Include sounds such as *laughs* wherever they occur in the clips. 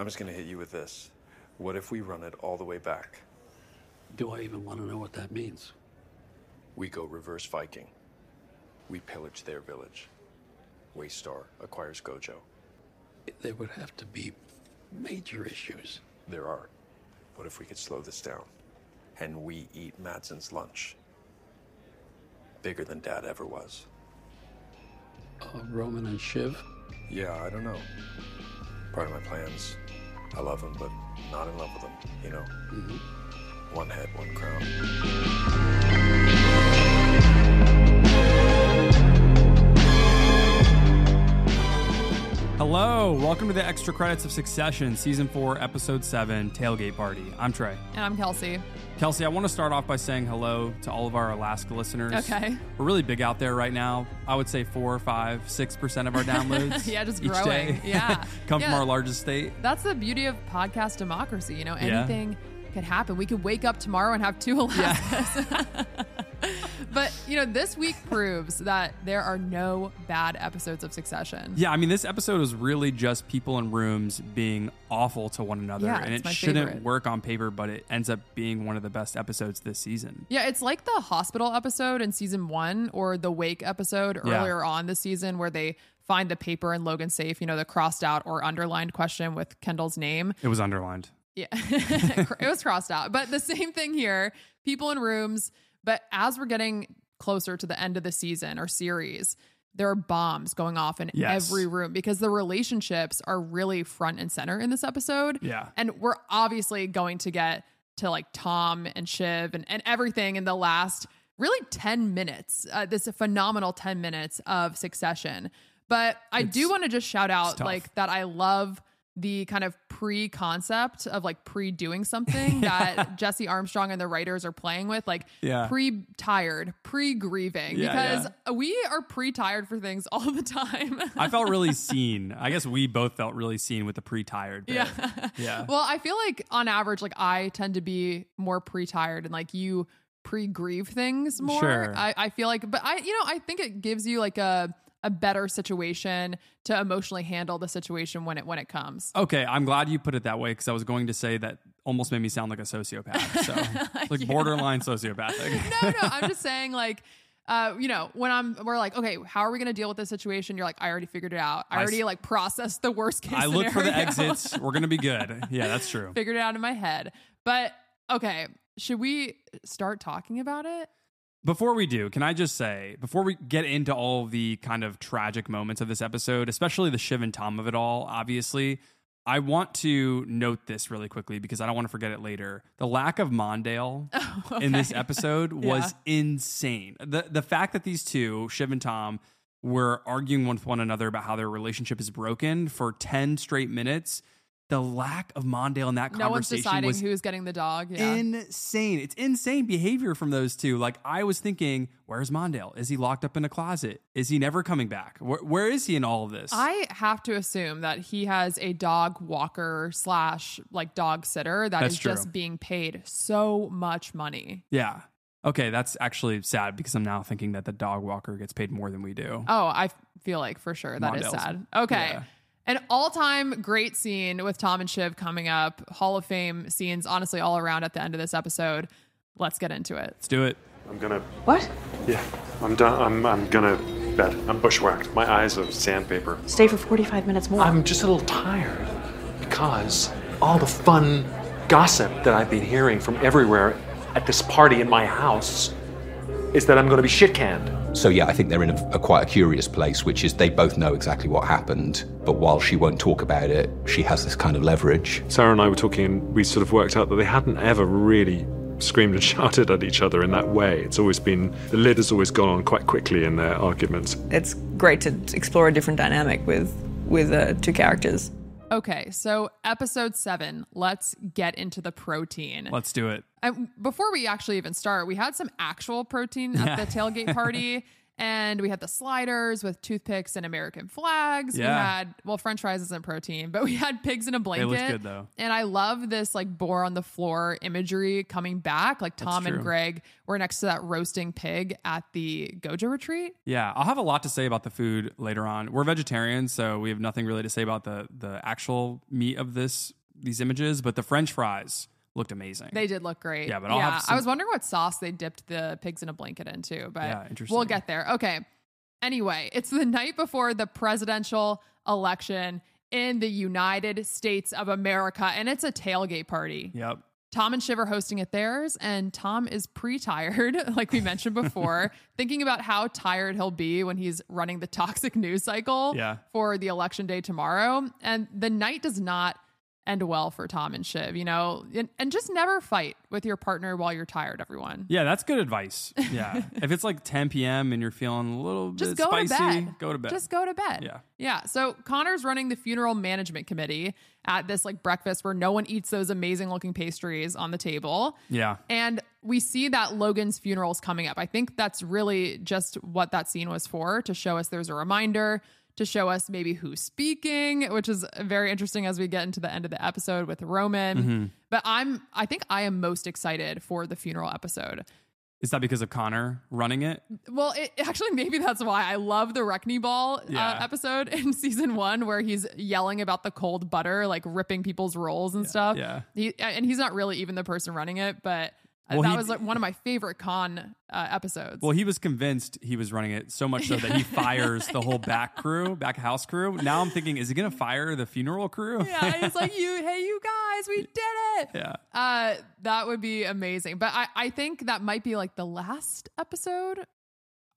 I'm just gonna hit you with this. What if we run it all the way back? Do I even want to know what that means? We go reverse Viking. We pillage their village. Waystar acquires Gojo. There would have to be major issues. There are. What if we could slow this down? And we eat Matson's lunch. Bigger than Dad ever was. Uh, Roman and Shiv? Yeah, I don't know. Part of my plans. I love him, but not in love with him, you know? Mm-hmm. One head, one crown. Hello, welcome to the extra credits of Succession, season four, episode seven, Tailgate Party. I'm Trey. And I'm Kelsi. Kelsi, I want to start off by saying hello to all of our Alaska listeners. Okay. We're really big out there right now. I would say four, five, six percent of our *laughs* downloads. Yeah, just each growing. day Yeah. *laughs* come from our largest state. That's the beauty of podcast democracy. You know, Yeah. anything could happen. We could wake up tomorrow and have two Alaskas. *laughs* but, you know, this week proves that there are no bad episodes of Succession. Yeah, I mean, this episode was really just people in rooms being awful to one another, Yeah, and it shouldn't favorite. work on paper, but it ends up being one of the best episodes this season. Yeah, it's like the hospital episode in season one or the wake episode Yeah. earlier on this season where they find the paper in Logan's safe, you know, the crossed out or underlined question with Kendall's name. It was underlined. Yeah, *laughs* it was crossed out. But the same thing here people in rooms. But as we're getting closer to the end of the season or series, there are bombs going off in Yes. every room because the relationships are really front and center in this episode. Yeah. And we're obviously going to get to like Tom and Shiv and, and everything in the last really 10 minutes, uh, this phenomenal 10 minutes of succession. But I do want to just shout out like that I love the kind of pre concept of like pre doing *laughs* something that Jesse Armstrong and the writers are playing with, like Yeah. pre tired, pre grieving, Yeah, because we are pre tired for things all the time. I felt really *laughs* seen. I guess we both felt really seen with the pre-tired. Yeah. Yeah. *laughs* well, I feel like on average, like I tend to be more pre tired and like you pre grieve things more. Sure. I, I feel like, but I, you know, I think it gives you like a, a better situation to emotionally handle the situation when it when it comes. Okay, I'm glad you put it that way because I was going to say that almost made me sound like a sociopath. So *laughs* like borderline sociopathic. *laughs* no, no, I'm just saying like. Uh, you know, when I'm, we're like, okay, how are we going to deal with this situation? You're like, I already figured it out. I already like processed the worst case. I look for the exits. We're gonna be *laughs* good. Yeah, that's true. figured it out in my head. But okay, should we start talking about it? Before we do, can I just say, before we get into all the kind of tragic moments of this episode, especially the Shiv and Tom of it all, obviously, I want to note this really quickly because I don't want to forget it later. The lack of Mondale *laughs* oh, in this episode *laughs* was insane. The the fact that these two, Shiv and Tom, were arguing with one another about how their relationship is broken for 10 straight minutes, the lack of Mondale in that No one's conversation deciding was who's getting the dog. Yeah. insane. It's insane behavior from those two. Like I was thinking, where's Mondale? Is he locked up in a closet? Is he never coming back? Where, where is he in all of this? I have to assume that he has a dog walker slash like dog sitter that That's is true. just being paid so much money. yeah. Okay, that's actually sad because I'm now thinking that the dog walker gets paid more than we do. Oh, I f- feel like for sure that is Mondale's- sad. Okay. yeah. An all time great scene with Tom and Shiv coming up. Hall of Fame scenes, honestly, all around at the end of this episode. Let's get into it. Let's do it. I'm gonna. What? Yeah, I'm done. I'm, I'm gonna bed. I'm bushwhacked. My eyes are sandpaper. Stay for 45 minutes more. I'm just a little tired because all the fun gossip that I've been hearing from everywhere at this party in my house is that I'm gonna be shit canned. So yeah, I think they're in a, a quite a curious place, which is they both know exactly what happened, but while she won't talk about it, she has this kind of leverage. Sarah and I were talking, and we sort of worked out that they hadn't ever really screamed and *laughs* shouted at each other in that way. It's always been the lid has always gone on quite quickly in their arguments. it's great to explore a different dynamic with with uh, two characters. Okay, so episode seven, let's get into the protein. Let's do it. And before we actually even start, we had some actual protein at the tailgate party. *laughs* And we had the sliders with toothpicks and American flags. Yeah. We had, well, French fries isn't protein, but we had pigs in a blanket. looked good, though. And I love this like boar on the floor imagery coming back. Like Tom and. Greg were next to that roasting pig at the Gojo retreat. Yeah, I'll have a lot to say about the food later on. We're vegetarians, so we have nothing really to say about the the actual meat of this these images, but the French fries looked amazing. They did look great. Yeah, but I'll have some- I was wondering what sauce they dipped the pigs in a blanket into, but Yeah, interesting. we'll get there. Okay. Anyway, it's the night before the presidential election in the United States of America, and it's a tailgate party. Yep. Tom and Shiv are hosting at theirs, and Tom is pre tired, *laughs* like we mentioned before, *laughs* thinking about how tired he'll be when he's running the toxic news cycle Yeah. for the election day tomorrow. And the night does not end well for Tom and Shiv, you know, and, and just never fight with your partner while you're tired, everyone. Yeah, that's good advice. Yeah. *laughs* if it's like 10 p.m. and you're feeling a little Just bit go spicy, to bed. go to bed. Just go to bed. Yeah. Yeah. So Connor's running the funeral management committee at this like breakfast where no one eats those amazing looking pastries on the table. yeah. And we see that Logan's funeral is coming up. I think that's really just what that scene was for to show us there's a reminder, to show us maybe who's speaking, which is very interesting as we get into the end of the episode with Roman. Mm-hmm. But I'm, I think I am most excited for the funeral episode. Is that because of Connor running it? Well, it, actually, maybe that's why I love the Wreckney Ball Yeah. uh, episode *laughs* in season one, where he's yelling about the cold butter, like ripping people's rolls and stuff. yeah. He, and he's not really even the person running it, but uh, Well, that he- was like one of my favorite con uh, episodes. Well, he was convinced he was running it so much so that he *laughs* fires the whole back crew, back house crew. Now I'm thinking, is he going to fire the funeral crew? yeah, *laughs* he's like, "You, hey, you guys, we did it." Yeah. Uh, that would be amazing. But I, I think that might be like the last episode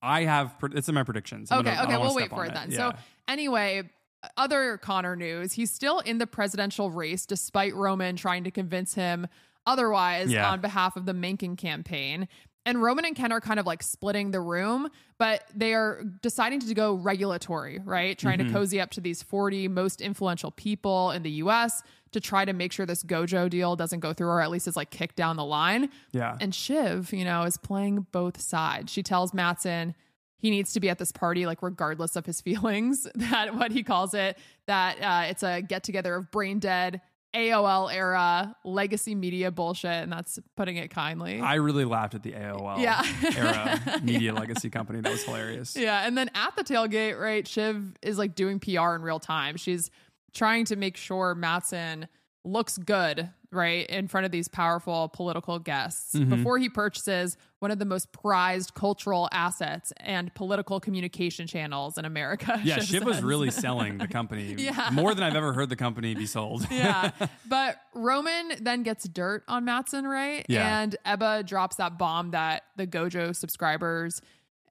I have, it's in my predictions. I'm Okay, gonna- okay, we'll wait for it then. Yeah. So anyway, other Connor news. He's still in the presidential race despite Roman trying to convince him otherwise Yeah. on behalf of the Mencken campaign. And Roman and Ken are kind of like splitting the room, but they are deciding to go regulatory, right? Trying Mm-hmm. to cozy up to these 40 most influential people in the US to try to make sure this Gojo deal doesn't go through or at least is like kicked down the line. Yeah. And Shiv, you know, is playing both sides. She tells Matson he needs to be at this party, like regardless of his *laughs* feelings. That what he calls it, that uh, it's a get together of brain dead AOL era legacy media bullshit, and that's putting it kindly. I really laughed at the AOL Yeah. era *laughs* media legacy company. That was hilarious. Yeah, and then at the tailgate, right, Shiv is like doing PR in real time. She's trying to make sure Matson looks good, right, in front of these powerful political guests Mm-hmm. before he purchases one of the most prized cultural assets and political communication channels in America. *laughs* Yeah, Shiv was really selling the company *laughs* Yeah. more than I've ever heard the company be sold. *laughs* yeah. But Roman then gets dirt on Matson, right? Yeah. And Ebba drops that bomb that the Gojo subscribers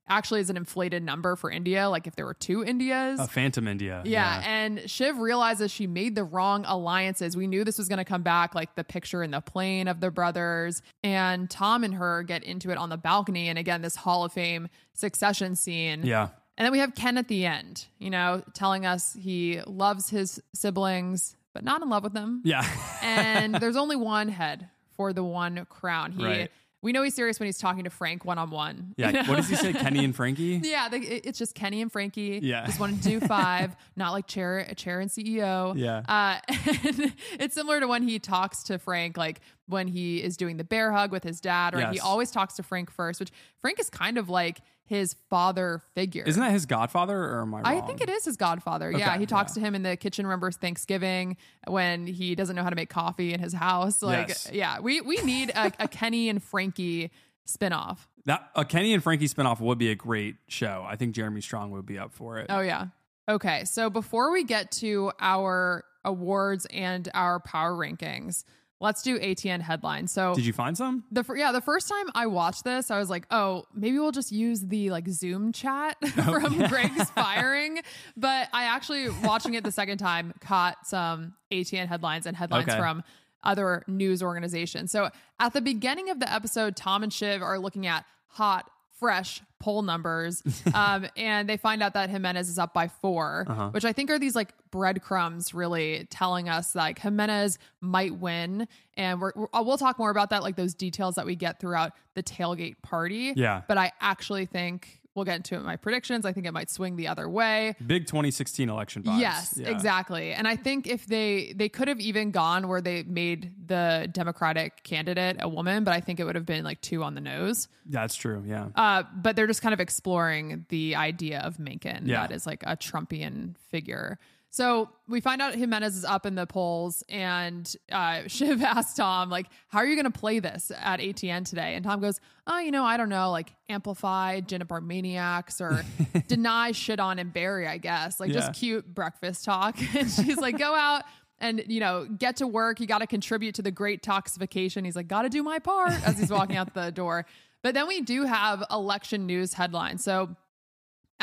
actually is an inflated number for India, like if there were two Indias. A Phantom India. Yeah, and Shiv realizes she made the wrong alliances. We knew this was going to come back, like the picture in the plane of the brothers. And Tom and her get into it on the balcony. And again, this Hall of Fame succession scene. Yeah. And then we have Ken at the end, you know, telling us he loves his siblings, but not in love with them. Yeah. And *laughs* there's only one head for the one crown. He, Right. We know he's serious when he's talking to Frank one on one. yeah. What does he say? Kenny and Frankie? *laughs* Yeah, the, it- it's just Kenny and Frankie. Yeah. just wanted to do *laughs* five, not like chair, chair and CEO. Yeah. uh, *laughs* and it's similar to when he talks to Frank, like when he is doing the bear hug with his dad, right? He always talks to Frank first, which Frank is kind of like his father figure. Isn't that his godfather or am I wrong? I think it is his godfather. yeah, he talks yeah. to him in the kitchen. Remembers Thanksgiving when he doesn't know how to make coffee in his house. *laughs* Like, Yes. yeah, we we need a, a Kenny and Frankie spinoff. That a Kenny and Frankie spinoff would be a great show. I think Jeremy Strong would be up for it. Oh yeah. Okay, so before we get to our awards and our power rankings, let's do ATN headlines. So Did you find some? the fir- yeah, the first time I watched this, I was like, oh, maybe we'll just use the like Zoom chat *laughs* oh, from Greg's *laughs* firing. But I actually watching it the second time caught some ATN headlines and headlines Okay. from other news organizations. So at the beginning of the episode, Tom and Shiv are looking at hot, fresh poll numbers, *laughs* um, and they find out that Jimenez is up by 4 Uh-huh. which I think are these like breadcrumbs really telling us like Jimenez might win. And we're, we're- we'll talk more about that, like those details that we get throughout the tailgate party. Yeah. But I actually think we'll get into it in my predictions. I think it might swing the other way. Big 2016 election vibes. Yes, Yeah. exactly. And I think if they they could have even gone where they made the Democratic candidate a woman, but I think it would have been like two on the nose. That's true. Yeah. Uh, but they're just kind of exploring the idea of Mencken Yeah. that is like a Trumpian figure. So we find out Jimenez is up in the polls, and uh, *laughs* Shiv asks Tom, like, "How are you going to play this at ATN today?" And Tom goes, "Oh, you know, I don't know, like amplify Up Maniacs or *laughs* deny shit on and bury, I guess, like Yeah. just cute breakfast talk." *laughs* And she's like, "Go out." And you know, get to work. You got to contribute to the great toxification. He's like, got to do my part as he's walking out the door. But then we do have election news headlines. So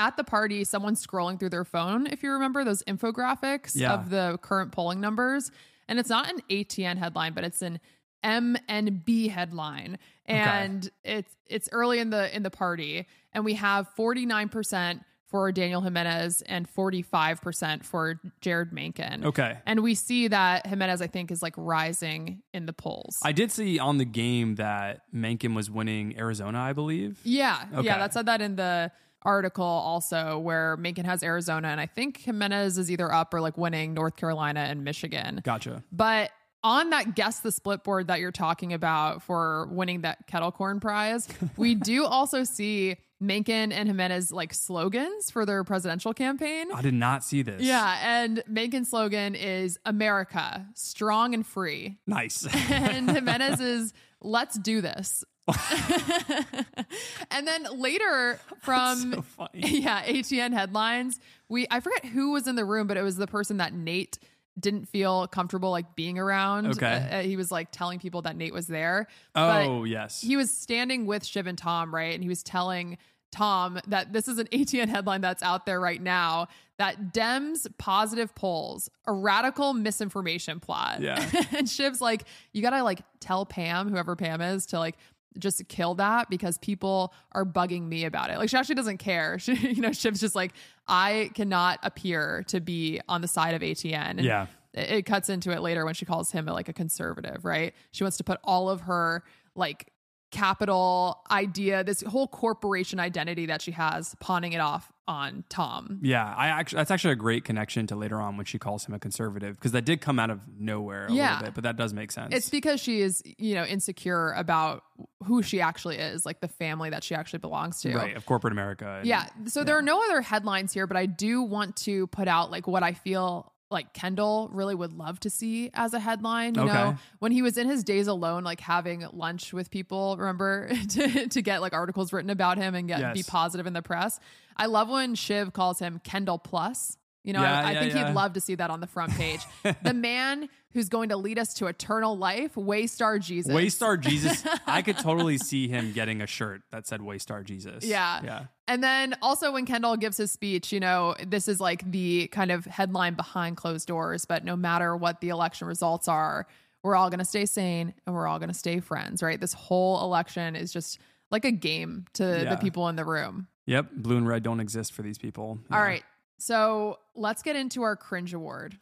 at the party, someone's scrolling through their phone, if you remember those infographics Yeah. of the current polling numbers. And it's not an ATN headline, but it's an MNB headline. And it's it's early in the in the party. And we have 49% for Daniel Jimenez and 45% for Jeryd Mencken. Okay. And we see that Jimenez, I think, is like rising in the polls. I did see on the game that Mencken was winning Arizona, I believe. Yeah, Okay. yeah, that said that in the article also where Mencken has Arizona and I think Jimenez is either up or like winning North Carolina and Michigan. Gotcha. But on that guess the split board that you're talking about for winning that kettle corn prize, we *laughs* do also see Mencken and Jimenez like slogans for their presidential campaign. I did not see this. Yeah, and Mencken's slogan is America, strong and free. Nice. *laughs* And *laughs* Jimenez is let's do this. *laughs* and then later from so funny. *laughs* yeah, ATN headlines, we I forget who was in the room, but it was the person that Nate didn't feel comfortable like being around. Okay. Uh, he was like telling people that Nate was there. Oh, But yes. He was standing with Shiv and Tom, right? And he was telling Tom that this is an *laughs* ATN headline that's out there right now that Dems positive polls, a radical misinformation plot. Yeah. and Shiv's like, you gotta like tell Pam, whoever Pam is, to like just kill that because people are bugging me about it. Like she actually doesn't care. *laughs* She, you know, Shiv's just like, I cannot appear to be on the side of ATN. And Yeah. it it cuts into it later when she calls him like a conservative, right? She wants to put all of her like capital idea, this whole corporation identity that she has, pawning it off on Tom. Yeah, I actually that's actually a great connection to later on when she calls him a conservative because that did come out of nowhere a Yeah. little bit, but that does make sense. It's because she is, you know, insecure about who she actually is, like the family that she actually belongs to. right of corporate America. and- Yeah. So there are no other headlines here, but I do want to put out like what I feel like Kendall really would love to see as a headline. You Okay. know, when he was in his days alone, like having lunch with people, remember, *laughs* to, to get like articles written about him and get Yes. be positive in the press. I love when Shiv calls him Kendall Plus. You know, Yeah, I, I yeah, think yeah. he'd love to see that on the front page. the *laughs* man who's going to lead us to eternal life, Waystar Jesus. Waystar Jesus. I could *laughs* totally see him getting a shirt that said Waystar Jesus. Yeah. Yeah. And then also when Kendall gives his speech, you know, this is like the kind of headline behind closed doors, but no matter what the election results are, we're all going to stay sane and we're all going to stay friends, right? This whole election is just like a game to the people in the room. Yep. Blue and red don't exist for these people. All Yeah. right. So let's get into our cringe award.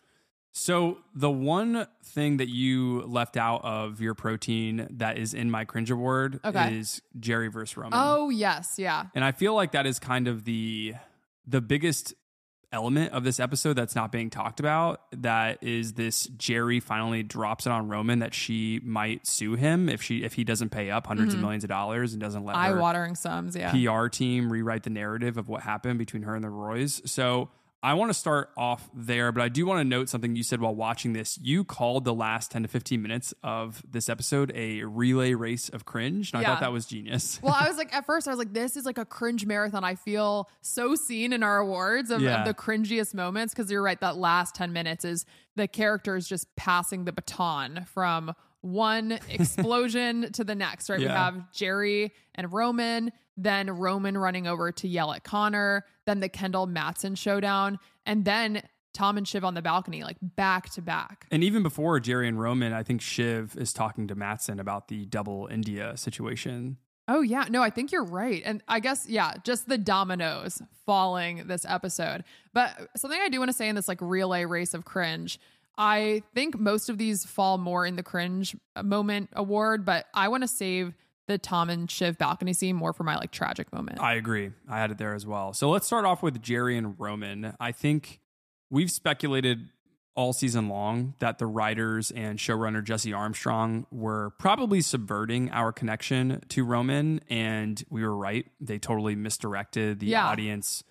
So the one thing that you left out of your protein that is in my cringe award Okay. is Gerri versus Roman. Oh, yes. Yeah. And I feel like that is kind of the the biggest element of this episode that's not being talked about. That is this Gerri finally drops it on Roman that she might sue him if she if he doesn't pay up 100s of mm-hmm. millions of dollars and doesn't let Eye watering sums. Yeah. PR team rewrite the narrative of what happened between her and the Roys. So I want to start off there, but I do want to note something you said while watching this. You called the last 10 to 15 minutes of this episode a relay race of cringe. And I thought that was genius. well, I *laughs* was like, at first, I was like, this is like a cringe marathon. I feel so seen in our awards of, Yeah. of the cringiest moments. Cause you're right, that last 10 minutes is the characters just passing the baton from one explosion *laughs* to the next, right? We have Gerri and Roman, then Roman running over to yell at Connor, then the Kendall Matson showdown, and then Tom and Shiv on the balcony, like back to back. And even before Gerri and Roman, I think Shiv is talking to Matson about the double India situation. Oh yeah, no, I think you're right. And I guess yeah, just the dominoes falling this episode. But something I do want to say in this like relay race of cringe, I think most of these fall more in the cringe moment award, but I want to save the Tom and Shiv balcony scene more for my like tragic moment. I agree. I had it there as well. So let's start off with Gerri and Roman. I think we've speculated all season long that the writers and showrunner Jesse Armstrong were probably subverting our connection to Roman, and we were right. They totally misdirected the Yeah. audience,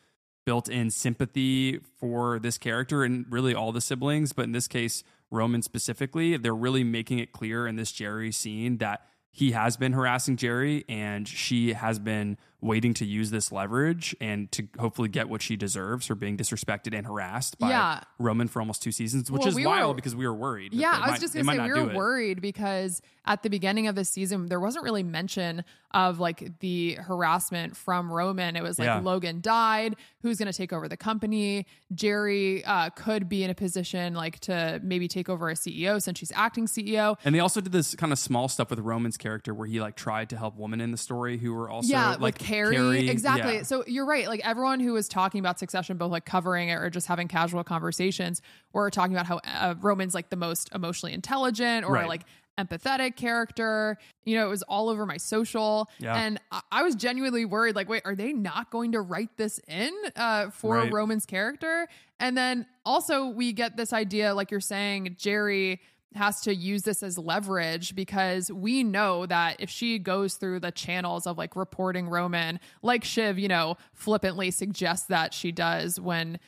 built in sympathy for this character and really all the siblings, but in this case, Roman specifically. They're really making it clear in this Gerri scene that he has been harassing Gerri and she has been waiting to use this leverage and to hopefully get what she deserves for being disrespected and harassed by Yeah. Roman for almost two seasons, which Well, is we wild were- because we were worried. Yeah, I was might- just gonna say we were worried because at the beginning of the season there wasn't really mention of like the harassment from Roman. It was like Yeah. Logan died, who's gonna take over the company. Gerri uh, could be in a position like to maybe take over as CEO since she's acting CEO. And they also did this kind of small stuff with Roman's character where he like tried to help women in the story who were also yeah, like with Carrie, exactly. yeah. So you're right. Like everyone who was talking about Succession, both like covering it or just having casual conversations, were talking about how uh, Roman's like the most emotionally intelligent or Right. like empathetic character. You know, it was all over my social, Yeah. and I, I was genuinely worried. Like, wait, are they not going to write this in uh, for Right. Roman's character? And then also we get this idea, like you're saying, Gerri has to use this as leverage because we know that if she goes through the channels of like reporting Roman, like Shiv, you know, flippantly suggests that she does when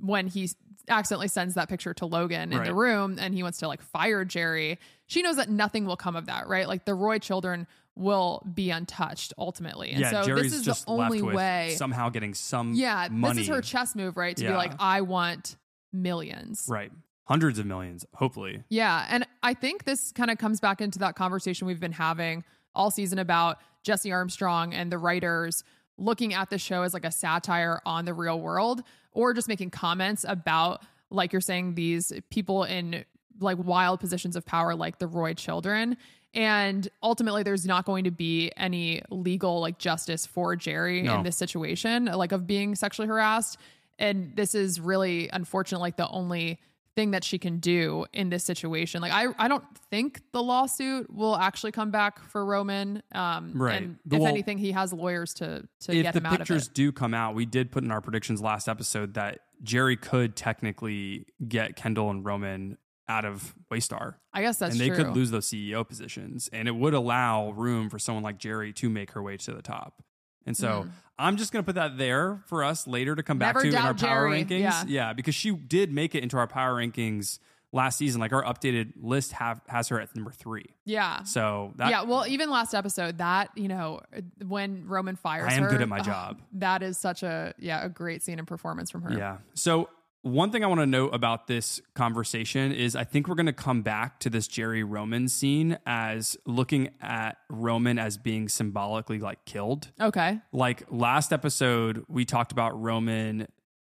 when he accidentally sends that picture to Logan in the room and he wants to like fire Gerri, she knows that nothing will come of that, right? Like the Roy children will be untouched ultimately. And yeah, so Gerri's this is just the only way. somehow getting some yeah, money. this is her chess move, right? To be like, I want millions. right. Hundreds of millions, hopefully. Yeah. And I think this kind of comes back into that conversation we've been having all season about Jesse Armstrong and the writers looking at the show as like a satire on the real world or just making comments about, like you're saying, these people in like wild positions of power, like the Roy children. And ultimately, there's not going to be any legal like justice for Gerri No. in this situation, like of being sexually harassed. And this is really, unfortunately, like the only thing that she can do in this situation. Like I, I don't think the lawsuit will actually come back for Roman. Um, Right. And if well, anything, he has lawyers to to if get the him out of pictures do come out, we did put in our predictions last episode that Gerri could technically get Kendall and Roman out of Waystar. I guess that's true. and they true. could lose those CEO positions. And it would allow room for someone like Gerri to make her way to the top. And so mm-hmm. I'm just going to put that there for us later to come back. Never to in our power Gerri. rankings. Yeah. because she did make it into our power rankings last season. Like our updated list have has her at number three. yeah. So that yeah, well, even last episode, that you know, when Roman fires I am her, good at my job. that is such a yeah a great scene and performance from her. Yeah. So one thing I want to note about this conversation is I think we're going to come back to this Gerri Roman scene as looking at Roman as being symbolically like killed. Okay. Like last episode, we talked about Roman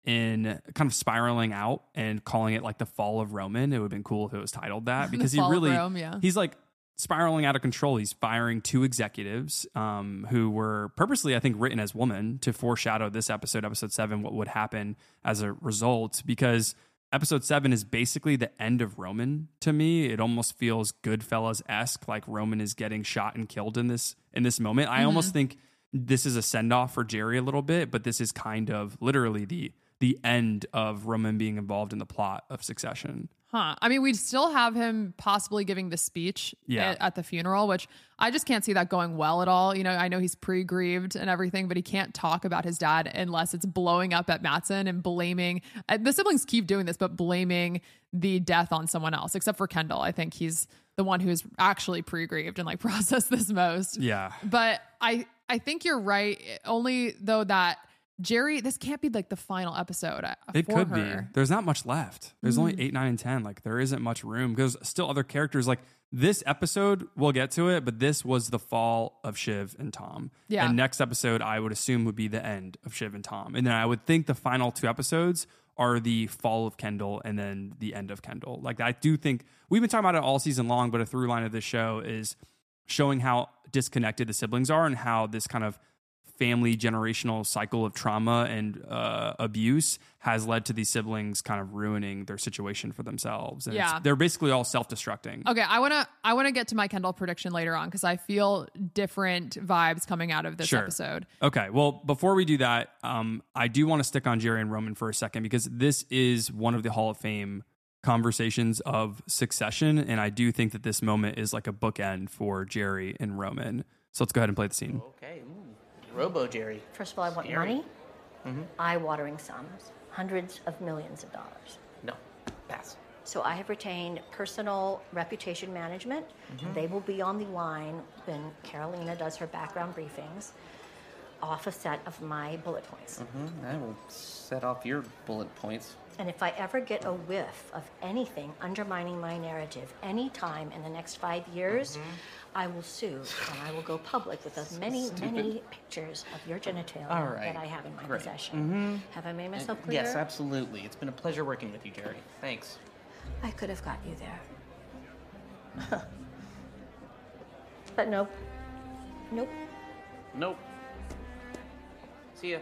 in kind of spiraling out and calling it like the fall of Roman. It would have been cool if it was titled that *laughs* because he really Rome, yeah. he's like spiraling out of control. He's firing two executives um, who were purposely, I think, written as women to foreshadow this episode, episode seven, what would happen as a result. Because episode seven is basically the end of Roman to me. It almost feels Goodfellas esque, like Roman is getting shot and killed in this in this moment. I almost think this is a send off for Gerri a little bit, but this is kind of literally the the end of Roman being involved in the plot of Succession. Huh. I mean, we'd still have him possibly giving the speech Yeah. at, at the funeral, which I just can't see that going well at all. You know, I know he's pre grieved and everything, but he can't talk about his dad unless it's blowing up at Matson and blaming. Uh, the siblings keep doing this, but blaming the death on someone else, except for Kendall. I think he's the one who's actually pre grieved and like *laughs* processed this most. Yeah. But I I think you're right. Only though that Gerri, this can't be like the final episode. uh, It could her. Mm. be. There's not much left. There's only eight, nine, and ten. Like there isn't much room because still other characters. Like this episode, we'll get to it, but this was the fall of Shiv and Tom. Yeah. And next episode, I would assume would be the end of Shiv and Tom, and then I would think the final two episodes are the fall of Kendall and then the end of Kendall. Like I do think we've been talking about it all season long, but a through line of this show is showing how disconnected the siblings are and how this kind of family generational cycle of trauma and uh, abuse has led to these siblings kind of ruining their situation for themselves. And Yeah. they're basically all self destructing. Okay, I want to I want to get to my Kendall prediction later on because I feel different vibes coming out of this Sure. episode. Okay. Well, before we do that, um, I do want to stick on Gerri and Roman for a second because this is one of the Hall of Fame conversations of succession. And I do think that this moment is like a bookend for Gerri and Roman. So let's go ahead and play the scene. Okay, ooh. Robo Gerri. First of all, I want Scary. money, mm-hmm. eye-watering sums, hundreds of millions of dollars. No, pass. So I have retained personal reputation management. Mm-hmm. They will be on the line when Karolina does her background briefings off a set of my bullet points. hmm I will set off your bullet points. And if I ever get a whiff of anything undermining my narrative anytime in the next five years, mm-hmm. I will sue and I will go public with as many, many pictures of your genitalia All right. that I have in my Great. possession. Mm-hmm. Have I made myself clear? Yes, absolutely. It's been a pleasure working with you, Gerri. Thanks. I could have got you there. *laughs* but nope. Nope. Nope. See ya.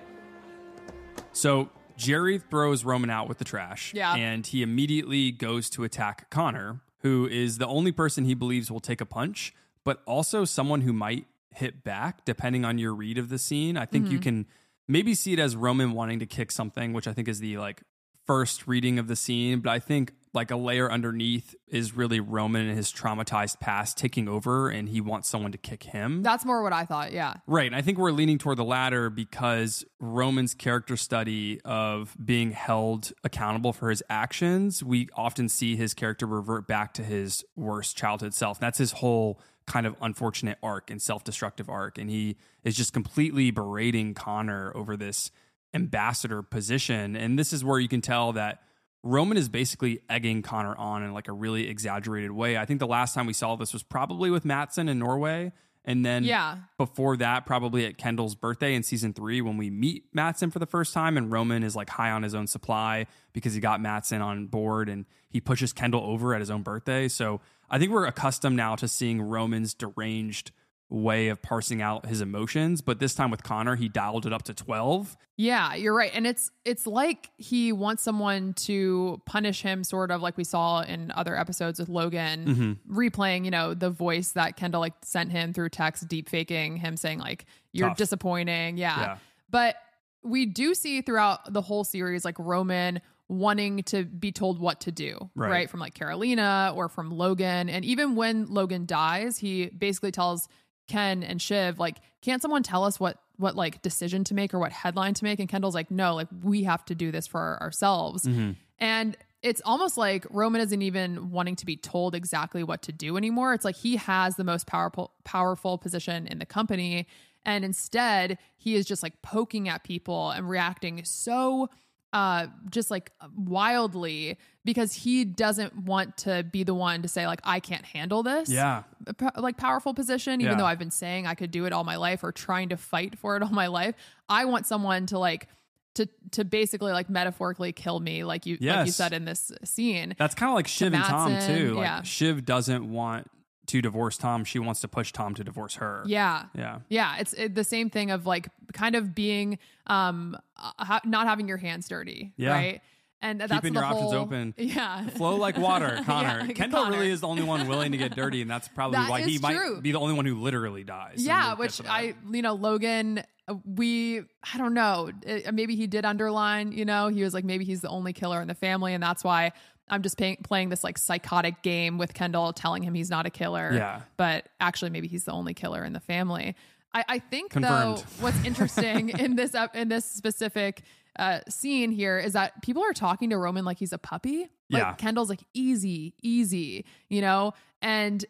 So Gerri throws Roman out with the trash. Yeah. And he immediately goes to attack Connor, who is the only person he believes will take a punch, but also someone who might hit back, depending on your read of the scene. I think you mm-hmm. can maybe see it as Roman wanting to kick something, which I think is the like first reading of the scene. But I think like a layer underneath is really Roman and his traumatized past taking over, and he wants someone to kick him. That's more what I thought. Yeah. Right. And I think we're leaning toward the latter because Roman's character study of being held accountable for his actions, we often see his character revert back to his worst childhood self. That's his whole kind of unfortunate arc and self destructive arc. And he is just completely berating Connor over this ambassador position. And this is where you can tell that Roman is basically egging Connor on in like a really exaggerated way. I think the last time we saw this was probably with Matson in Norway. And then Yeah. before that, probably at Kendall's birthday in season three, when we meet Matson for the first time, and Roman is like high on his own supply because he got Matson on board and he pushes Kendall over at his own birthday. So I think we're accustomed now to seeing Roman's deranged way of parsing out his emotions. But this time with Connor, he dialed it up to 12. Yeah, you're right. And it's it's like he wants someone to punish him sort of like we saw in other episodes with Logan mm-hmm. replaying, you know, the voice that Kendall like sent him through text deep faking him saying like you're Tough. disappointing. Yeah. Yeah. But we do see throughout the whole series like Roman wanting to be told what to do, Right. right? From like Karolina or from Logan. And even when Logan dies, he basically tells Ken and Shiv, like, can't someone tell us what what like decision to make or what headline to make? And Kendall's like, no, like we have to do this for ourselves. Mm-hmm. And it's almost like Roman isn't even wanting to be told exactly what to do anymore. It's like he has the most powerful powerful position in the company. And instead, he is just like poking at people and reacting so uh just like wildly because he doesn't want to be the one to say like I can't handle this Yeah. p- like powerful position even Yeah. though I've been saying I could do it all my life or trying to fight for it all my life I want someone to like to to basically like metaphorically kill me like you like you said in this scene That's kind of like Shiv and Tom, too. Like, yeah. Shiv doesn't want to divorce Tom. She wants to push Tom to divorce her. yeah Yeah. yeah it's it, the same thing of like kind of being um uh, ha- not having your hands dirty Yeah. right and that's Keeping the your options open. *laughs* yeah Flow like water, *laughs* Connor. Yeah, Kendall Connor. really is the only one willing to get dirty, and that's probably That why he is might be the only one who literally dies. Yeah, we'll which. I, you know, Logan, uh, we, I don't know, uh, maybe he did underline, you know, he was like, maybe he's the only killer in the family. And that's why I'm just pay- playing this like psychotic game with Kendall, telling him he's not a killer. Yeah. But actually, maybe he's the only killer in the family. I, I think Confirmed. though, *laughs* what's interesting *laughs* in this in this specific uh, scene here is that people are talking to Roman like he's a puppy. Like Yeah. Kendall's like easy, easy, you know, and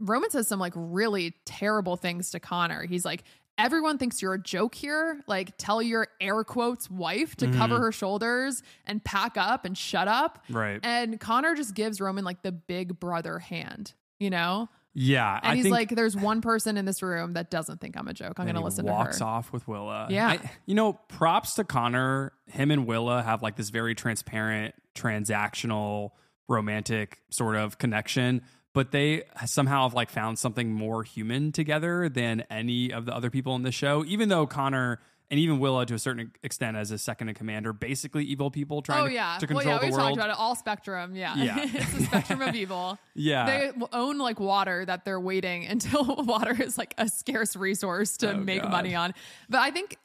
Roman says some like really terrible things to Connor. He's like, everyone thinks you're a joke here. Like, tell your air quotes wife to mm-hmm. cover her shoulders and pack up and shut up. Right. And Connor just gives Roman like the big brother hand, you know? yeah, And I he's like, there's one person in this room that doesn't think I'm a joke. I'm going to listen walks to her. off with Willa. Yeah. I- you know, props to Connor. Him and Willa have like this very transparent, transactional, romantic sort of connection. But they somehow have like found something more human together than any of the other people in the show. Even though Connor and even Willa, to a certain extent, as a second in command, commander, basically evil people trying oh to, yeah. to well, control yeah, we the talked world. about it. All spectrum. Yeah. Yeah. *laughs* it's a spectrum of evil. *laughs* Yeah. They own like water that they're waiting *laughs* until water is like a scarce resource to Oh, make God. money on. But I think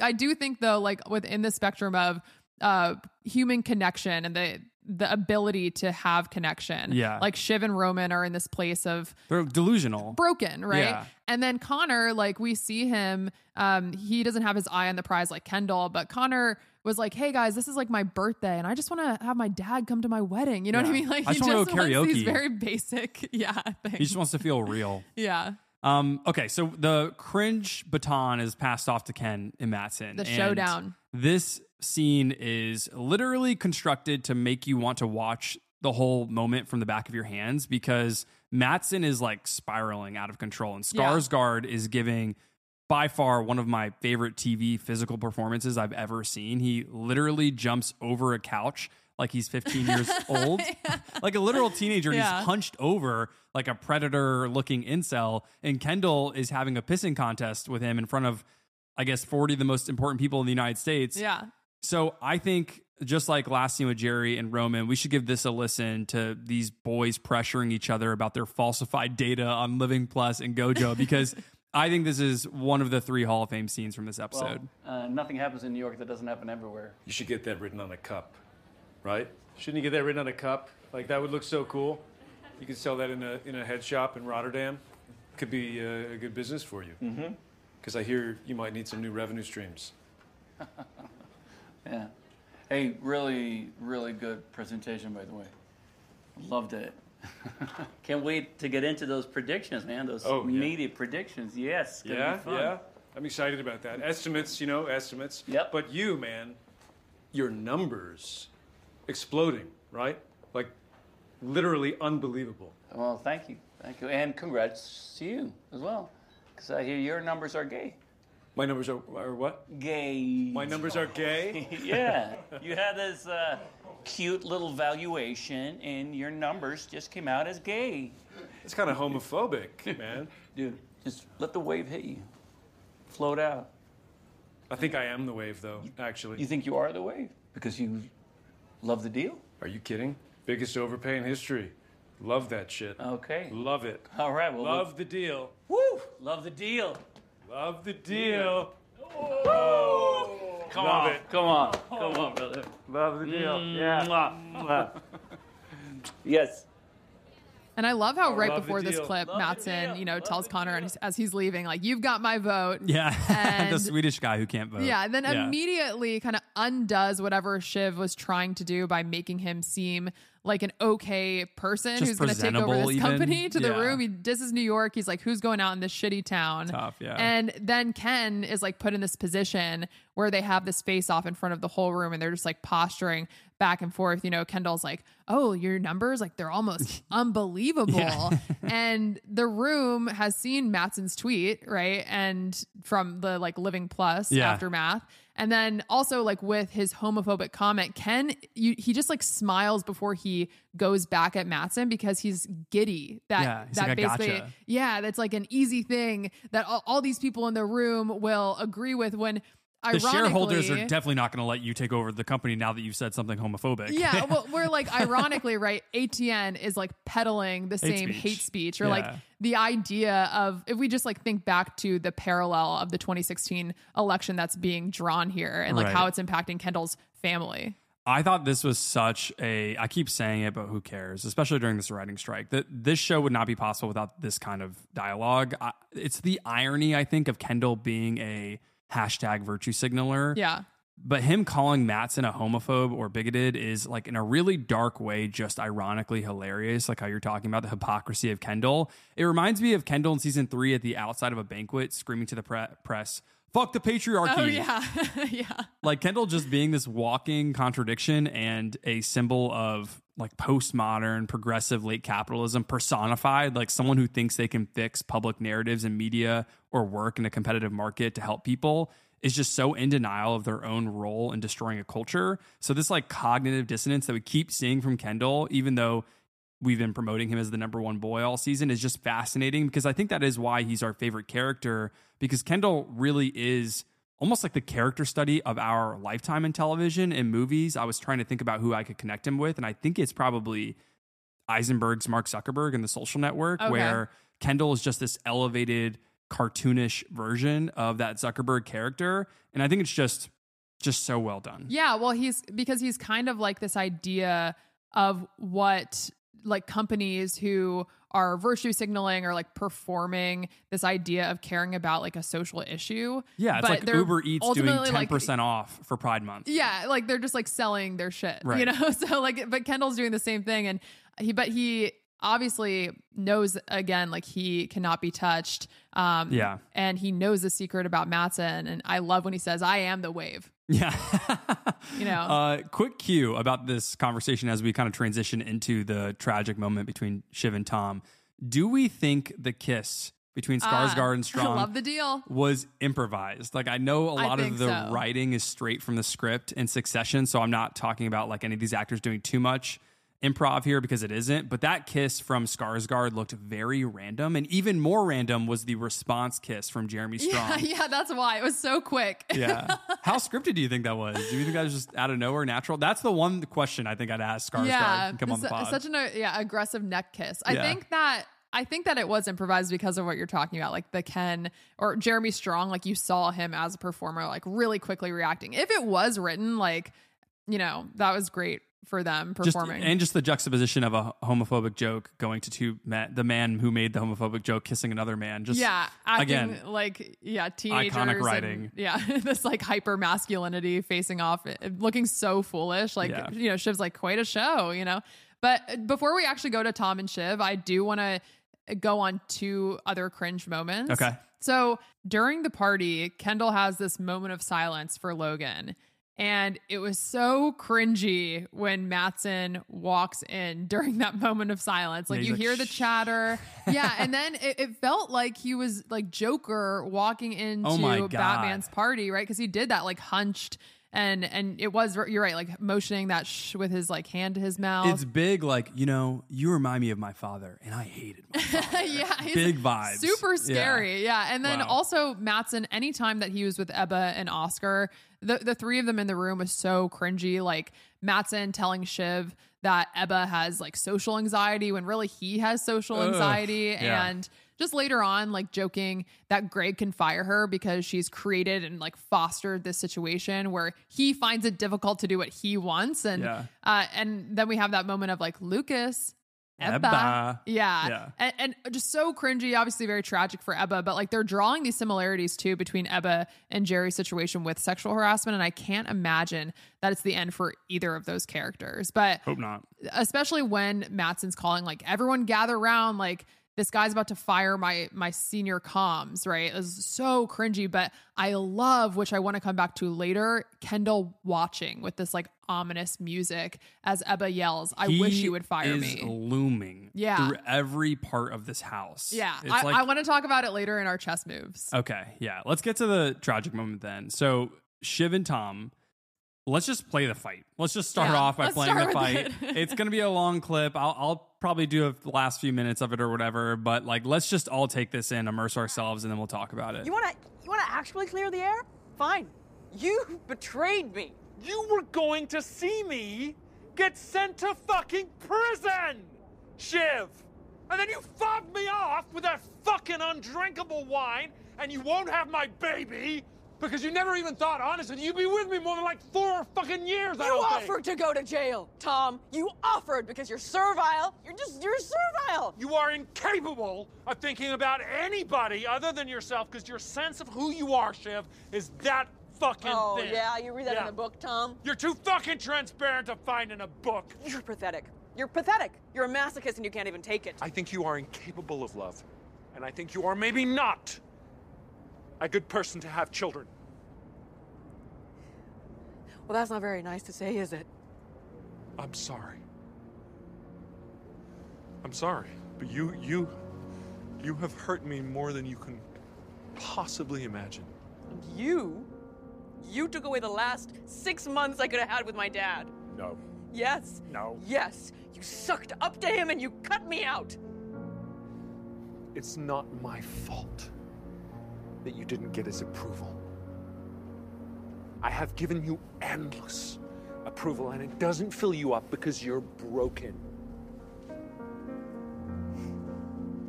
I do think though, like within the spectrum of uh human connection and the the ability to have connection. Yeah. Like Shiv and Roman are in this place of They're delusional. broken, right? Yeah. And then Connor, like we see him, um, he doesn't have his eye on the prize like Kendall, but Connor was like, "Hey guys, this is like my birthday, and I just want to have my dad come to my wedding." You know what I mean? *laughs* Like I he just wanna just wants these very basic, *laughs* yeah, things. He just wants to feel real. *laughs* yeah, Um, okay, so the cringe baton is passed off to Ken and Matson. The and showdown. This scene is literally constructed to make you want to watch the whole moment from the back of your hands because Matson is like spiraling out of control and Yeah. Is giving by far one of my favorite TV physical performances I've ever seen. He literally jumps over a couch like he's 15 years *laughs* old, like a literal teenager. Yeah. He's hunched over like a predator looking incel. And Kendall is having a pissing contest with him in front of, I guess, 40 of the most important people in the United States. yeah. So I think just like last scene with Gerri and Roman, we should give this a listen to these boys pressuring each other about their falsified data on Living Plus and Gojo *laughs* because I think this is one of the three Hall of Fame scenes from this episode. Uh, nothing happens in New York that doesn't happen everywhere. You should get that written on a cup, right? Shouldn't you get that written on a cup? Like that would look so cool. You could sell that in a in a head shop in Rotterdam. Could be uh, a good business for you. Mm-hmm. Because I hear you might need some new revenue streams. *laughs* Yeah. Hey, really, really good presentation, by the way. Loved it. *laughs* Can't wait to get into those predictions, man. Those Oh, yeah. predictions. Yes, gonna Yeah, be fun. yeah. I'm excited about that. Estimates, you know, estimates. Yep. But you, man, your numbers exploding, right? Like literally unbelievable. Well, thank you, thank you, and congrats to you as well, because I hear your numbers are gay. My numbers are, are what? Gay. My numbers are gay. *laughs* yeah, you had this uh, cute little valuation, and your numbers just came out as gay. It's kind of homophobic, man. *laughs* Dude, just let the wave hit you, float out. I think I am the wave, though. Actually. You think you are the wave because you love the deal? Are you kidding? Biggest overpay in history. Love that shit. Okay. Love it. All right, well, Love the deal. woo, love the deal. Love the deal. Come Love on, it. come on, come on, brother. Love the deal. Mm, yeah. Mwah. *laughs* yes. And I love how right Love before this clip, Love Matson, you know, Love tells Connor deal. and as he's leaving, like, "You've got my vote." *laughs* Yeah. *laughs* and, the Swedish guy who can't vote. Yeah, and then immediately kind of undoes whatever Shiv was trying to do by making him seem like an okay person Just who's going to take over this even. company to the room. He this is New York. He's like, who's going out in this shitty town? Tough, yeah. And then Ken is like put in this position where they have this face off in front of the whole room, and they're just like posturing back and forth. You know, Kendall's like, "Oh, your numbers like they're almost *laughs* unbelievable," *laughs* and the room has seen Matson's tweet, right? And from the like Living Plus Yeah. aftermath. And then also like with his homophobic comment, Ken, you, he just like smiles before he goes back at Matson because he's giddy. That Yeah, that like, basically, gotcha." yeah, that's like an easy thing that all, all these people in the room will agree with. When The shareholders are definitely not going to let you take over the company now that you've said something homophobic. yeah, *laughs* well, we're like ironically, right? ATN is like peddling the same speech. hate speech, or Yeah. like the idea of if we just like think back to the parallel of the 2016 election that's being drawn here, and like Right. how it's impacting Kendall's family. I thought this was such a. I keep saying it, but who cares? Especially during this writing strike, that this show would not be possible without this kind of dialogue. I, it's the irony, I think, of Kendall being a hashtag virtue signaler. Yeah. But him calling Matson a homophobe or bigoted is like in a really dark way, just ironically hilarious. Like how you're talking about the hypocrisy of Kendall. It reminds me of Kendall in season three at the outside of a banquet screaming to the pre- press, fuck the patriarchy. Oh yeah, *laughs* yeah. Like Kendall just being this walking contradiction and a symbol of like postmodern, progressive, late capitalism personified, like someone who thinks they can fix public narratives and media or work in a competitive market to help people is just so in denial of their own role in destroying a culture. So this like cognitive dissonance that we keep seeing from Kendall, even though we've been promoting him as the number one boy all season is just fascinating because I think that is why he's our favorite character because Kendall really is almost like the character study of our lifetime in television and movies. I was trying to think about who I could connect him with, and I think it's probably Eisenberg's Mark Zuckerberg and the social network, Okay. where Kendall is just this elevated cartoonish version of that Zuckerberg character. And I think it's just just so well done. Yeah, well, he's because he's kind of like this idea of what like companies who are virtue signaling or like performing this idea of caring about like a social issue. Yeah, it's but like Uber Eats doing ultimately, ten like, percent off for Pride Month. Yeah, like they're just like selling their shit, you know. *laughs* So like, but Kendall's doing the same thing, and he, but he obviously knows again, like he cannot be touched. Um, Yeah. and he knows the secret about Matson, and I love when he says, "I am the wave." Yeah. You know. Uh, quick cue about this conversation as we kind of transition into the tragic moment between Shiv and Tom. Do we think the kiss between Skarsgård Ah, and *laughs* Strong love the deal. was improvised? Like I know a lot of the so. writing is straight from the script in Succession, so I'm not talking about like any of these actors doing too much improv here because it isn't. But that kiss from Skarsgård looked very random, and even more random was the response kiss from Jeremy Strong. Yeah, *laughs* yeah, that's why it was so quick. *laughs* Yeah. How scripted do you think that was? Do you think that was just out of nowhere, natural? That's the one question I think I'd ask Skarsgård yeah, and come on the pod. such an yeah aggressive neck kiss. I Yeah. think that I think that it was improvised because of what you're talking about, like the Ken or Jeremy Strong. Like you saw him as a performer, like really quickly reacting. If it was written, like you know, that was great for them just, performing. and just the juxtaposition of a homophobic joke going to two men, the man who made the homophobic joke kissing another man. Just yeah, again, like yeah, teenagers. iconic and- writing. yeah, *laughs* this like hyper masculinity facing off, uh, looking so foolish. Like Yeah. you know, Shiv's like quite a show, you know. But uh, before we actually go to Tom and Shiv, I do want to go on two other cringe moments. Okay. So during the party, Kendall has this moment of silence for Logan. And it was so cringy when Matson walks in *laughs* during that moment of silence. Like you like, hear the chatter. Yeah. And then *laughs* it, it felt like he was like Joker walking into Oh. Batman's party, right? Because he did that like hunched and and it was you're right, like motioning that shh with his like hand to his mouth. it's big. Like you know, you remind me of my father, and I hated my *laughs* father. yeah, Big vibes. Super scary. Yeah. And then Wow. also Matson, anytime that he was with Ebba and Oscar, the, the three of them in the room was so cringy. Like Matson telling Shiv that Ebba has like social anxiety when really he has social Ugh. anxiety. Yeah. And just later on, like joking that Greg can fire her because she's created and like fostered this situation where he finds it difficult to do what he wants. And Yeah. uh, and then we have that moment of like Lucas, Ebba. Ebba. Yeah. Yeah. And, and just so cringy, obviously very tragic for Ebba, but like they're drawing these similarities too between Ebba and Gerri's situation with sexual harassment. And I can't imagine that it's the end for either of those characters. But Hope not. especially when Matson's calling like everyone gather around like this guy's about to fire my my senior comms right it was so cringy but i love which i want to come back to later kendall watching with this like ominous music as ebba yells i wish you would fire is me Looming. Yeah. Through every part of this house. yeah It's i, like- I want to talk about it later in our chess moves Okay, yeah. Let's get to the tragic moment then. So Shiv and Tom, let's just play the fight. Let's just start Yeah, off by playing the fight. it. *laughs* it's gonna be a long clip. I'll, I'll probably do the last few minutes of it or whatever. But like, let's just all take this in, immerse ourselves, and then we'll talk about it. You wanna you wanna actually clear the air? Fine. You betrayed me. You were going to see me get sent to fucking prison, Shiv. And then you fobbed me off with that fucking undrinkable wine, and you won't have my baby because you never even thought, honestly, you'd be with me more than like four fucking years. I don't think. offered to go to jail, Tom. You offered because you're servile. You're just you're servile. You are incapable of thinking about anybody other than yourself because your sense of who you are, Shiv, is that fucking Oh thin. yeah, you read that Yeah. in a book, Tom. You're too fucking transparent to find in a book. You're pathetic. You're pathetic. You're a masochist and you can't even take it. I think you are incapable of love. And I think you are maybe not a good person to have children. Well, that's not very nice to say, is it? I'm sorry. I'm sorry. But you, you, you have hurt me more than you can possibly imagine. You, you took away the last six months I could have had with my dad. No. Yes. No. Yes. You sucked up to him and you cut me out. It's not my fault that you didn't get his approval. I have given you endless approval, and it doesn't fill you up because you're broken.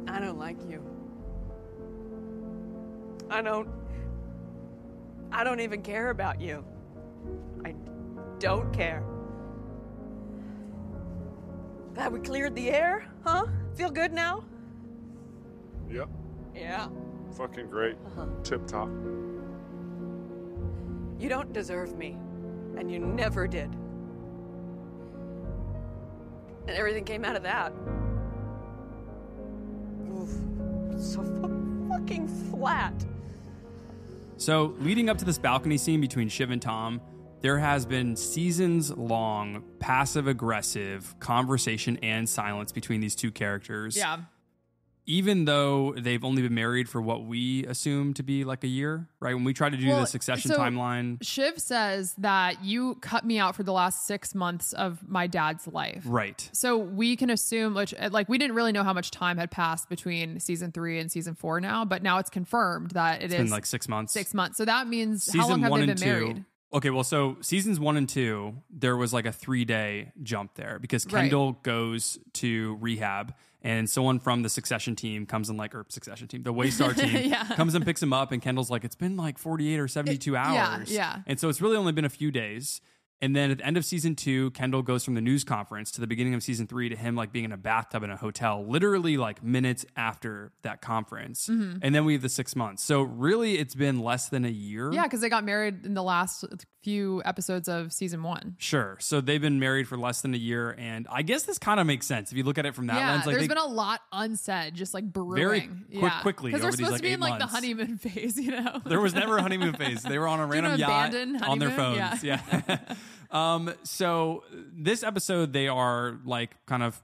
I don't like you. I don't. I don't even care about you. I don't care. Glad we cleared the air, huh? Feel good now? Yep. Yeah. Fucking great. uh-huh. Tip top. You don't deserve me, and you never did. And everything came out of that. Oof. So fu- fucking flat. So, leading up to this balcony scene between Shiv and Tom, there has been seasons long passive aggressive conversation and silence between these two characters. Yeah. Even though they've only been married for what we assume to be like a year, right? When we try to do Well, the succession so timeline, Shiv says that you cut me out for the last six months of my dad's life. right? So we can assume, which uh, like we didn't really know how much time had passed between season three and season four now, but now it's confirmed that it It's is been like six months. six months. So that means season how long have one they and been two. Okay, well, so seasons one and two, there was like a three day jump there because Right. Kendall goes to rehab and someone from the succession team comes and like, or succession team, the Waystar *laughs* team Yeah. comes and picks him up. And Kendall's like, it's been like 48 or 72 yeah, hours. yeah. And so it's really only been a few days. And then at the end of season two, Kendall goes from the news conference to the beginning of season three to him like being in a bathtub in a hotel, literally like minutes after that conference. Mhm. And then we have the six months. So really, it's been less than a year. Yeah, because they got married in the last few episodes of season one. Sure. So they've been married for less than a year, and I guess this kind of makes sense if you look at it from that yeah, lens. Like there's they, been a lot unsaid, just like brewing. Very quick- yeah. quickly because they're these, supposed like, to be in like months. the honeymoon *laughs* phase, you know. there was never a honeymoon phase. They were on a *laughs* Do you know random yacht on their phones. Yeah. Yeah. *laughs* um. So this episode, they are like kind of.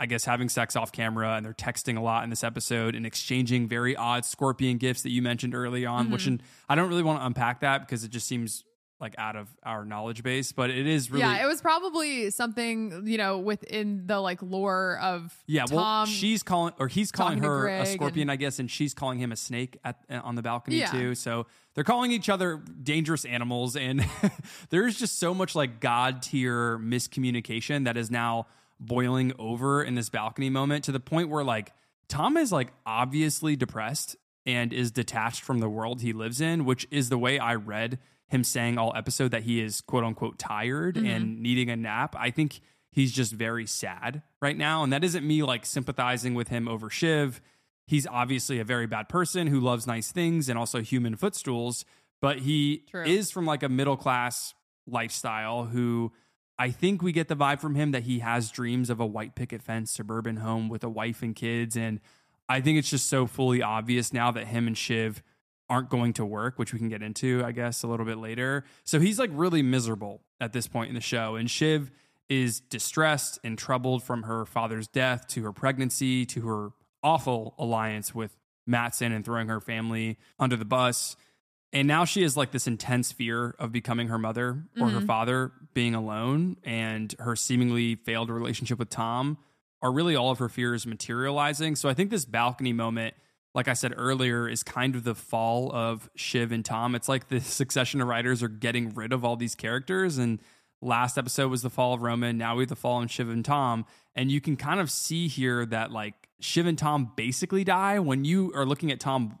I guess having sex off camera and they're texting a lot in this episode and exchanging very odd scorpion gifts that you mentioned early on, which Mhm. and I don't really want to unpack that because it just seems like out of our knowledge base, but it is really yeah, it was probably something you know within the like lore of Yeah, well, she's calling or he's calling her a scorpion, and- I guess, and she's calling him a snake at uh, on the balcony Yeah. too. So they're calling each other dangerous animals, and *laughs* there's just so much like god tier miscommunication that is now boiling over in this balcony moment to the point where like Tom is like obviously depressed and is detached from the world he lives in, which is the way I read him saying all episode that he is quote unquote tired Mhm. and needing a nap. I think he's just very sad right now. And that isn't me like sympathizing with him over Shiv. He's obviously a very bad person who loves nice things and also human footstools, but he True. is from like a middle class lifestyle who I think we get the vibe from him that he has dreams of a white picket fence suburban home with a wife and kids. And I think it's just so fully obvious now that him and Shiv aren't going to work, which we can get into, I guess, a little bit later. So he's like really miserable at this point in the show. And Shiv is distressed and troubled from her father's death to her pregnancy to her awful alliance with Matson and throwing her family under the bus. And now she has like this intense fear of becoming her mother or her Mhm. father being alone and her seemingly failed relationship with Tom are really all of her fears materializing. So I think this balcony moment, like I said earlier, is kind of the fall of Shiv and Tom. It's like the *laughs* succession of writers are getting rid of all these characters. And last episode was the fall of Roman. Now we have the fall of Shiv and Tom. And you can kind of see here that like Shiv and Tom basically die when you are looking at Tom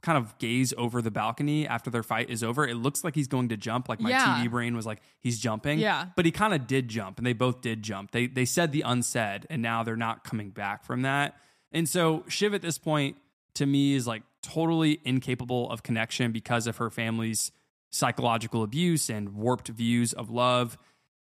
kind of gaze over the balcony after their fight is over. It looks like he's going to jump. Like my Yeah. TV brain was like, he's jumping. Yeah. But he kind of did jump and they both did jump. They they said the unsaid and now they're not coming back from that. And so Shiv at this point to me is like totally incapable of connection because of her family's psychological abuse and warped views of love.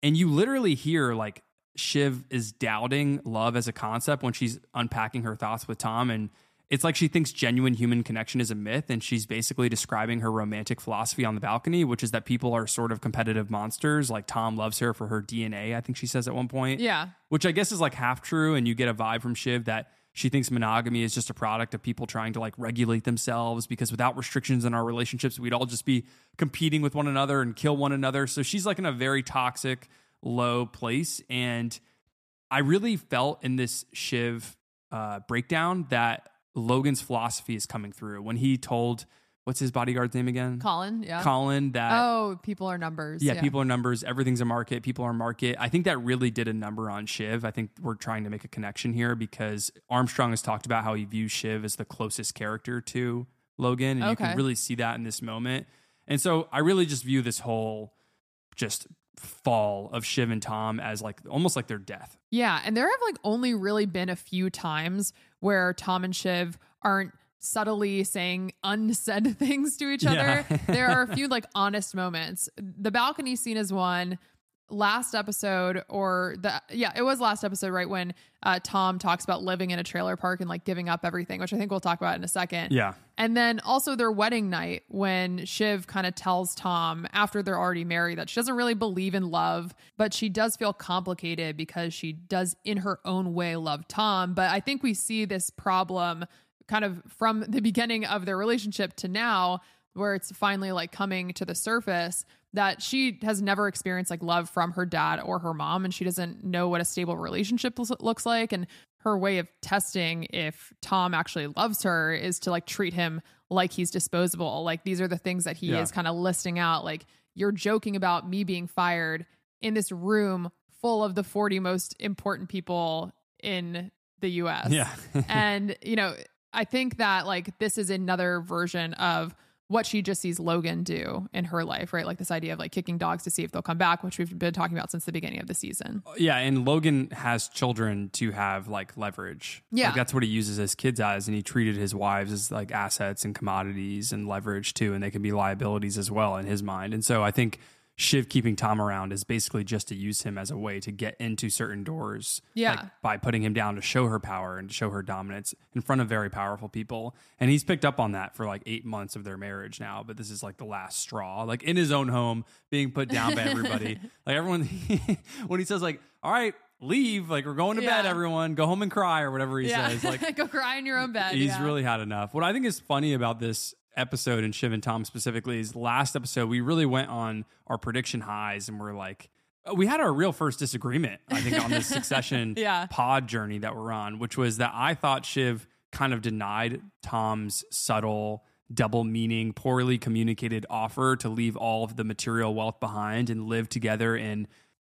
And you literally hear like Shiv is doubting love as a concept when she's unpacking her thoughts with Tom. And it's like she thinks genuine human connection is a myth. And she's basically describing her romantic philosophy on the balcony, which is that people are sort of competitive monsters. Like Tom loves her for her DNA, I think she says at one point. Yeah. Which I guess is like half true. And you get a vibe from Shiv that she thinks monogamy is just a product of people trying to like regulate themselves because without restrictions in our relationships, we'd all just be competing with one another and kill one another. So she's like in a very toxic, low place. And I really felt in this Shiv uh, breakdown that Logan's philosophy is coming through when he told what's his bodyguard's name again? Colin, yeah. Colin that Oh, people are numbers. yeah, people are numbers. Everything's a market. People are market. I think that really did a number on Shiv. I think we're trying to make a connection here because Armstrong has talked about how he views Shiv as the closest character to Logan, and you can really see that in this moment. And so I really just view this whole just fall of Shiv and Tom as like almost like their death. Yeah, and there have like only really been a few times where Tom and Shiv aren't subtly saying unsaid *laughs* things to each other. Yeah. *laughs* there are a few like honest moments. The balcony scene is one. Last episode, or the yeah, it was last episode, right when uh, Tom talks about living in a trailer park and like giving up everything, which I think we'll talk about in a second. Yeah. And then also their wedding night when Shiv kind of tells Tom after they're already married that she doesn't really believe in love, but she does feel complicated because she does in her own way love Tom. But I think we see this problem kind of from the beginning of their relationship to now where it's finally like coming to the surface that she has never experienced like love from her dad or her mom and she doesn't know what a stable relationship looks- like and her way of testing if Tom actually loves her is to like treat him like he's disposable like these are the things that he Yeah. is kind of listing out like you're joking about me being fired in this room full of the 40 most important people in the US Yeah. *laughs* and you know i think that like this is another version of what she just sees logan do in her life right like this idea of like kicking dogs to see if they'll come back which we've been talking about since the beginning of the season uh, Yeah, and Logan has children to have like leverage. Yeah. Like, that's what he uses his kids as, and he treated his wives as like assets and commodities and leverage too, and they can be liabilities as well in his mind. And so I think Shiv keeping Tom around is basically just to use him as a way to get into certain doors. Yeah. like, by putting him down to show her power and to show her dominance in front of very powerful people. And he's picked up on that for like eight months of their marriage now, but this is like the last straw. Like in his own home, being put down by everybody. *laughs* like everyone *laughs* when he says like, all right, leave, like we're going to bed, everyone, go home and cry or whatever he yeah says. Like *laughs* go cry in your own bed he's yeah. really had enough. What I think is funny about this episode and Shiv and Tom specifically is last episode we really went on our prediction highs and we're like uh, we had our real first disagreement, I think, on this *laughs* succession Yeah. pod journey that we're on, which was that I thought Shiv kind of denied Tom's subtle, double meaning, poorly communicated offer to leave all of the material wealth behind and live together in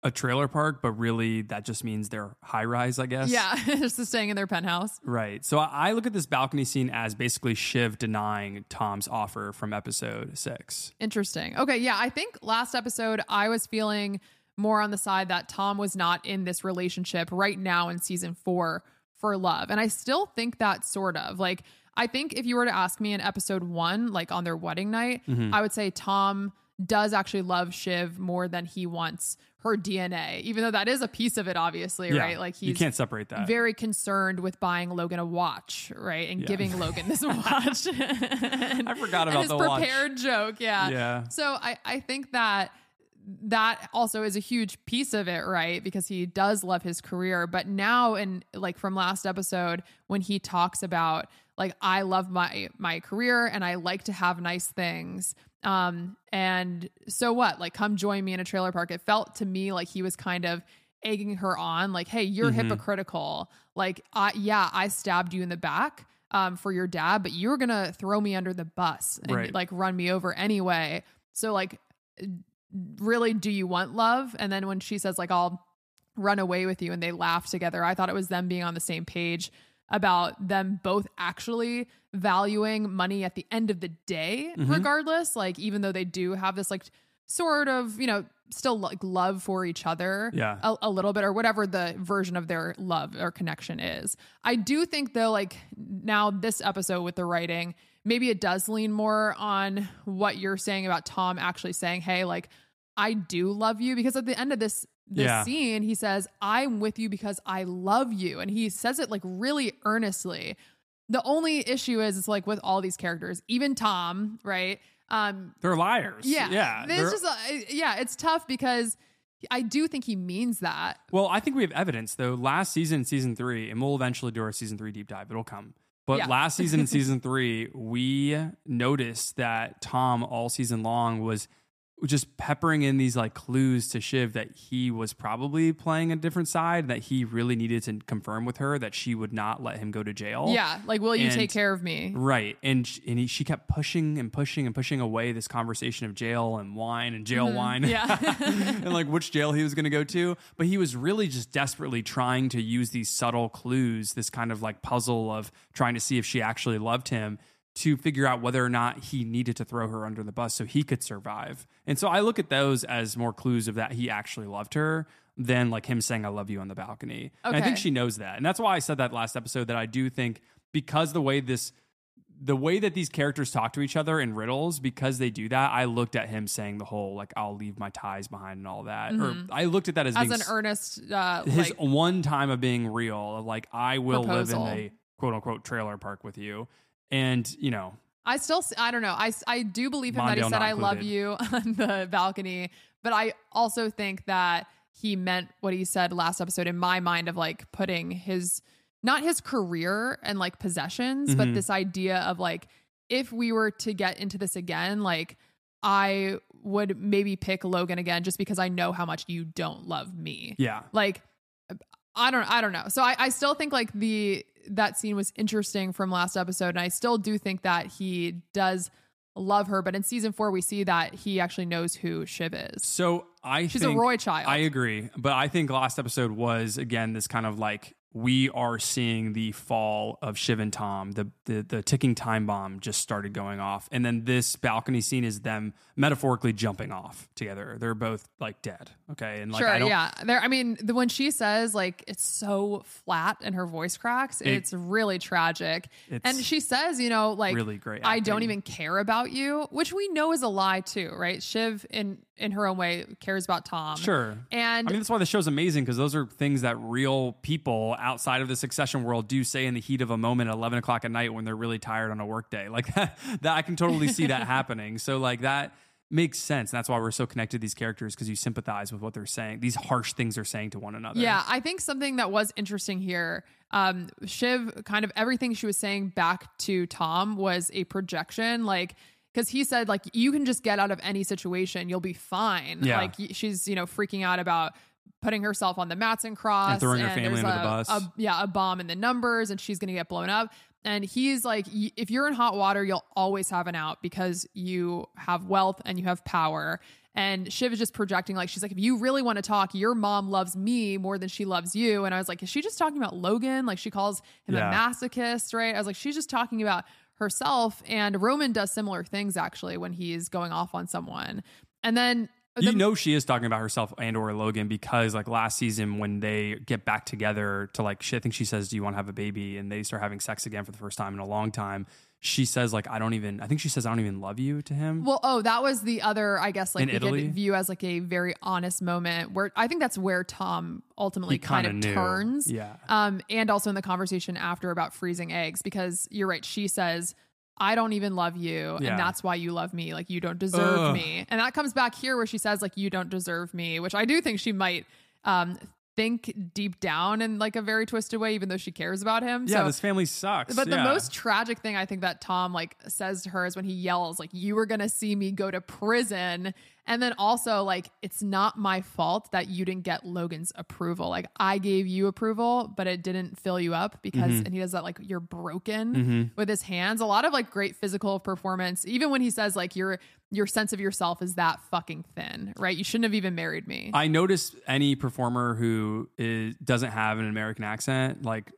a trailer park, but really that just means they're high rise, I guess. yeah *laughs* just staying in their penthouse Right. So I look at this balcony scene as basically Shiv denying Tom's offer from episode six. Interesting. Okay, yeah, I think last episode I was feeling more on the side that Tom was not in this relationship right now in season 4 for love. And I still think that sort of. Like I think if you were to ask me in episode 1 like on their wedding night, Mm-hmm. I would say Tom does actually love Shiv more than he wants her DNA, even though that is a piece of it obviously, Yeah, right? Like he's you can't separate that. very concerned with buying Logan a watch, right? And Yeah. giving Logan this *laughs* watch. and, I forgot *laughs* and about his the watch. prepared joke. Yeah. Yeah. So I, I think that that also is a huge piece of it, right? Because he does love his career. But now and like from last episode, when he talks about like I love my my career and I like to have nice things. Um, and so what? Like come join me in a trailer park. It felt to me like he was kind of egging her on, like, hey, you're Mm-hmm. hypocritical. Like, I yeah, I stabbed you in the back um, for your dad, but you're gonna throw me under the bus and Right. like run me over anyway. So like, really, do you want love? And then when she says like, I'll run away with you, and they laugh together, I thought it was them being on the same page about them both actually valuing money at the end of the day, Mm-hmm. regardless. Like, even though they do have this like sort of, you know, still like love for each other Yeah. a, a little bit or whatever the version of their love or connection is. I do think though, like now this episode with the writing, maybe it does lean more on what you're saying about Tom actually saying, Hey, like I do love you because at the end of this this Yeah. scene, he says, I'm with you because I love you. And he says it like really earnestly. The only issue is it's like with all these characters, even Tom, right? Um, They're liars. yeah. Yeah. It's just, uh, yeah, it's tough because I do think he means that. well, I think we have evidence though. Last season, season three, and we'll eventually do our season three deep dive. It'll come. But Yeah. last season and *laughs* season three, we noticed that Tom all season long was just peppering in these like clues to Shiv that he was probably playing a different side, that he really needed to confirm with her that she would not let him go to jail. Yeah, like, will you And- take care of me? Right. And sh- and he, she kept pushing and pushing and pushing away this conversation of jail and wine and jail Mhm. wine. Yeah. *laughs* and like which jail he was going to go to. But he was really just desperately trying to use these subtle clues, this kind of like puzzle of trying to see if she actually loved him to figure out whether or not he needed to throw her under the bus so he could survive. And so I look at those as more clues of that he actually loved her than like him saying I love you on the balcony. And I think she knows that. And that's why I said that last episode that I do think because the way this the way that these characters talk to each other in riddles because they do that i looked at him saying the whole like i'll leave my ties behind and all that Mhm. or i looked at that as, As an earnest, uh, his like, one time of being real of like i will Proposal. live in a quote unquote trailer park with you and you know I still, I don't know. I, I do believe him that he said, I love you *laughs* on the balcony. But I also think that he meant what he said last episode in my mind of like putting his, not his career and like possessions, but Mhm. this idea of like, if we were to get into this again, like, I would maybe pick Logan again just because I know how much you don't love me. yeah Like, I don't, I don't know. So I, I still think like the that scene was interesting from last episode, and I still do think that he does love her. But in season four, we see that he actually knows who Shiv is. so i She's a Roy child. i agree but i think last episode was again this kind of like we are seeing the fall of Shiv and Tom. The, the the ticking time bomb just started going off, and then this balcony scene is them metaphorically jumping off together. They're both like dead. Okay, and like sure, I don't, yeah. There, I mean, the when she says like it's so flat and her voice cracks, It- it's really tragic. It's and she says, you know, like really great I don't even care about you, which we know is a lie too, right? Shiv in in her own way cares about Tom. Sure. And I mean, that's why the show's amazing because those are things that real people outside of the succession world do say in the heat of a moment at 11 o'clock at night when they're really tired on a work day. *laughs* Like that, that I can totally see that *laughs* happening. So, like, that makes sense. And that's why we're so connected to these characters because you sympathize with what they're saying, these harsh things they're saying to one another. Yeah, I think something that was interesting here, um, Shiv, kind of everything she was saying back to Tom was a projection, like because he said like you can just get out of any situation, you'll be fine. Yeah. Like she's you know freaking out about putting herself on the Matson cross And throwing her family under the a- bus. a- yeah, a bomb in the numbers, and she's gonna get blown up. And he's like, if you're in hot water, you'll always have an out because you have wealth and you have power. And Shiv is just projecting, like, she's like, if you really want to talk, your mom loves me more than she loves you. And I was like, is she just talking about Logan? Like, she calls him Yeah. a masochist, right? I was like, she's just talking about herself. And Roman does similar things actually when he's going off on someone. And then you know she is talking about herself and or Logan because like last season when they get back together to like she, I think she says do you want to have a baby and they start having sex again for the first time in a long time she says like I don't even I think she says I don't even love you to him Well, oh, that was the other, I guess, like In we Italy? view as like a very honest moment where I think that's where Tom ultimately He kind of kinda knew. turns. Yeah. Um, and also in the conversation after about freezing eggs, because you're right. She says, I don't even love you. Yeah. And that's why you love me. Like, you don't deserve Ugh. me. And that comes back here where she says, like, you don't deserve me, which I do think she might um, think deep down in like a very twisted way, even though she cares about him. yeah so, this family sucks but the most tragic thing I think that Tom like says to her is when he yells like you were to see me go to prison and then also like it's not my fault that you didn't get Logan's approval. Like I gave you approval but it didn't fill you up because Mhm. and he does that like you're broken Mhm. with his hands. A lot of like great physical performance even when he says like your your sense of yourself is that fucking thin, right? You shouldn't have even married me. I notice any performer who is, doesn't have an American accent, like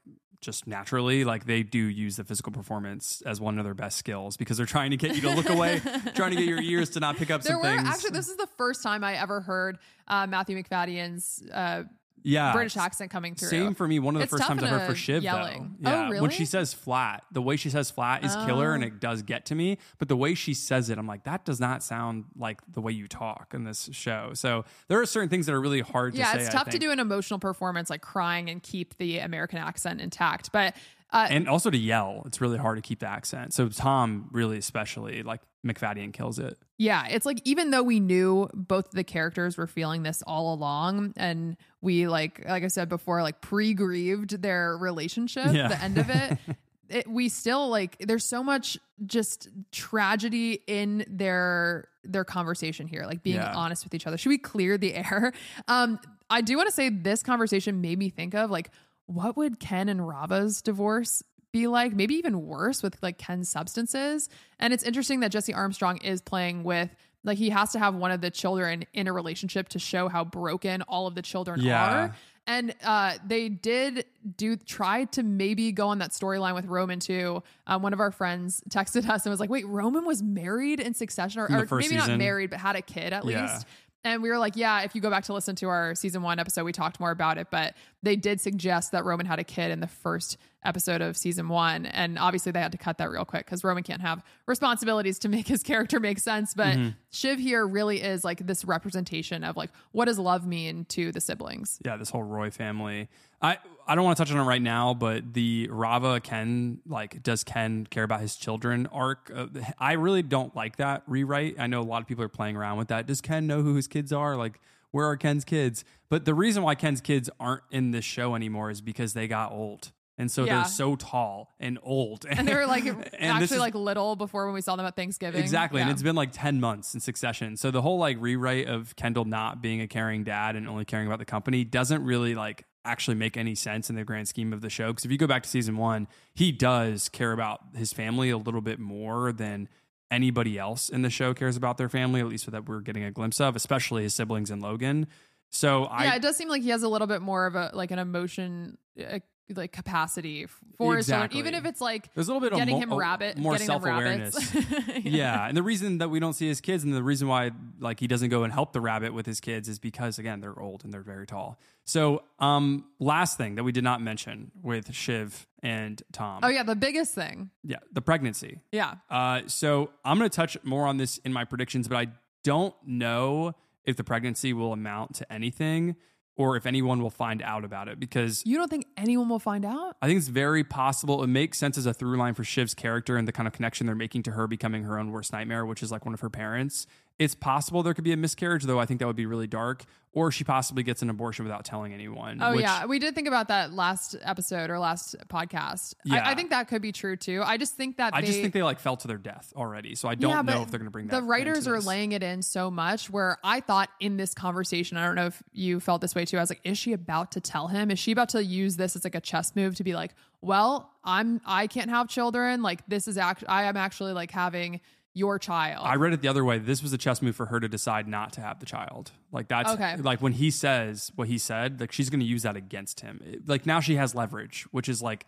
just naturally, like they do use the physical performance as one of their best skills because they're trying to get you to look away, *laughs* trying to get your ears to not pick up there some were things. actually this is the first time I ever heard uh, Matthew Macfadyen's uh, yeah, British accent coming through. Same for me. One of the It's first tough times I in heard a for Shiv yelling. though. Oh, really? when she says flat, the way she says flat is killer, and Oh. it does get to me. But the way she says it, I'm like, that does not sound like the way you talk in this show. So there are certain things that are really hard to yeah, say. it's I tough to think. do an emotional performance like crying and keep the American accent intact. But uh, and also to yell. It's really hard to keep the accent. So Tom, really especially, like Macfadyen kills it. yeah, it's like even though we knew both the characters were feeling this all along, and we like like I said before, like pre-grieved their relationship, Yeah. the end of it. *laughs* It, we still like there's so much just tragedy in their their conversation here, like being Yeah. honest with each other. Should we clear the air? *laughs* Um, I do want to say this conversation made me think of like, what would Ken and Rava's divorce be like? Maybe even worse with like Ken's substances. And it's interesting that Jesse Armstrong is playing with. Like he has to have one of the children in a relationship to show how broken all of the children Yeah. are. And uh, they did do try to maybe go on that storyline with Roman too. Um, one of our friends texted us and was like, "Wait, Roman was married in Succession, or, In or maybe not married, but had a kid at Yeah. least." And we were like, "Yeah." If you go back to listen to our season one episode, we talked more about it. But they did suggest that Roman had a kid in the first episode of season one, and obviously they had to cut that real quick because Roman can't have responsibilities to make his *laughs* character make sense. But Mhm. Shiv here really is like this representation of like what does love mean to the siblings. yeah, this whole Roy family. I I don't want to touch on it right now, but the Rava Ken like does Ken care about his children arc? Uh, I really don't like that rewrite. I know a lot of people are playing around with that. Does Ken know who his kids are? Like, where are Ken's kids? But the reason why Ken's kids aren't in this show anymore is because they got old. And so Yeah. they're so tall and old. And they were like *laughs* actually like little before when we saw them at Thanksgiving. Exactly. And it's been like 10 months in succession. So the whole like rewrite of Kendall not being a caring dad and only caring about the company doesn't really like actually make any sense in the grand scheme of the show. Because if you go back to season one, he does care about his family a little bit more than anybody else in the show cares about their family, at least that we're getting a glimpse of, especially his siblings and Logan. So I yeah, it does seem like he has a little bit more of a like an emotion uh, like capacity for his children, even if it's like There's a little bit of getting mo- him oh, rabbit, more self-awareness. *laughs* rabbits. yeah. and the reason that we don't see his kids, and the reason why like he doesn't go and help the rabbit with his kids, is because again they're old and they're very tall. So, um, last thing that we did not mention with Shiv and Tom. Oh yeah, the biggest thing. yeah, the pregnancy. Yeah. Uh, so I'm going to touch more on this in my predictions, but I don't know if the pregnancy will amount to anything or if anyone will find out about it because You don't think anyone will find out? I think it's very possible. It makes sense as a through line for Shiv's character and the kind of connection they're making to her becoming her own worst nightmare, which is like one of her parents. It's possible there could be a miscarriage, though. I think that would be really dark. Or she possibly gets an abortion without telling anyone. Oh which- yeah, we did think about that last episode or last podcast. Yeah. I, I think that could be true too. I just think that I they, just think they like fell to their death already. So I don't Yeah, know if they're going to bring that. The writers are laying it in so much where I thought in this conversation, I don't know if you felt this way too. I was like, is she about to tell him? Is she about to use this as like a chess move to be like, well, I'm I can't have children. Like this is act I am actually like having your child. I read it the other way. This was a chess move for her to decide not to have the child. Like that's Okay. like when he says what he said, like she's going to use that against him. It- Like now she has leverage, which is like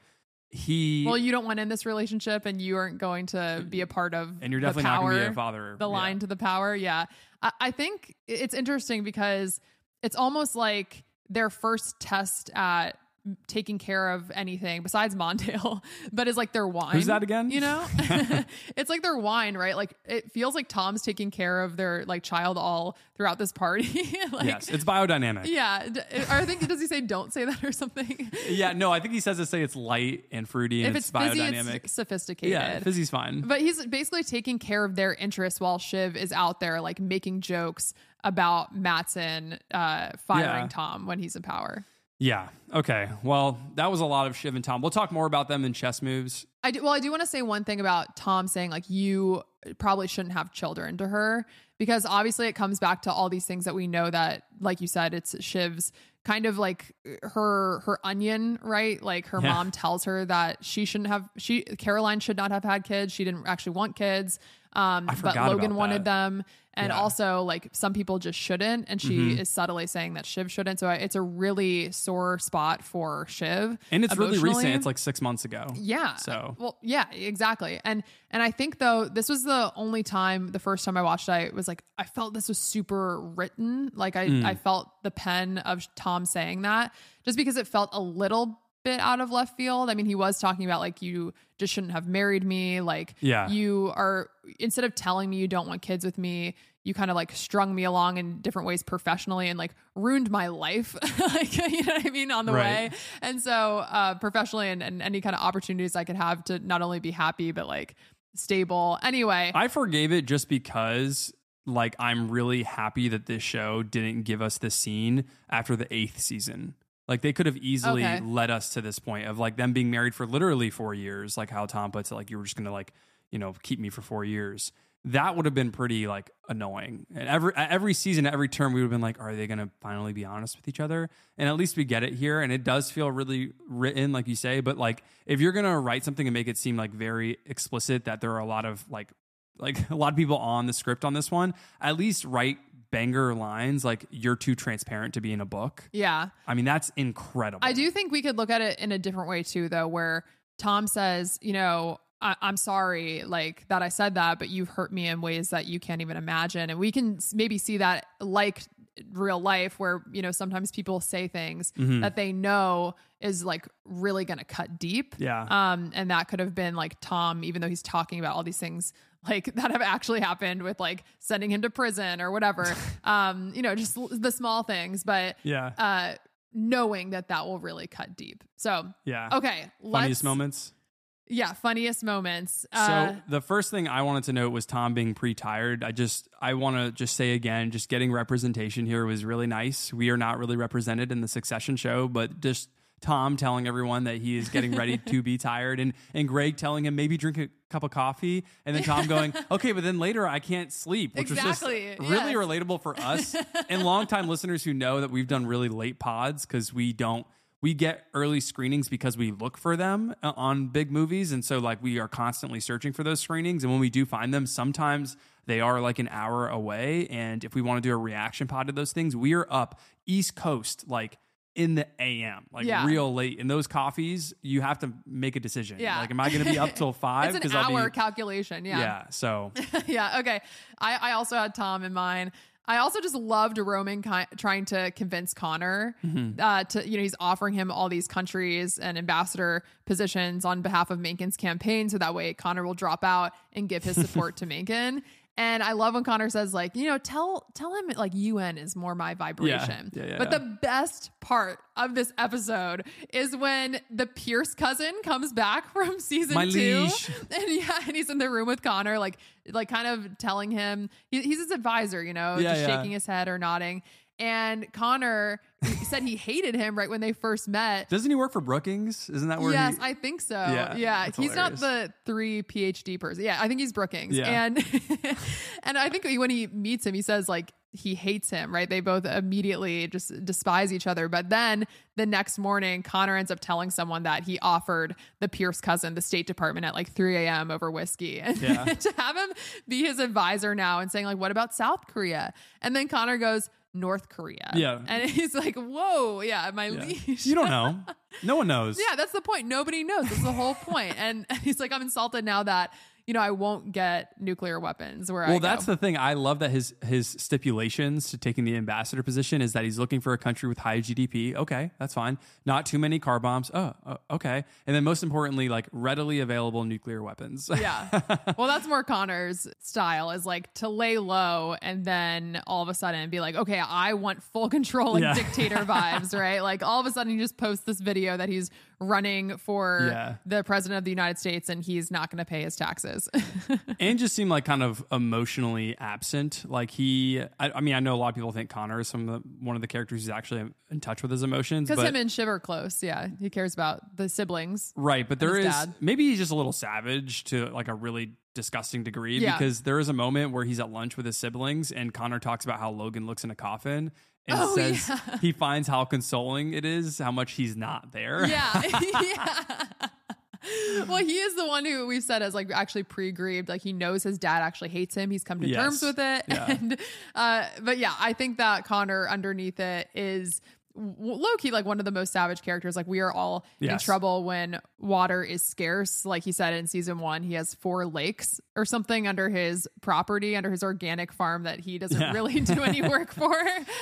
he well, you don't want in this relationship, and you aren't going to be a part of. and you're the definitely not going to be a father. The Yeah. line to the power, yeah. I, I think it's interesting because it's almost like their first test at taking care of anything besides Mondale, *laughs* but is like their wine. Who's that again? You know, *laughs* *laughs* it's like their wine, right? Like it feels like Tom's taking care of their like child all throughout this party. like, yes, it's biodynamic. Yeah, or I think does he say don't say that or something? Yeah, no, I think he says to say it's light and fruity and if it's, it's fizzy, biodynamic. it's sophisticated. yeah, fizzy's fine. But he's basically taking care of their interests while Shiv is out there like making jokes about Matson uh, firing Yeah. Tom when he's in power. Yeah. Okay. Well, that was a lot of Shiv and Tom. We'll talk more about them in chess moves. I do, well, I do want to say one thing about Tom saying like you probably shouldn't have children to her because obviously it comes back to all these things that we know that, like you said, it's Shiv's kind of like her her onion, right? Like her Yeah. mom tells her that she shouldn't have she Caroline should not have had kids. She didn't actually want kids. Um, but Logan wanted them, and Yeah. also like some people just shouldn't, and she Mhm. is subtly saying that Shiv shouldn't. So I, it's a really sore spot for Shiv, And it's really recent. It's like six months ago. Yeah. So well, yeah, exactly. And and I think though this was the only time, the first time I watched, it, I was like, I felt this was super written. Like I Mm. I felt the pen of Tom saying that just because it felt a little bit out of left field. I mean, he was talking about like you just shouldn't have married me. Like Yeah. you are instead of telling me you don't want kids with me. You kind of like strung me along in different ways professionally and like ruined my life. *laughs* like, *laughs* you know what I mean? On the Right. way. And so, uh, professionally and, and any kind of opportunities I could have to not only be happy, but like stable. Anyway, I forgave it just because like I'm really happy that this show didn't give us the scene after the eighth season. Like they could have easily Okay. led us to this point of like them being married for literally four years, like how Tom puts it, like you were just gonna like, you know, keep me for four years. that would have been pretty like annoying. And every every season, every term, we would have been like, are they to finally be honest with each other? And at least we get it here, and it does feel really written, like you say. But like, if you're to write something and make it seem like very explicit that there are a lot of like *laughs* like a lot of people on the script on this one, at least write banger lines like you're too transparent to be in a book. Yeah. I mean, that's incredible. I do think we could look at it in a different way too, though, where Tom says, you know, I- I'm sorry, like that I said that, but you've hurt me in ways that you can't even imagine. And we can maybe see that like real life where, you know, sometimes people say things Mhm. that they know is like really going to cut deep. Yeah. Um, and that could have been like Tom, even though he's talking about all these things like *laughs* that have actually happened with like sending him to prison or whatever. *laughs* um, you know, just the small things, but Yeah. uh, knowing that that will really cut deep. So Yeah. okay, Funniest moments. Yeah, funniest moments. Uh, So the first thing I wanted to note was Tom being pre-tired. I just I want to just say again, just getting representation here was really nice. We are not really represented in the Succession show, but just Tom telling everyone that he is getting ready to be *laughs* tired, and and Greg telling him maybe drink a cup of coffee, and then Tom going, *laughs* okay, but then later I can't sleep, which Exactly, was just really yes. relatable for us *laughs* and longtime listeners who know that we've done really late pods because we don't we get early screenings because we look for them uh, on big movies. And so like we are constantly searching for those screenings. And when we do find them sometimes they are like an hour away. And if we want to do a reaction pod to those things we are up east coast like in the am like Yeah. real late in those coffees you have to make a decision Yeah. like am i going to be up till *laughs* five it's an hour be calculation. Yeah. yeah so *laughs* yeah. Okay. I, I also had Tom in mind. I also just loved Roman ki- trying to convince Connor Mhm. uh, to, you know, he's offering him all these countries and ambassador positions on behalf of Mencken's campaign. So that way Connor will drop out and give his support to *laughs* Menken. And I love when Connor says, like, you know, tell tell him like UN is more my vibration. Yeah, yeah, but yeah. the best part of this episode is when the Pierce cousin comes back *laughs* from season My two. liege. *laughs* And yeah, and he's in the room with Connor, like like kind of telling him he, he's his advisor, you know, just shaking his head or nodding. And Connor said he hated him right when they first met. doesn't he work for brookings isn't that where yes, he, I think so. Yeah, Yeah, he's not the three PhD person. Yeah, I think he's Brookings. Yeah. And *laughs* and I think when he meets him, he says like he hates him. Right? They both immediately just despise each other. But then the next morning, Connor ends up telling someone that he offered the Pierce cousin the State Department at like 3 a.m. over whiskey, *laughs* and Yeah. to have him be his advisor now and saying like, "What about South Korea?" And then Connor goes. North Korea. Yeah. And he's like, whoa, yeah, my Yeah. liege. you don't know *laughs* no one knows Yeah, that's the point. Nobody knows. That's the whole point. And he's like, I'm insulted now that you know I won't get nuclear weapons. Where I Well, go. that's the thing. I love that his his stipulations to taking the ambassador position is that he's looking for a country with high GDP. Okay, that's fine. Not too many car bombs. Oh, uh, okay. And then most importantly, like readily available nuclear weapons. *laughs* yeah. Well, that's more Connor's style is like to lay low and then all of a sudden be like, okay, I want full *laughs* control and Yeah. dictator vibes, right? Like all of a sudden he just posts this video that he's running for Yeah. the president of the United States and he's not going to pay his taxes. *laughs* and just seemed like kind of emotionally absent. Like he, I, I mean, I know a lot of people think Connor is some of the, one of the characters who's actually in touch with his emotions. Because him and Shiv are close. Yeah. He cares about the siblings. Right, but there is dad. maybe he's just a little savage to like a really disgusting degree Yeah. because there is a moment where he's at lunch with his siblings and Connor talks about how Logan looks in a coffin and Oh, says yeah. he finds how consoling it is how much he's not there. Yeah. *laughs* *laughs* yeah. *laughs* Well, he is the one who we've said is like actually pre-grieved. Like he knows his dad actually hates him. He's come to Yes. terms with it. Yeah. *laughs* And uh but yeah, I think that Connor underneath it is low key like one of the most savage characters. Like we are all in trouble when water is scarce. Like he said in season one, he has four lakes or something under his property, under his organic farm that he doesn't Yeah. really do any *laughs* work for.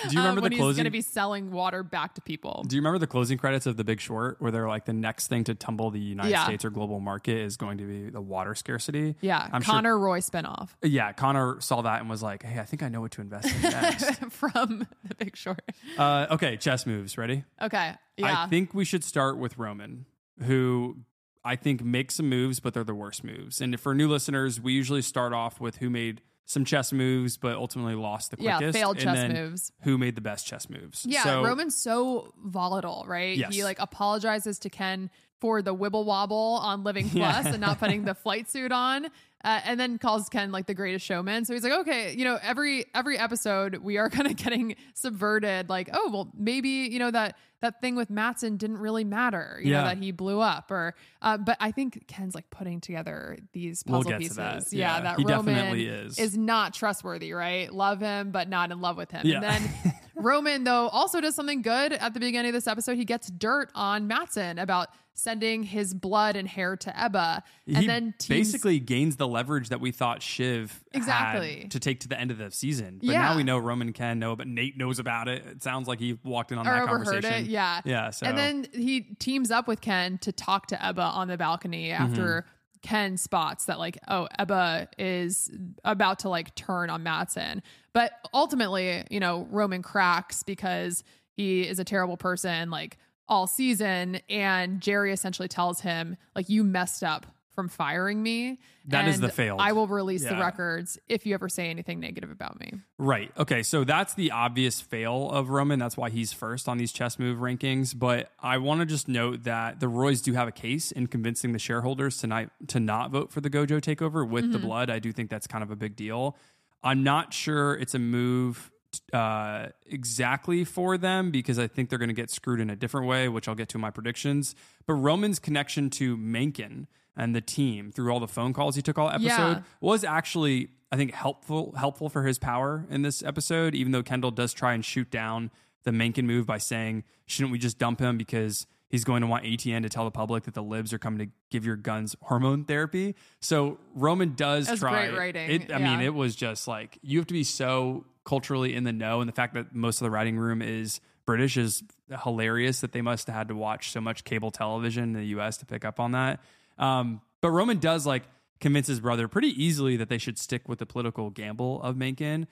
Do you remember um, when the he's going to be selling water back to people? Do you remember the closing credits of The Big Short where they're like the next thing to tumble the United Yeah. States or global market is going to be the water scarcity? Yeah, I'm sure- Connor Roy spinoff yeah, Connor saw that and was like, "Hey, I think I know what to invest in next." *laughs* from The Big Short. uh, okay, chess moves. Ready? Okay, yeah, I think we should start with Roman, who I think makes some moves, but they're the worst moves. And for new listeners, we usually start off with who made some chess moves, but ultimately lost the quickest. Yeah, failed and chess moves. Who made the best chess moves? yeah. So- Roman's so volatile, right? Yes. He like apologizes to Ken for the wibble wobble on Living *laughs* Yeah. Plus and not putting the flight suit on. Uh, and then calls Ken like the greatest showman. So he's like, okay, you know, every every episode we are *laughs* kind of getting subverted. Like, oh well, maybe you know that that thing with Matson didn't really matter. You Yeah. know that he blew up, or uh, but I think Ken's like putting together these We'll puzzle to pieces. that. Yeah, Yeah, that he Roman is. is not trustworthy, right? Love him, but not in love with him. Yeah. And then *laughs* Roman, though, also does something good at the beginning of this episode. He gets dirt on Matson about sending his blood and hair to Ebba. And he then teams, basically gains the leverage that we thought Shiv Exactly. had to take to the end of the season. But Yeah. now we know Roman can know, but Nate knows about it. It sounds like he walked in on or that conversation. it. Yeah. Yeah. So And then he teams up with Ken to talk to Ebba on the balcony after Mm-hmm. Ken spots that like, oh, Ebba is about to like turn on Matson. But ultimately, you know, Roman cracks because he is a terrible person like all season. And Gerri essentially tells him, like, you messed up from firing me. That is the fail. I will release the records if you ever say anything negative about me. Right. Okay. So that's the obvious fail of Roman. That's why he's first on these chess move rankings. But I want to just note that the Roys do have a case in convincing the shareholders tonight to not vote for the Gojo takeover with the Mhm. blood. I do think that's kind of a big deal. I'm not sure it's a move uh, exactly for them because I think they're going to get screwed in a different way, which I'll get to in my predictions. But Roman's connection to Mencken and the team through all the phone calls he took all episode Yeah. was actually I think helpful helpful for his power in this episode, even though Kendall does try and shoot down the Mencken move by saying, shouldn't we just dump him because he's going to want ATN to tell the public that the libs are coming to give your guns hormone therapy. So Roman does That's try great writing, It, I mean, it was just like you have to be so culturally in the know, and the fact that most of the writing room is British is hilarious. That they must have had to watch so much cable television in the U.S. to pick up on that. Um, but Roman does like convince his brother pretty easily that they should stick with the political gamble of Mencken.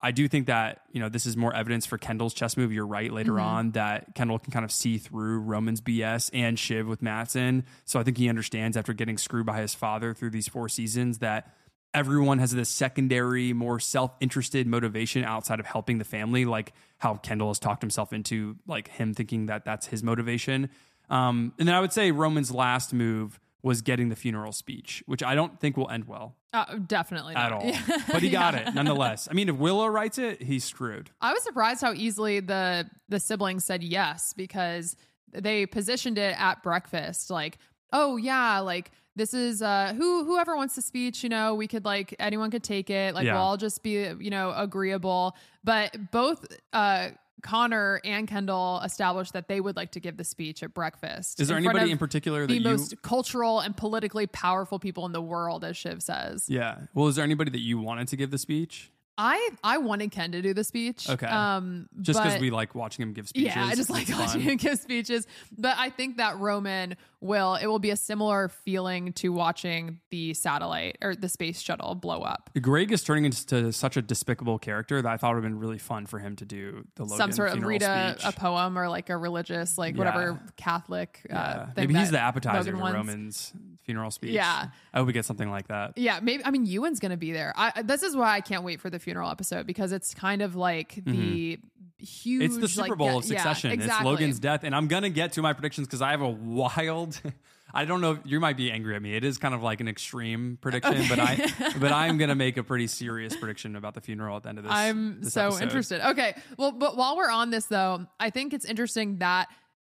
I do think that you know this is more evidence for Kendall's chess move. You're right. Later Mhm. on, that Kendall can kind of see through Roman's BS and Shiv with Matson. So I think he understands after getting screwed by his father through these four seasons that everyone has this secondary, more self-interested motivation outside of helping the family, like how Kendall has talked himself into like him thinking that that's his motivation. Um, and then I would say Roman's last move was getting the funeral speech, which I don't think will end well Uh, definitely at not. all. *laughs* But he got Yeah. it nonetheless. I mean, if Willow writes it, he's screwed. I was surprised how easily the the siblings said yes because they positioned it at breakfast like, oh yeah, like this is uh who whoever wants the speech, you know, we could like anyone could take it. Like Yeah. we'll all just be, you know, agreeable. But both uh Connor and Kendall established that they would like to give the speech at breakfast. Is there in anybody in particular that the you- most cultural and politically powerful people in the world, as Shiv says. Yeah. Well, is there anybody that you wanted to give the speech? I I wanted Ken to do the speech. Okay. Um, Just because we like watching him give speeches. Yeah, I just like watching him give speeches. But I think that Roman will, it will be a similar feeling to watching the satellite or the space shuttle blow up. Greg is turning into such a despicable character that I thought would have been really fun for him to do the Logan Some sort of read a, a poem or like a religious, like Yeah. whatever Catholic uh, Yeah. Maybe he's the appetizer Logan to. Roman's funeral speech. Yeah. I hope we get something like that. Yeah, maybe. I mean, Ewan's going to be there. I, this is why I can't wait for the funeral episode because it's kind of like the huge. Mm-hmm. It's the Super Bowl of Succession. Yeah, exactly. It's Logan's death, and I'm gonna get to my predictions because I have a wild. *laughs* I don't know. You might be angry at me. It is kind of like an extreme prediction, but I, *laughs* but I'm gonna make a pretty serious prediction about the funeral at the end of this. I'm this so episode. interested. Okay. Well, but while we're on this though, I think it's interesting that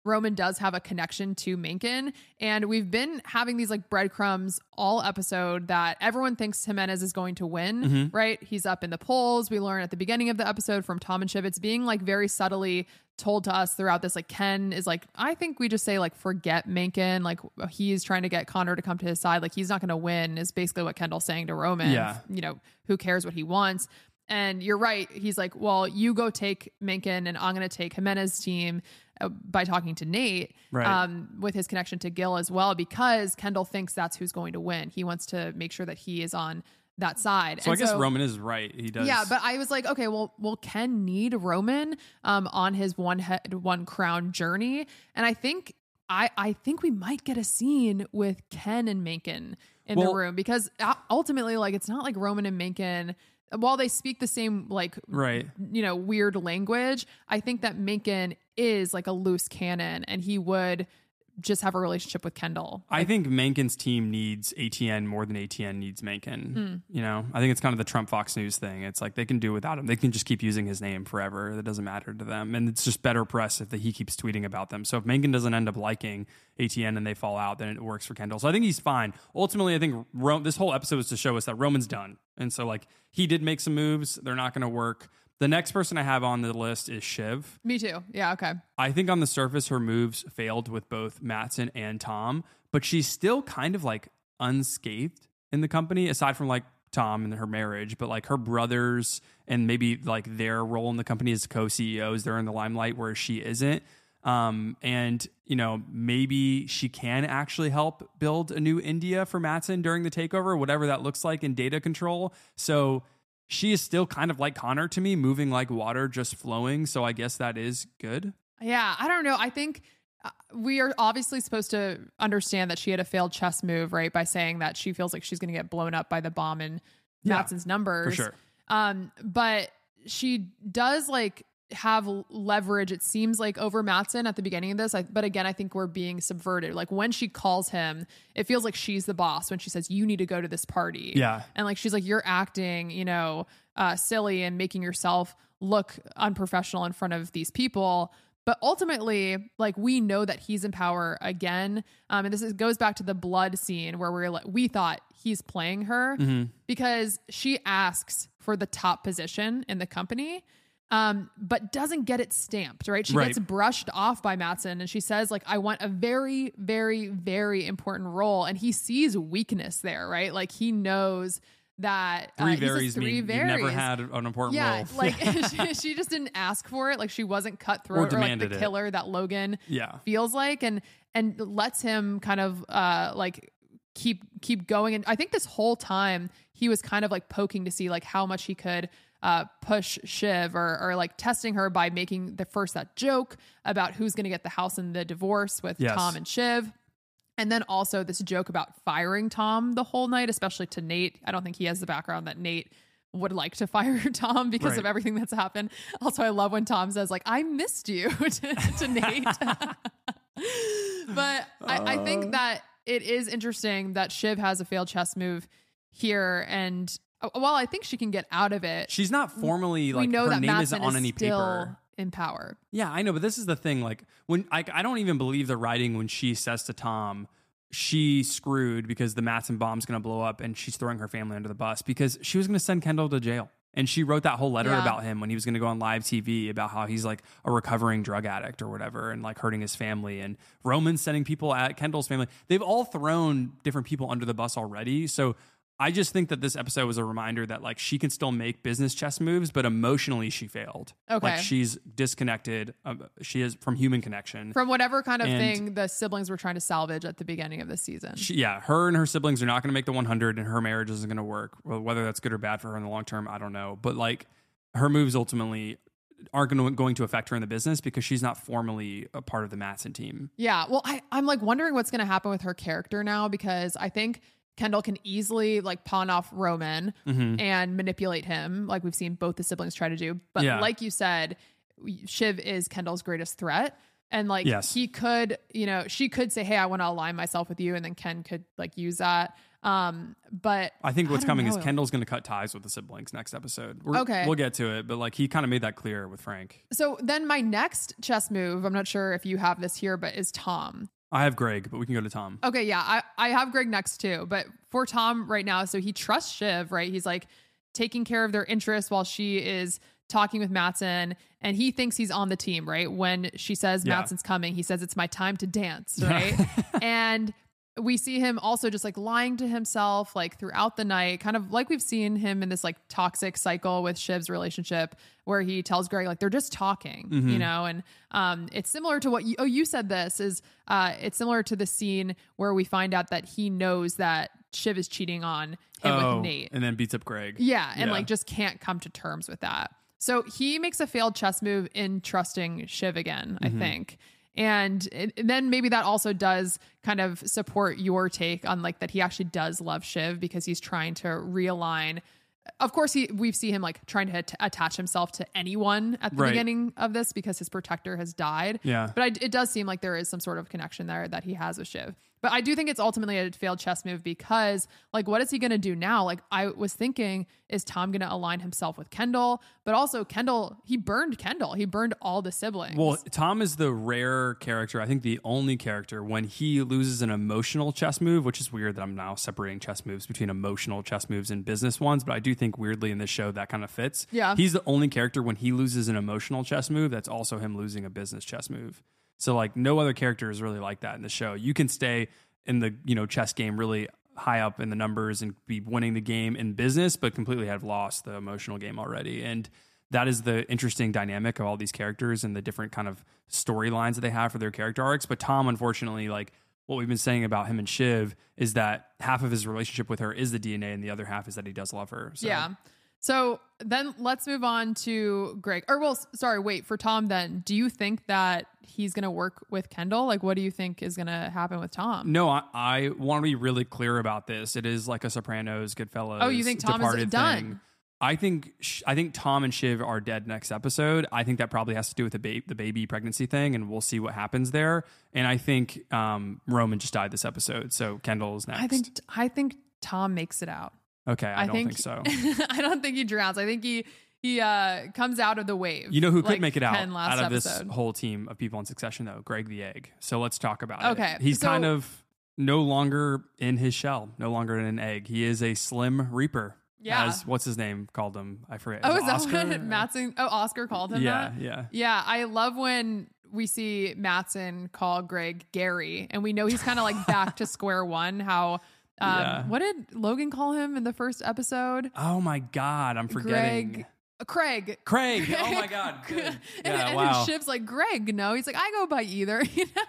Roman does have a connection to Mencken. And we've been having these like breadcrumbs all episode that everyone thinks Jimenez is going to win, Mhm. right? He's up in the polls. We learn at the beginning of the episode from Tom and Shiv. It's being like very subtly told to us throughout this. Like Ken is like, I think we just say like forget Mencken. Like he's trying to get Connor to come to his side. Like he's not going to win is basically what Kendall's saying to Roman. Yeah. You know, who cares what he wants? And you're right. He's like, well, you go take Mencken, and I'm going to take Jimenez's team uh, by talking to Nate Right. um, with his connection to Gil as well, because Kendall thinks that's who's going to win. He wants to make sure that he is on that side. So And I guess Roman is right. He does. Yeah, but I was like, okay, well, will Ken need Roman um, on his one head, one crown journey? And I think I I think we might get a scene with Ken and Mencken in the room because uh, ultimately, like, it's not like Roman and Mencken. While they speak the same, like, Right. you know, weird language, I think that Mencken is like a loose cannon, and he would just have a relationship with Kendall. I think Mencken's team needs ATN more than ATN needs Mencken. Hmm. You know, I think it's kind of the Trump Fox News thing. It's like they can do without him. They can just keep using his name forever. That doesn't matter to them, and it's just better press if he keeps tweeting about them. So if Menken doesn't end up liking ATN and they fall out, then it works for Kendall. So I think he's fine. Ultimately, I think Ro- this whole episode was to show us that Roman's done, and so like he did make some moves. They're not going to work. The next person I have on the list is Shiv. Me too. Yeah. Okay. I think on the surface, her moves failed with both Matson and Tom, but she's still kind of like unscathed in the company, aside from like Tom and her marriage, but like her brothers and maybe like their role in the company as co CEOs, they're in the limelight, where she isn't. Um, and you know, maybe she can actually help build a new India for Matson during the takeover, whatever that looks like in data control. So she is still kind of like Connor to me, moving like water, just flowing. So I guess that is good. Yeah, I don't know. I think uh, we are obviously supposed to understand that she had a failed chess move, right? By saying that she feels like she's going to get blown up by the bomb in Yeah, Matson's numbers. sure. Um, but she does like have leverage. It seems like over Matson at the beginning of this. I, but again, I think we're being subverted. Like when she calls him, it feels like she's the boss. When she says, "You need to go to this party," Yeah. and like she's like, "You're acting, you know, uh, silly and making yourself look unprofessional in front of these people." But ultimately, like we know that he's in power again, um, and this is, goes back to the blood scene where we're like, we thought he's playing her Mhm. because she asks for the top position in the company, um, but doesn't get it stamped. Right? She Right. gets brushed off by Matson, and she says like, "I want a very, very, very important role," and he sees weakness there. Right? Like he knows that uh, Three varies three mean you've never had an important Yeah, role. like *laughs* she, *laughs* she just didn't ask for it. Like she wasn't cutthroat or, like demanded the it. killer that Logan Yeah. feels like, and and lets him kind of uh like keep keep going. And I think this whole time he was kind of like poking to see like how much he could uh push Shiv or or like testing her by making the first that joke about who's going to get the house in the divorce with Yes. Tom and Shiv. And then also this joke about firing Tom the whole night, especially to Nate. I don't think he has the background that Nate would like to *laughs* fire Tom because of everything that's happened. Also, I love when Tom says, like, I missed you *laughs* to, to Nate. *laughs* but I, I Uh. think that it is interesting that Shiv has a failed chess move here. And uh, while I think she can get out of it, She's not formally we like know her that name isn't on is any still paper. in power. Yeah, I know, but this is the thing. Like when I, I don't even believe the writing when she says to Tom, she screwed because the Matson bomb's going to blow up and she's throwing her family under the bus because she was going to send Kendall to jail. And she wrote that whole letter Yeah. about him when he was going to go on live TV about how he's like a recovering drug addict or whatever and like hurting his family. And Roman sending people at Kendall's family. They've all thrown different people under the bus already. So I just think that this episode was a reminder that like she can still make business chess moves, but emotionally she failed. Okay. Like she's disconnected. Um, she is from human connection. From whatever kind of And- thing the siblings were trying to salvage at the beginning of the season. She, yeah, her and her siblings are not going to make the 100, and her marriage isn't going to work. Well, whether that's good or bad for her in the long term, I don't know. But like, her moves ultimately aren't going to, going to affect her in the business because she's not formally a part of the Matson team. Yeah. Well, I, I'm like wondering what's going to happen with her character now because I think Kendall can easily like pawn off Roman Mhm. and manipulate him, like we've seen both the siblings try to do. But Yeah. like you said, Shiv is Kendall's greatest threat. And like Yes. he could, you know, she could say, Hey, I want to align myself with you. And then Ken could like use that. Um, but I think what's don't coming is. Kendall's going to cut ties with the siblings next episode. We're, Okay. We'll get to it, but like he kind of made that clear with Frank. So then my next chess move, I'm not sure if you have this here, but is Tom. I have Greg, but we can go to Tom. Okay, yeah, I, I have Greg next too. But for Tom right now, so he trusts Shiv, right? He's like taking care of their interests while she is talking with Matson, and he thinks he's on the team, right? When she says Yeah. Matson's coming, he says it's my time to dance, right? *laughs* and we see him also just like lying to himself like throughout the night, kind of like we've seen him in this like toxic cycle with Shiv's relationship where he tells Greg like they're just talking, you Mhm. know, and um it's similar to what you oh you said this is uh it's similar to the scene where we find out that he knows that Shiv is cheating on him oh, with Nate. and then beats up Greg. Yeah, and like just can't come to terms with that. So he makes a failed chess move in trusting Shiv again, I Mhm. think. And, it- and then maybe that also does kind of support your take on like that he actually does love Shiv because he's trying to realign of course he we've seen him like trying to at- attach himself to anyone at the Right. beginning of this because his protector has died. Yeah. But I, it does seem like there is some sort of connection there that he has with Shiv. But I do think it's ultimately a failed chess move because, like, what is he going to do now? Like, I was thinking, is Tom going to align himself with Kendall? But also, Kendall, he burned Kendall. He burned all the siblings. Well, Tom is the rare character, I think the only character when he loses an emotional chess move, which is weird that I'm now separating chess moves between emotional chess moves and business ones, but I do think weirdly in this show that kind of fits. Yeah. He's the only character when he loses an emotional chess move that's also him losing a business chess move. So like no other character is really like that in the show. You can stay in the, you know, chess game really high up in the numbers and be winning the game in business, but completely have lost the emotional game already. And that is the interesting dynamic of all these characters and the different kind of storylines that they have for their character arcs. But Tom, unfortunately, like what we've been saying about him and Shiv is that half of his relationship with her is the DNA, and the other half is that he does love her. So. Yeah. So then let's move on to Greg. Or well, sorry, wait for Tom. Then, do you think that he's going to work with Kendall? Like, what do you think is going to happen with Tom? No, I, I want to be really clear about this. It is like a Sopranos, Goodfellas. Oh, you think Tom is done? Thing. I think I think Tom and Shiv are dead next episode. I think that probably has to do with the ba- the baby pregnancy thing, and we'll see what happens there. And I think um, Roman just died this episode, so Kendall's next. I think I think Tom makes it out. Okay, I, don't think, so. *laughs* I don't think he drowns. I think he he uh comes out of the wave. You know who could like make it out out of episode. this whole team of people in succession, though? Greg the Egg. So let's talk about it. Okay, He's so- kind of no longer in his shell, no longer in an egg. He is a slim reaper. Yeah. As what's his name called him? I forget. Oh, is that Oscar? what *laughs* Matson? Oh, Oscar called him Yeah, that. yeah. yeah. I love when we see Matson call Greg Gary, and we know he's kind of like back to square one. How? Um, Yeah. What did Logan call him in the first episode? Oh my God, I'm forgetting. Greg. uh, Craig. Craig. *laughs* Oh my God. And, Yeah, and wow. Shiv's like, Greg, no. He's like, I go by either, *laughs* you know?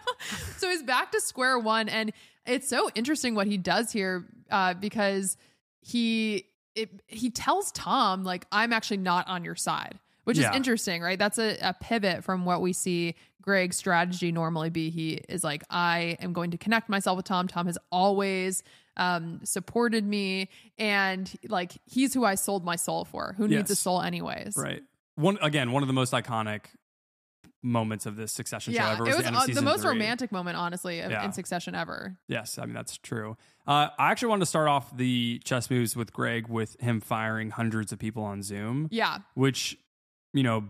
so he's back to square one. And it's so interesting what he does here uh, because he it, he tells Tom, like, I'm actually not on your side, which Yeah. is interesting, right? That's a, a pivot from what we see Greg's strategy normally be. He is like, I am going to connect myself with Tom. Tom has always um supported me and like he's who I sold my soul for. Who needs a soul anyways? Right. One again, one of the most iconic moments of this Succession show ever was, it was the uh, the most three. romantic moment, honestly, of, Yeah. in Succession ever. Yes, I mean that's true. Uh, I actually wanted to start off the chess moves with Greg with him firing hundreds of people on Zoom. Yeah. which you know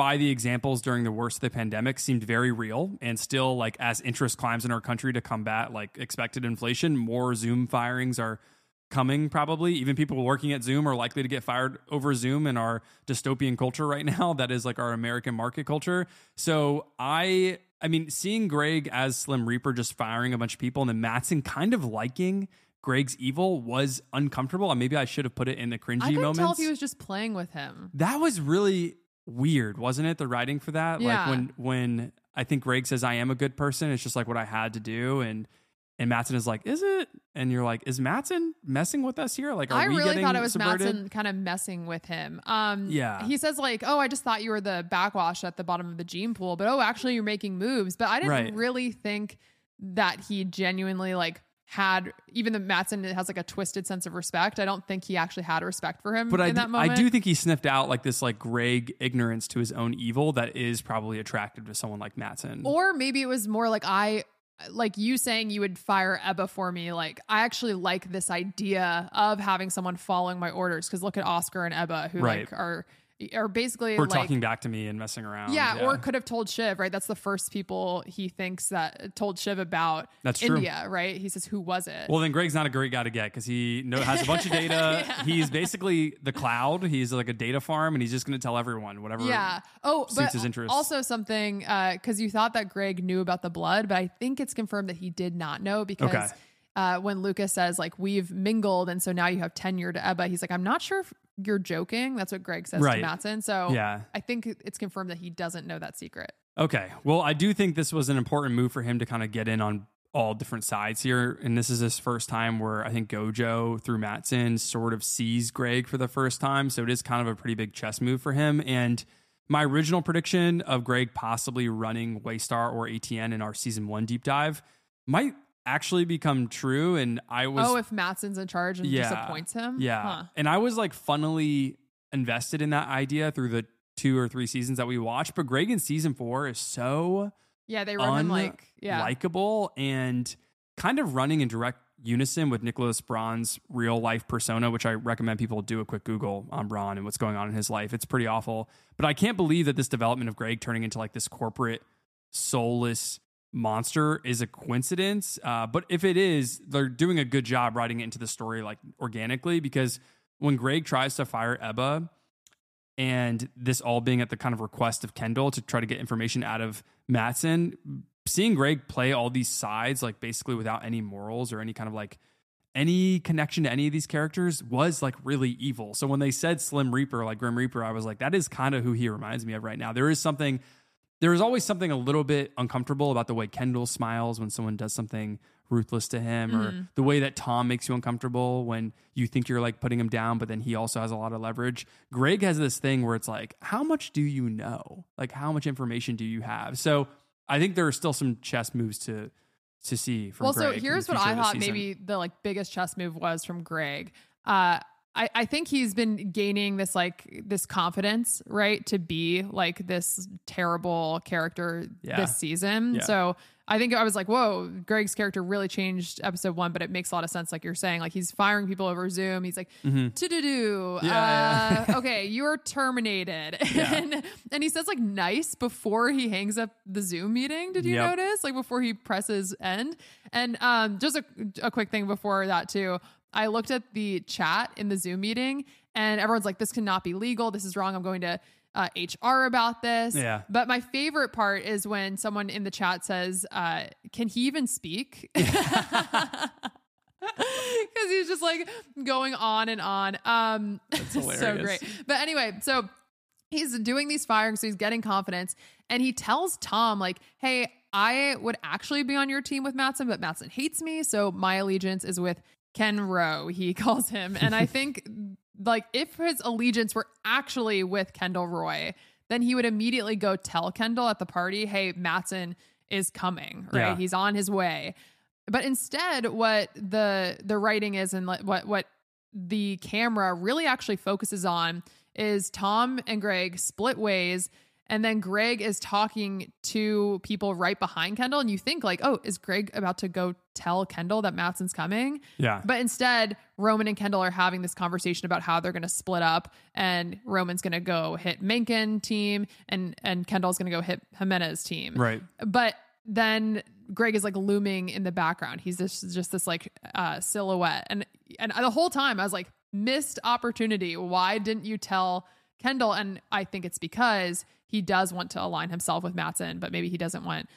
by the examples during the worst of the pandemic seemed very real and still like as interest climbs in our country to combat like expected inflation more zoom firings are coming probably. Even people working at zoom are likely to get fired over zoom in our dystopian culture right now. *laughs* That is like our american market culture. So i i mean seeing greg as slim reaper just firing a bunch of people and then matson kind of liking greg's evil was uncomfortable. And maybe i should have put it in the cringy I moments tell if he was just playing with him. that was really weird, wasn't it? The writing for that, Yeah. like when when I think Greg says I am a good person, it's just like what I had to do, and and Matson is like, is it? And you're like, is Matson messing with us here? Like, are I we really thought it was subverted? Matson kind of messing with him. Um, Yeah. He says like, "Oh, I just thought you were the backwash at the bottom of the gene pool, but oh, actually, you're making moves." But I didn't Right. really think that he genuinely like had even the Matson has like a twisted sense of respect. I don't think he actually had respect for him But in I, that do- moment. I do think he sniffed out like this like Greg ignorance to his own evil that is probably attractive to someone like Matson. Or maybe it was more like I like you saying you would fire Ebba for me. Like I actually like this idea of having someone following my orders because look at Oscar and Ebba who Right. like are are basically We're like talking back to me and messing around. yeah, or could have told Shiv, right? That's the first people he thinks that told Shiv about That's true. India, right? He says, Who was it? Well, then Greg's not a great guy to get because he know, has a bunch of *laughs* data. He's basically the cloud. He's like a data farm, and he's just going to tell everyone whatever. yeah. Oh, suits but his interests. also something uh, because you thought that Greg knew about the blood, but I think it's confirmed that he did not know because Okay. Uh, when Lukas says like we've mingled and so now you have tenure to Ebba, he's like I'm not sure if you're joking. That's what Greg says Right. to Matson. So Yeah. I think it's confirmed that he doesn't know that secret. Okay. Well, I do think this was an important move for him to kind of get in on all different sides here. And this is his first time where I think Gojo through Matson sort of sees Greg for the first time. So it is kind of a pretty big chess move for him. And my original prediction of Greg possibly running Waystar or ATN in our season one deep dive might actually become true. And I was oh, if Matson's in charge and disappoints him? Yeah. Huh. And I was like funnily invested in that idea through the two or three seasons that we watched. But Greg in season four is so Yeah, they run him like yeah. likable and kind of running in direct unison with Nicholas Braun's real life persona, which I recommend people do a quick Google on Braun and what's going on in his life. It's pretty awful. But I can't believe that this development of Greg turning into like this corporate, soulless monster is a coincidence. Uh, but if it is, they're doing a good job writing it into the story like organically because when Greg tries to fire Ebba, and this all being at the kind of request of Kendall to try to get information out of Matson, seeing Greg play all these sides, like basically without any morals or any kind of like any connection to any of these characters was like really evil. So when they said Slim Reaper, like Grim Reaper, I was like, that is kind of who he reminds me of right now. There is something, there is always something a little bit uncomfortable about the way Kendall smiles when someone does something ruthless to him or Mhm. the way that Tom makes you uncomfortable when you think you're like putting him down, but then he also has a lot of leverage. Greg has this thing where it's like, how much do you know? Like, how much information do you have? So I think there are still some chess moves to to see from well, Greg so here's what I thought maybe the like biggest chess move was from Greg. Uh, I, I think he's been gaining this like this confidence, right, to be like this terrible character Yeah. this season. Yeah. So I think I was like, whoa, Greg's character really changed episode one, but it makes a lot of sense, like you're saying. Like he's firing people over Zoom. He's like, to do do. Okay, you are terminated. *laughs* Yeah. and, and he says like nice before he hangs up the Zoom meeting. Did you Yep. notice? Like before he presses end. And um, just a, a quick thing before that too. I looked at the chat in the Zoom meeting, and everyone's like, "This cannot be legal. This is wrong. I'm going to uh, HR about this." Yeah. But my favorite part is when someone in the chat says, uh, "Can he even speak?" *laughs* Because *laughs* he's just like going on and on. Um, That's *laughs* so great. But anyway, so he's doing these firings, so he's getting confidence, and he tells Tom like, "Hey, I would actually be on your team with Matson, but Matson hates me, so my allegiance is with Ken Rowe." He *laughs* calls him, and I think like if his allegiance were actually with Kendall Roy, then he would immediately go tell Kendall at the party, "Hey, Matson is coming, right? Yeah. He's on his way." But instead, what the the writing is, and like, what what the camera really actually focuses on is Tom and Greg split ways. And then Greg is talking to people right behind Kendall. And you think, like, oh, is Greg about to go tell Kendall that Matson's coming? Yeah. But instead, Roman and Kendall are having this conversation about how they're going to split up. And Roman's going to go hit Mencken team, and, and Kendall's going to go hit Jimenez team. Right. But then Greg is like looming in the background. He's just just this like uh, silhouette, and and the whole time I was like, missed opportunity. Why didn't you tell Kendall? And I think it's because he does want to align himself with Matson, but maybe he doesn't want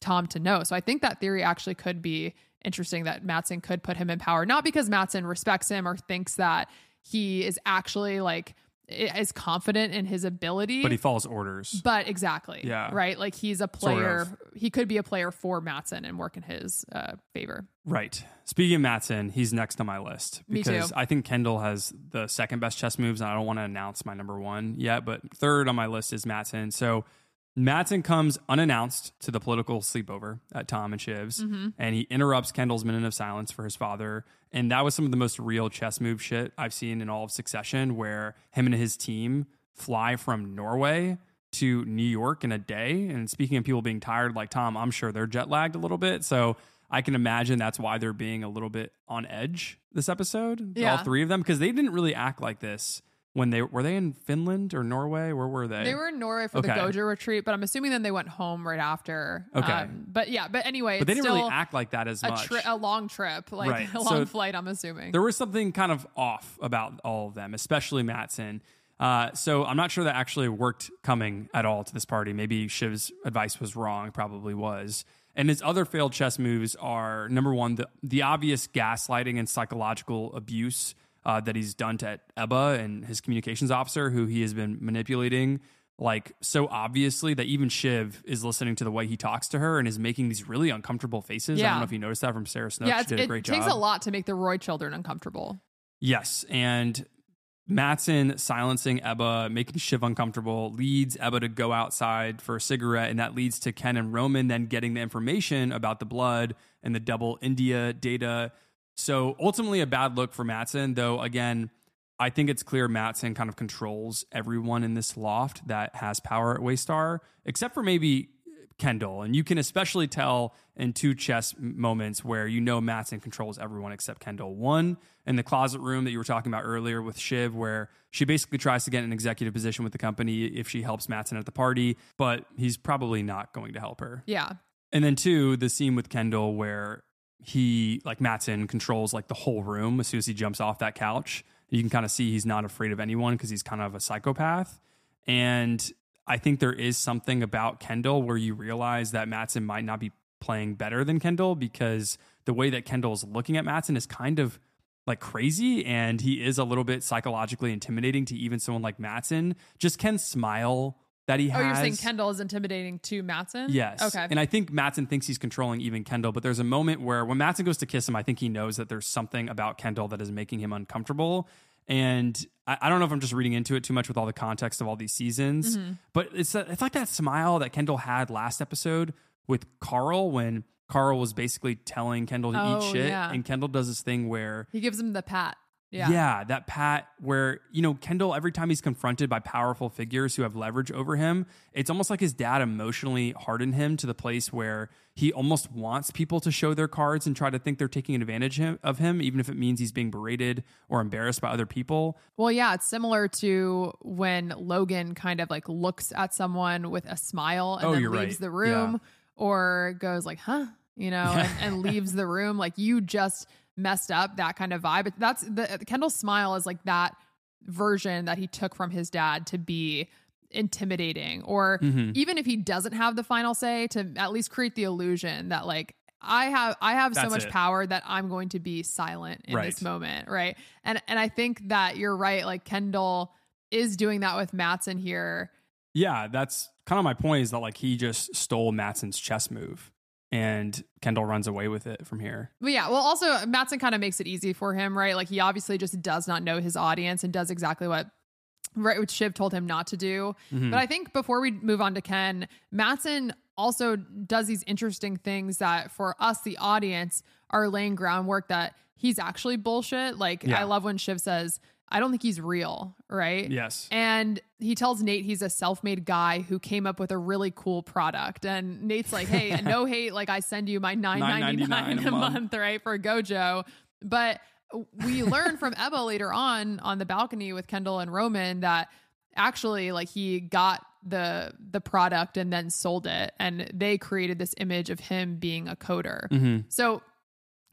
Tom to know. So I think that theory actually could be interesting that Matson could put him in power, not because Matson respects him or thinks that he is actually like is confident in his ability, But he follows orders. but exactly. Yeah. Right. Like he's a Sort player. of. He could be a player for Matson and work in his uh, favor. Right. Speaking of Matson, he's next on my list because. I think Kendall has the second best chess moves, and I don't want to announce my number one yet. But third on my list is Matson. So Matson comes unannounced to the political sleepover at Tom and Shiv's, Mhm. and he interrupts Kendall's minute of silence for his father. And that was some of the most real chess move shit I've seen in all of Succession, where him and his team fly from Norway to New York in a day. And speaking of people being tired, like Tom, I'm sure they're jet lagged a little bit. So I can imagine that's why they're being a little bit on edge this episode. Yeah. All three of them, because they didn't really act like this when they were they in Finland or Norway? Where were they? They were in Norway for Okay. the Gojo retreat, but I'm assuming then they went home right after. Um, Okay. but yeah, but anyway, But they didn't really act like that as a, much. tri- a long trip, like Right. *laughs* a long So flight. I'm assuming. There was something kind of off about all of them, especially Matson. Uh, so I'm not sure that actually worked coming at all to this party. Maybe Shiv's advice was wrong, probably was. And his other failed chess moves are number one, the, the obvious gaslighting and psychological abuse uh, that he's done to Ebba and his communications officer, who he has been manipulating like so obviously that even Shiv is listening to the way he talks to her and is making these really uncomfortable faces. Yeah. I don't know if you noticed that from Sarah Snook. yeah, she did a it takes a lot to make the Roy children uncomfortable. Yes, and Matson silencing Ebba, making Shiv uncomfortable, leads Ebba to go outside for a cigarette, and that leads to Ken and Roman then getting the information about the blood and the double India data. So ultimately, a bad look for Matson, though. Again, I think it's clear Matson kind of controls everyone in this loft that has power at Waystar, except for maybe Kendall. And you can especially tell in two chess moments where you know Matson controls everyone except Kendall. One in the closet room that you were talking about earlier with Shiv, where she basically tries to get an executive position with the company if she helps Matson at the party, but he's probably not going to help her. Yeah. And then two, the scene with Kendall where he like Matson controls like the whole room as soon as he jumps off that couch. You can kind of see he's not afraid of anyone because he's kind of a psychopath. And I think there is something about Kendall where you realize that Matson might not be playing better than Kendall because the way that Kendall's looking at Matson is kind of like crazy and he is a little bit psychologically intimidating to even someone like Matson. Just Ken's smile that he has. Oh, you're saying Kendall is intimidating to Matson? Yes. Okay. And I think Matson thinks he's controlling even Kendall, but there's a moment where when Matson goes to kiss him, I think he knows that there's something about Kendall that is making him uncomfortable. And I, I don't know if I'm just reading into it too much with all the context of all these seasons, Mhm. but it's it's like that smile that Kendall had last episode with Carl when Carl was basically telling Kendall to Oh, eat shit, yeah. and Kendall does this thing where he gives him the pat. Yeah. that pat where, you know, Kendall, every time he's confronted by powerful figures who have leverage over him, it's almost like his dad emotionally hardened him to the place where he almost wants people to show their cards and try to think they're taking advantage of him, even if it means he's being berated or embarrassed by other people. Well, yeah, it's similar to when Logan kind of like looks at someone with a smile and Oh, then leaves right. the room Yeah. or goes like, huh, you know, and, and leaves the room. Like you just messed up that kind of vibe. But that's the Kendall's smile is like that version that he took from his dad to be intimidating or Mhm. even if he doesn't have the final say to at least create the illusion that like I have I have so much it. power that I'm going to be silent in Right. this moment, right? And and I think that you're right. Like Kendall is doing that with Matson here. Yeah, that's kind of my point is that like he just stole Matson's chess move and Kendall runs away with it from here. But yeah, well, also Matson kind of makes it easy for him, right? Like he obviously just does not know his audience and does exactly what right what Shiv told him not to do. Mhm. But I think before we move on to Ken, Matson also does these interesting things that for us, the audience, are laying groundwork that he's actually bullshit. Like Yeah. I love when Shiv says, I don't think he's real, right? Yes. And he tells Nate he's a self-made guy who came up with a really cool product. And Nate's like, "Hey, *laughs* no hate, like I send you my nine ninety nine $9.99 a month. month, right, for Gojo." But we learn from Ebba later on on the balcony with Kendall and Roman that actually, like, he got the the product and then sold it, and they created this image of him being a coder. Mhm. So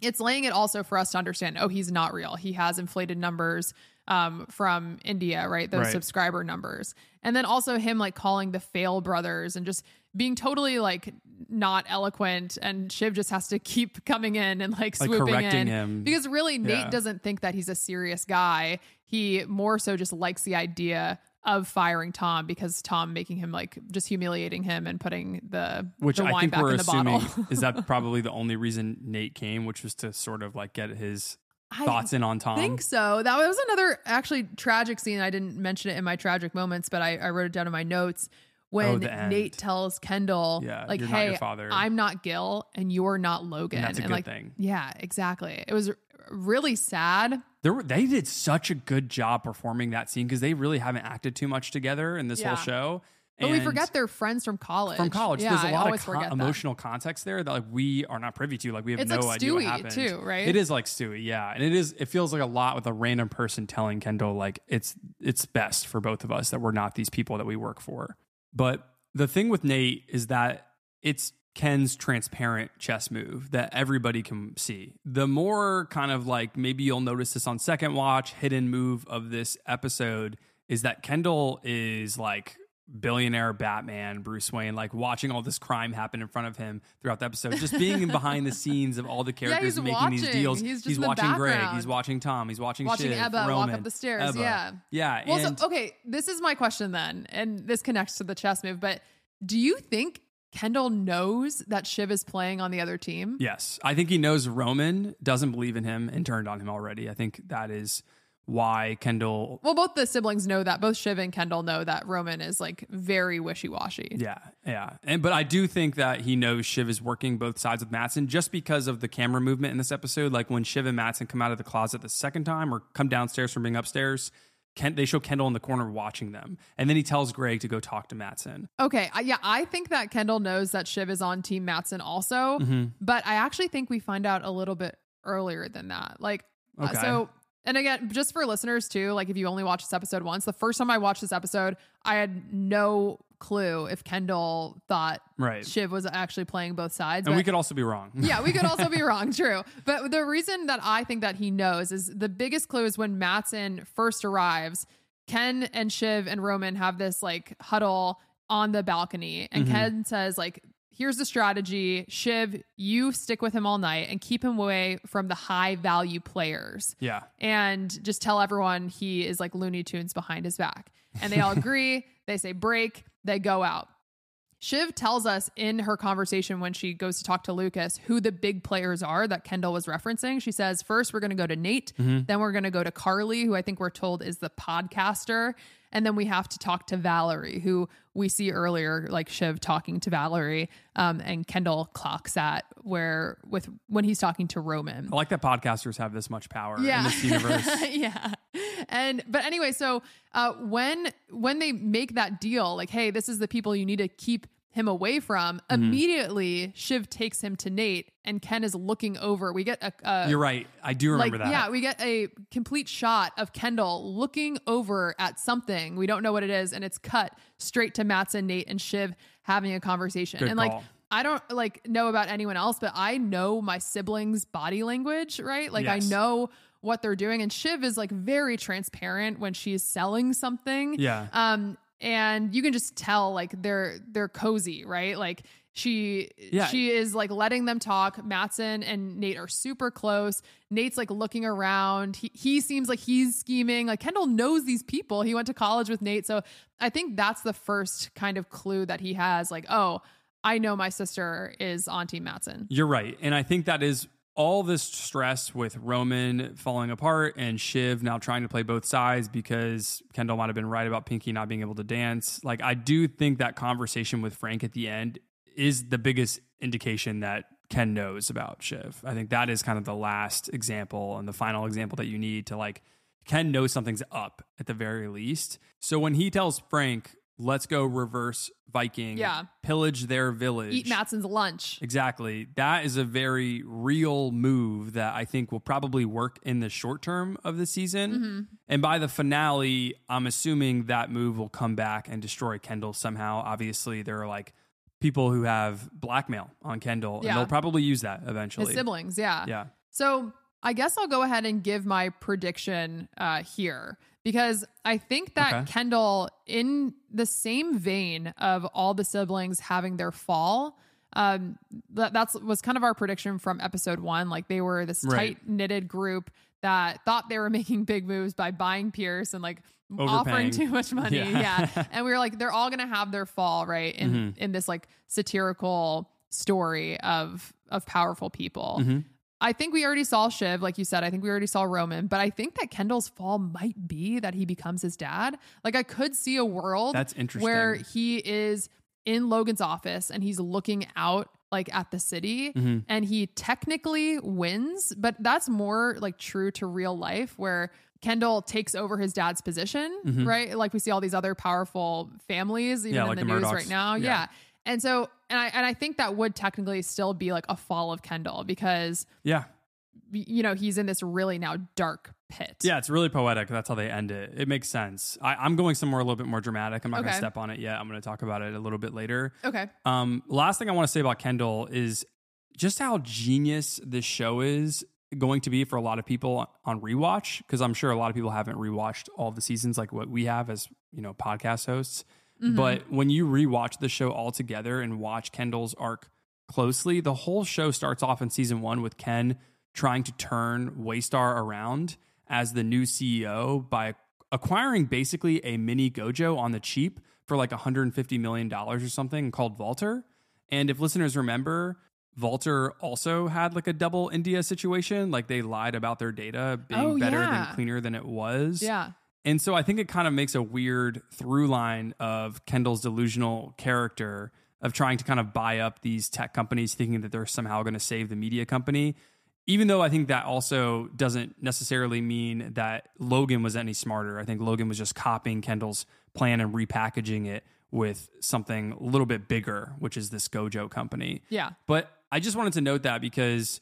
it's laying it also for us to understand oh he's not real he has inflated numbers um, from india right those Right. subscriber numbers and then also him like calling the fail brothers and just being totally like not eloquent and shiv just has to keep coming in and like Like swooping in him. because really nate Yeah. doesn't think that he's a serious guy he more so just likes the idea of firing tom because tom making him like just humiliating him and putting the Which the I think back we're assuming is that *laughs* probably the only reason Nate came, which was to sort of like get his I thoughts in on Tom. think so. That was another actually tragic scene. I didn't mention it in my tragic moments, but I, I wrote it down in my notes when Oh. Nate tells Kendall, Yeah, like, "Hey, father." I'm not Gil, and you're not Logan." And that's a good like, thing. Yeah, exactly. It was really sad. There were, they did such a good job performing that scene because they really haven't acted too much together in this Yeah. whole show. But we forget they're friends from college. from college. Yeah, There's a I lot of con- emotional context there that like we are not privy to. Like we have It's no like idea what Stewie, happened. too, right? It is like Stewie, yeah, and it is. It feels like a lot with a random person telling Kendall like it's it's best for both of us that we're not these people that we work for. But the thing with Nate is that it's Ken's transparent chess move that everybody can see. The more kind of like maybe you'll notice this on second watch, hidden move of this episode is that Kendall is like billionaire Batman, Bruce Wayne, like watching all this crime happen in front of him throughout the episode, just being behind the scenes of all the *laughs* characters he's making these deals. He's the watching Greg, he's watching Tom, he's watching Watching Shiv, Ebba walk Roman, up the stairs, Ebba. yeah. yeah. Well, and so, okay, this is my question then, and this connects to the chess move. But do you think Kendall knows that Shiv is playing on the other team? Yes. I think he knows Roman doesn't believe in him and turned on him already. I think that is why Kendall Well, both the siblings know that. Both Shiv and Kendall know that Roman is like very wishy washy. Yeah, yeah. And but I do think that he knows Shiv is working both sides with Matson just because of the camera movement in this episode. Like when Shiv and Matson come out of the closet the second time or come downstairs from being upstairs, Ken, they show Kendall in the corner watching them. And then he tells Greg to go talk to Matson. Okay, I, yeah, I think that Kendall knows that Shiv is on Team Matson also, Mhm. but I actually think we find out a little bit earlier than that. Like, uh, so, and again, just for listeners too, like if you only watch this episode once, the first time I watched this episode, I had no clue if Kendall thought Right. Shiv was actually playing both sides. And but- we could also be wrong. *laughs* yeah, we could also be wrong, true. But the reason that I think that he knows is the biggest clue is when Matson first arrives, Ken and Shiv and Roman have this like huddle on the balcony, and Mhm. Ken says, like, here's the strategy. Shiv, you stick with him all night and keep him away from the high value players. Yeah. And just tell everyone he is like Looney Tunes behind his back. And they all *laughs* agree. they say break, they go out. Shiv tells us in her conversation when she goes to talk to Lukas who the big players are that Kendall was referencing. She says, first, we're going to go to Nate. Mhm. Then we're going to go to Carly, who I think we're told is the podcaster. And then we have to talk to Valerie, who we see earlier, like Shiv talking to Valerie. Um, and Kendall clocks at where with when he's talking to Roman. I like that podcasters have this much power in this universe. *laughs* yeah. And but anyway, so uh when when they make that deal, like, hey, this is the people you need to keep him away from, Mm-hmm. immediately Shiv takes him to Nate and Ken is looking over. We get a, a You're right. I do remember like, that. Yeah, we get a complete shot of Kendall looking over at something. We don't know what it is, and it's cut straight to Matson, Nate, and Shiv having a conversation. Good and like. I don't like know about anyone else, but I know my siblings' body language, right? Like I know what they're doing. And Shiv is like very transparent when she's selling something. Yeah. Um, and you can just tell like they're they're cozy, right? Like she Yeah. she is like letting them talk. Matson and Nate are super close. Nate's like looking around. He he seems like he's scheming. Like Kendall knows these people. He went to college with Nate. So I think that's the first kind of clue that he has, like, oh, I know my sister is Auntie Matson. You're right. And I think that is all this stress with Roman falling apart and Shiv now trying to play both sides because Kendall might have been right about Pinky not being able to dance. Like, I do think that conversation with Frank at the end is the biggest indication that Ken knows about Shiv. I think that is kind of the last example and the final example that you need to like, Ken knows something's up at the very least. So when he tells Frank, let's go reverse Viking, Yeah. pillage their village, Eat Matson's lunch. Exactly. That is a very real move that I think will probably work in the short term of the season. Mhm. And by the finale, I'm assuming that move will come back and destroy Kendall somehow. Obviously, there are like people who have blackmail on Kendall, Yeah. and they'll probably use that eventually. His siblings, yeah. Yeah. So I guess I'll go ahead and give my prediction uh, here because I think that Okay. Kendall, in the same vein of all the siblings having their fall, um, that that's was kind of our prediction from episode one. Like they were this Right. tight knitted group that thought they were *laughs* making big moves by buying Pierce and like offering too much *laughs* money. Yeah. Yeah. and we were like, they're all gonna have their fall, right? In Mhm. in this like satirical story of of powerful people. Mhm. I think we already saw Shiv, like you said. I think we already saw Roman, but I think that Kendall's fall might be that he becomes his dad. Like I could see a world That's interesting. where he is in Logan's office and he's looking out like at the city Mhm. and he technically wins, but that's more like true to real life where Kendall takes over his dad's position, Mhm. right? Like we see all these other powerful families even Yeah, in like the, the news right now. Yeah. yeah. And so and I and I think that would technically still be like a fall of Kendall because Yeah. you know, he's in this really now dark pit. Yeah, it's really poetic. That's how they end it. It makes sense. I, I'm going somewhere a little bit more dramatic. I'm not going to step on it yet. I'm going to talk about it a little bit later. Okay. Um, last thing I want to say about Kendall is just how genius this show is going to be for a lot of people on rewatch because I'm sure a lot of people haven't rewatched all the seasons like what we have as you know podcast hosts. Mhm. But when you rewatch the show all together and watch Kendall's arc closely, the whole show starts off in season one with Ken trying to turn Waystar around as the new CEO by acquiring basically a mini Gojo on the cheap for like $150 million or something called Vaulter. And if listeners remember, Vaulter also had like a double India situation. Like they lied about their data being Oh, better yeah. than cleaner than it was. Yeah. And so I think it kind of makes a weird through line of Kendall's delusional character of trying to kind of buy up these tech companies, thinking that they're somehow going to save the media company. Even though I think that also doesn't necessarily mean that Logan was any smarter. I think Logan was just copying Kendall's plan and repackaging it with something a little bit bigger, which is this Gojo company. Yeah. But I just wanted to note that because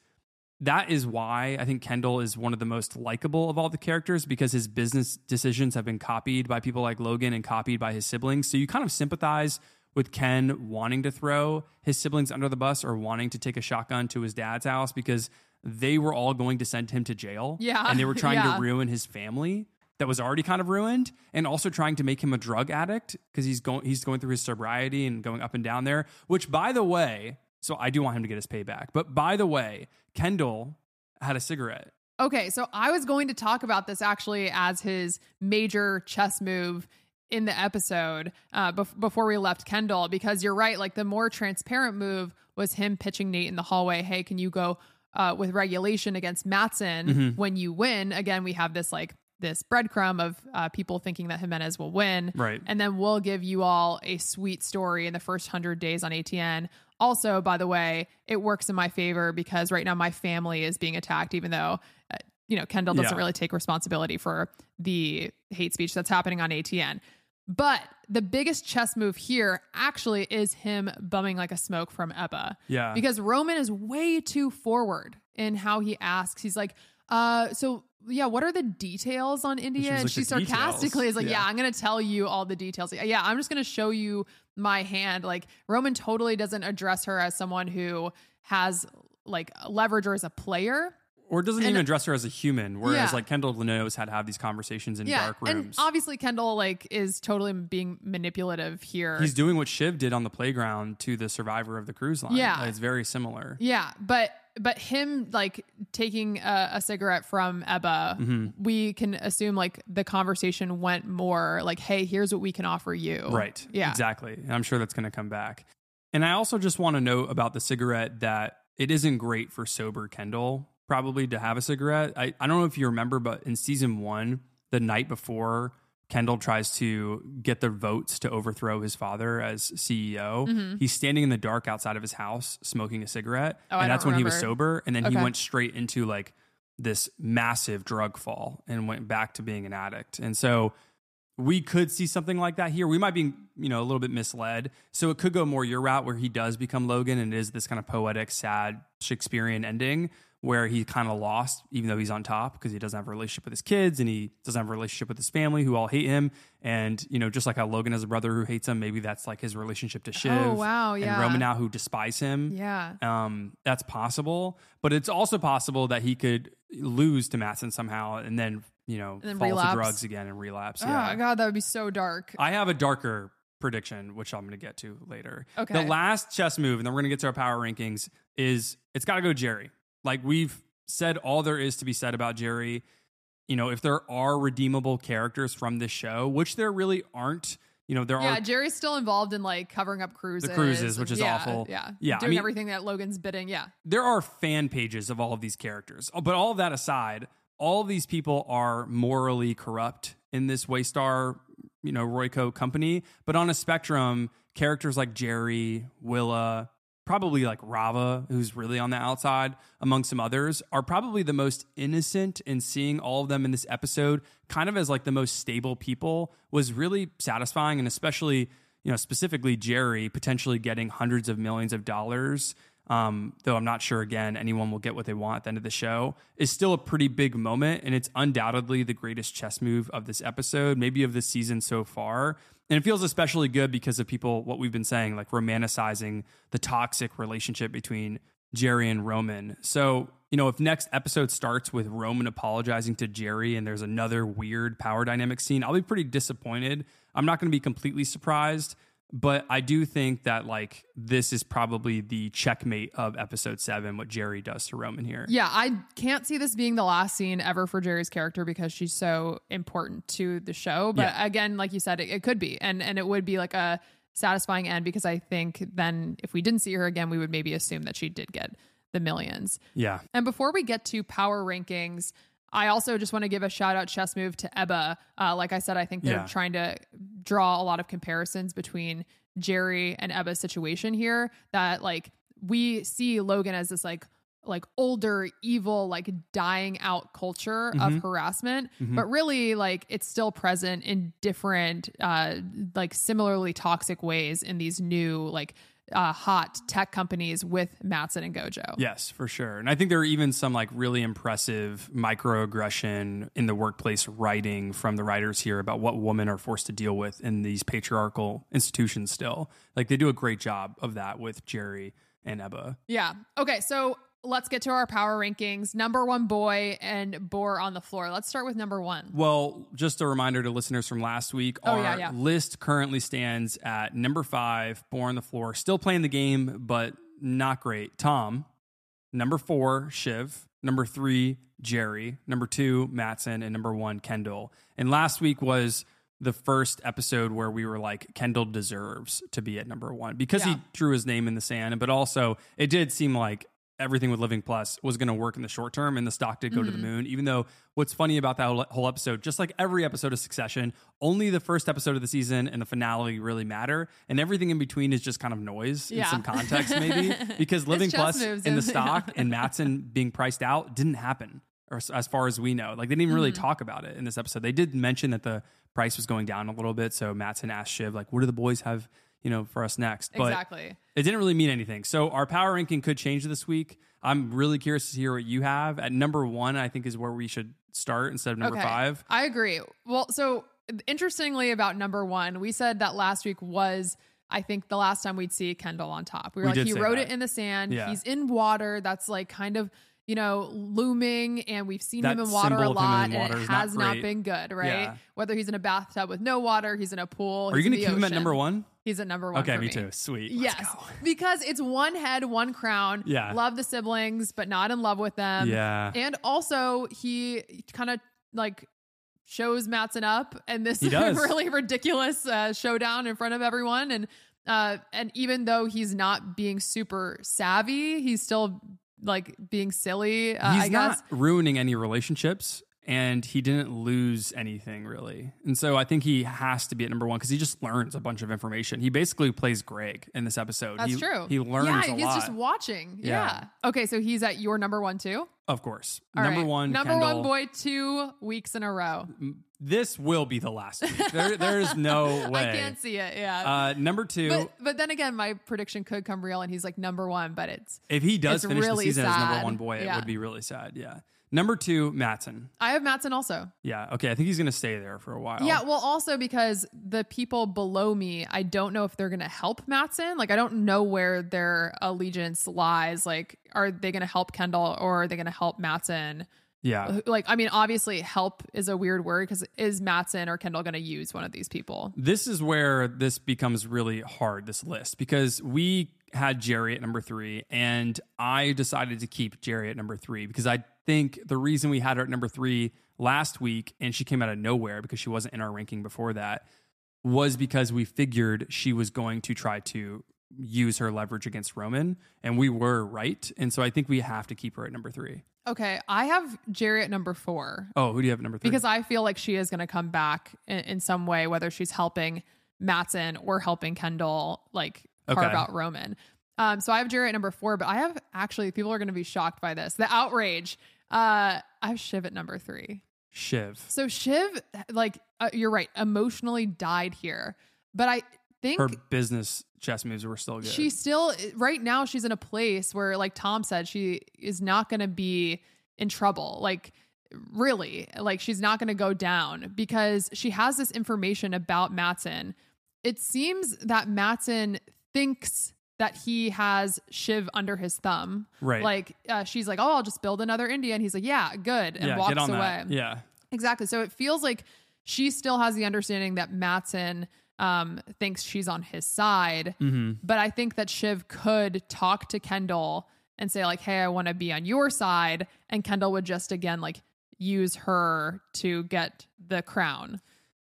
that is why I think Kendall is one of the most likable of all the characters because his business decisions have been copied by people like Logan and copied by his siblings. So you kind of sympathize with Ken wanting to throw his siblings under the bus or wanting to take a shotgun to his dad's house because they were all going to send him to jail. Yeah. And they were trying *laughs* Yeah. to ruin his family that was already kind of ruined and also trying to make him a drug addict because he's going he's going through his sobriety and going up and down there which by the way so I do want him to get his payback but by the way Kendall had a cigarette Okay, so I was going to talk about this actually as his major chess move in the episode uh, bef- before we left Kendall, because you're right. Like the more transparent move was him pitching Nate in the hallway. Hey, can you go uh, with regulation against Matson Mhm. when you win? Again, we have this like this breadcrumb of uh, people thinking that Jimenez will win, Right. And then we'll give you all a sweet story in the first hundred days on ATN. Also, by the way, it works in my favor because right now my family is being attacked, even though uh, you know Kendall doesn't Yeah. really take responsibility for the hate speech that's happening on ATN. But the biggest chess move here actually is him bumming like a smoke from Ebba. Yeah. Because Roman is way too forward in how he asks. He's like, uh, so yeah, what are the details on India? And like, she "The details?" sarcastically is like, Yeah. yeah, I'm going to tell you all the details. Yeah, I'm just going to show you my hand. Like Roman totally doesn't address her as someone who has like leverage or as a player. or doesn't And- even address her as a human whereas Yeah. like Kendall knows how to have these conversations in dark and rooms obviously Kendall like is totally being manipulative here. he's doing what Shiv did on the playground to the survivor of the cruise line Yeah. Like, it's very similar Yeah, but but him like taking a, a cigarette from Ebba, Mhm. we can assume like the conversation went more like, "Hey, here's what we can offer you." Right. Yeah. Exactly. And I'm sure that's going to come back. And I also just want to note about the cigarette that it isn't great for sober Kendall probably to have a cigarette. I, I don't know if you remember, but in season one, the night before, Kendall tries to get the votes to overthrow his father as CEO. Mhm. He's standing in the dark outside of his house smoking a cigarette. Oh, and that's when he was sober. And then he went straight into like this massive drug fall and went back to being an addict. And so we could see something like that here. We might be, you know, a little bit misled. So it could go more your route where he does become Logan and it is this kind of poetic, sad Shakespearean ending where he kind of lost, even though he's on top because he doesn't have a relationship with his kids and he doesn't have a relationship with his family who all hate him. And, you know, just like how Logan has a brother who hates him, maybe that's like his relationship to Shiv. Oh, wow, yeah. And Roman now who despise him. Yeah. Um, that's possible. But it's also possible that he could lose to Matson somehow and then, you know, And then fall relapse. to drugs again and relapse. Oh Yeah. god, that would be so dark. I have a darker prediction, which I'm going to get to later. Okay. The last chess move, and then we're going to get to our power rankings, is it's got to go Gerri. Like we've said all there is to be said about Gerri. You know, if there are redeemable characters from this show, which there really aren't, you know, there yeah, are Yeah, Gerri's still involved in like covering up cruises. cruises, which is Yeah, awful. Yeah, Yeah, I doing mean- everything that Logan's bidding. Yeah, there are fan pages of all of these characters. Oh, but all of that aside, all of these people are morally corrupt in this Waystar, you know, Royco company. But on a spectrum, characters like Gerri, Willa, probably like Rava, who's really on the outside, among some others, are probably the most innocent. in seeing all of them in this episode, kind of as like the most stable people, was really satisfying. And especially, you know, specifically Gerri potentially getting hundreds of millions of dollars um, though I'm not sure again anyone will get what they want at the end of the show, is still a pretty big moment. And it's undoubtedly the greatest chess move of this episode, maybe of the season so far. And it feels especially good because of people, what we've been saying, like romanticizing the toxic relationship between Gerri and Roman. So, you know, if next episode starts with Roman apologizing to Gerri and there's another weird power dynamic scene, I'll be pretty disappointed. I'm not going to be completely surprised, but I do think that like this is probably the checkmate of episode seven, what Gerri does to Roman here. yeah. I can't see this being the last scene ever for Gerri's character because she's so important to the show. But Yeah. again, like you said, it, it could be, and and it would be like a satisfying end because I think then if we didn't see her again, we would maybe assume that she did get the millions. Yeah. And before we get to power rankings, I also just want to give a shout out chess move to Ebba. Uh, like I said, I think they're Yeah. trying to draw a lot of comparisons between Gerri and Ebba's situation here. That like we see Logan as this like like older evil like dying out culture Mhm. of harassment Mhm. but really like it's still present in different uh like similarly toxic ways in these new like uh hot tech companies with Matson and Gojo. Yes, for sure. And I think there are even some like really impressive microaggression in the workplace writing from the writers here about what women are forced to deal with in these patriarchal institutions still. Like they do a great job of that with Gerri and Ebba. Yeah. Okay, so let's get to our power rankings. Number 1 boy and Boar on the floor. Let's start with number 1. Well, just a reminder to listeners from last week, Oh, our yeah, yeah. list currently stands at number five, Boar on the Floor. Still playing the game, but not great. Tom. Number four, Shiv. Number three, Gerri. Number two, Matson. And number one, Kendall. And last week was the first episode where we were like, Kendall deserves to be at number one because Yeah. he drew his name in the sand. But also, it did seem like everything with Living Plus was going to work in the short term and the stock did go to the Mhm. moon. Even though what's funny about that whole- episode, just like every episode of Succession, only the first episode of the season and the finale really matter. And everything in between is just kind of noise Yeah. and some context, maybe. *laughs* Because Living Plus moves and the stock and Matson being priced out didn't happen. Or as- far as we know, like they didn't even really Mhm. talk about it in this episode. They did mention that the price was going down a little bit. So Matson asked Shiv, like, what do the boys have, you know, for us next? But Exactly. it didn't really mean anything. So our power ranking could change this week. I'm really curious to hear what you have. At number one, I think is where we should start instead of number Okay. five. I agree. Well, so interestingly about number one, we said that last week was, I think, the last time we'd see Kendall on top. We were We like, he wrote that. it in the sand. Yeah. He's in water. That's like kind of, you know, looming, and we've seen him in water a of him in lot, and it has not, great. been good, right? Yeah. Whether he's in a bathtub with no water, he's in a pool. Are you going to keep him at number one? He's at number one. Okay, me me too. Sweet. Let's Yes, go. *laughs* because it's one head, one crown. Yeah. love the siblings, but not in love with them. Yeah. and also he kind of like shows Matson up, and this really ridiculous uh, showdown in front of everyone, and uh, and even though he's not being super savvy, he's still like being silly. Uh, He's I not guess. ruining any relationships and he didn't lose anything really. And so I think he has to be at number one because he just learns a bunch of information. He basically plays Greg in this episode. That's he, true. He learns Yeah, he's lot. just watching. Yeah. Yeah. Okay, so he's at your number one too. of course. All number right. one, Number Kendall. one boy, two weeks in a row. This will be the last week. There, there is no *laughs* way. I can't see it. Yeah. Uh, number two, but but then again, my prediction could come real, and he's like number one. But it's if he does finish really the season as number one boy, it would be really sad. Yeah. Number two, Matson. I have Matson also. Yeah. Okay. I think he's going to stay there for a while. Yeah, well, also because the people below me, I don't know if they're going to help Matson. Like, I don't know where their allegiance lies. Like, are they going to help Kendall or are they going to help Matson? Yeah. Like, I mean, obviously, help is a weird word because is Matson or Kendall going to use one of these people? This is where this becomes really hard, this list, because we had Gerri at number three, and I decided to keep Gerri at number three because I think the reason we had her at number three last week and she came out of nowhere because she wasn't in our ranking before that was because we figured she was going to try to use her leverage against Roman, and we were right. And so I think we have to keep her at number three. Okay, I have Gerri at number four. Oh, who do you have at number three? because I feel like she is going to come back in, in some way, whether she's helping Matson or helping Kendall like carve Okay. out Roman. Um, so I have Gerri at number four, but I have actually people are going to be shocked by this. The outrage. Uh, I have Shiv at number three. Shiv. So Shiv, like uh, you're right, emotionally died here, but I think Her business chess moves were still good. she still right now she's in a place where like tom said she is not going to be in trouble like really like she's not going to go down because she has this information about matson it seems that matson thinks that he has shiv under his thumb Right. like uh, she's like oh i'll just build another india and he's like yeah good and yeah, walks away that. Yeah. Exactly. So it feels like she still has the understanding that Matson um, thinks she's on his side. Mm-hmm. But I think that Shiv could talk to Kendall and say, like, hey, I want to be on your side. And Kendall would just, again, like, use her to get the crown.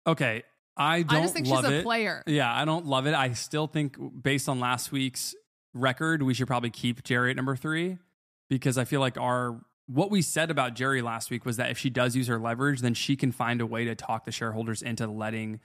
Okay. I don't I just think she's a it. player. Yeah, I don't love it. I still think based on last week's record, we should probably keep Gerri at number three because I feel like our what we said about Gerri last week was that if she does use her leverage, then she can find a way to talk the shareholders into letting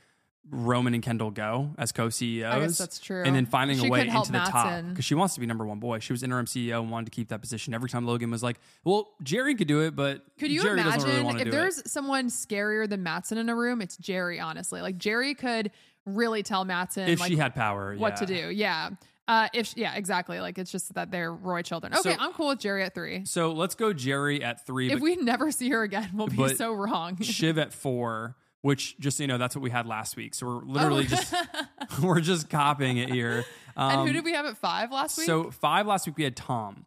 Roman and Kendall go as co-CEOs. I guess that's true. And then finding She a way into the top because she wants to be number one boy. She was interim CEO and wanted to keep that position. Every time Logan was like, "Well, Gerri could do it, but Could you Gerri doesn't really imagine if there's it." someone scarier than Matson in a room? It's Gerri, honestly. Like Gerri could really tell Matson If like, she had power, what to do. Yeah. Uh, if yeah, exactly. Like it's just that they're Roy children. Okay, So- I'm cool with Gerri at three. So let's go Gerri at three. If but- we never see her again, we'll be so wrong. Shiv at four, which just so you know, that's what we had last week. So we're literally Oh. just *laughs* *laughs* we're just copying it here. and who Um, did we have at five last week? So five last week we had Tom,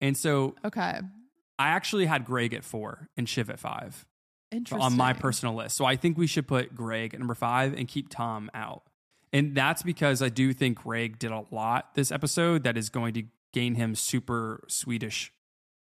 and so okay, I actually had Greg at four and Shiv at five interesting. on my personal list. So I think we should put Greg at number five and keep Tom out. And that's because I do think Greg did a lot this episode that is going to gain him super Swedish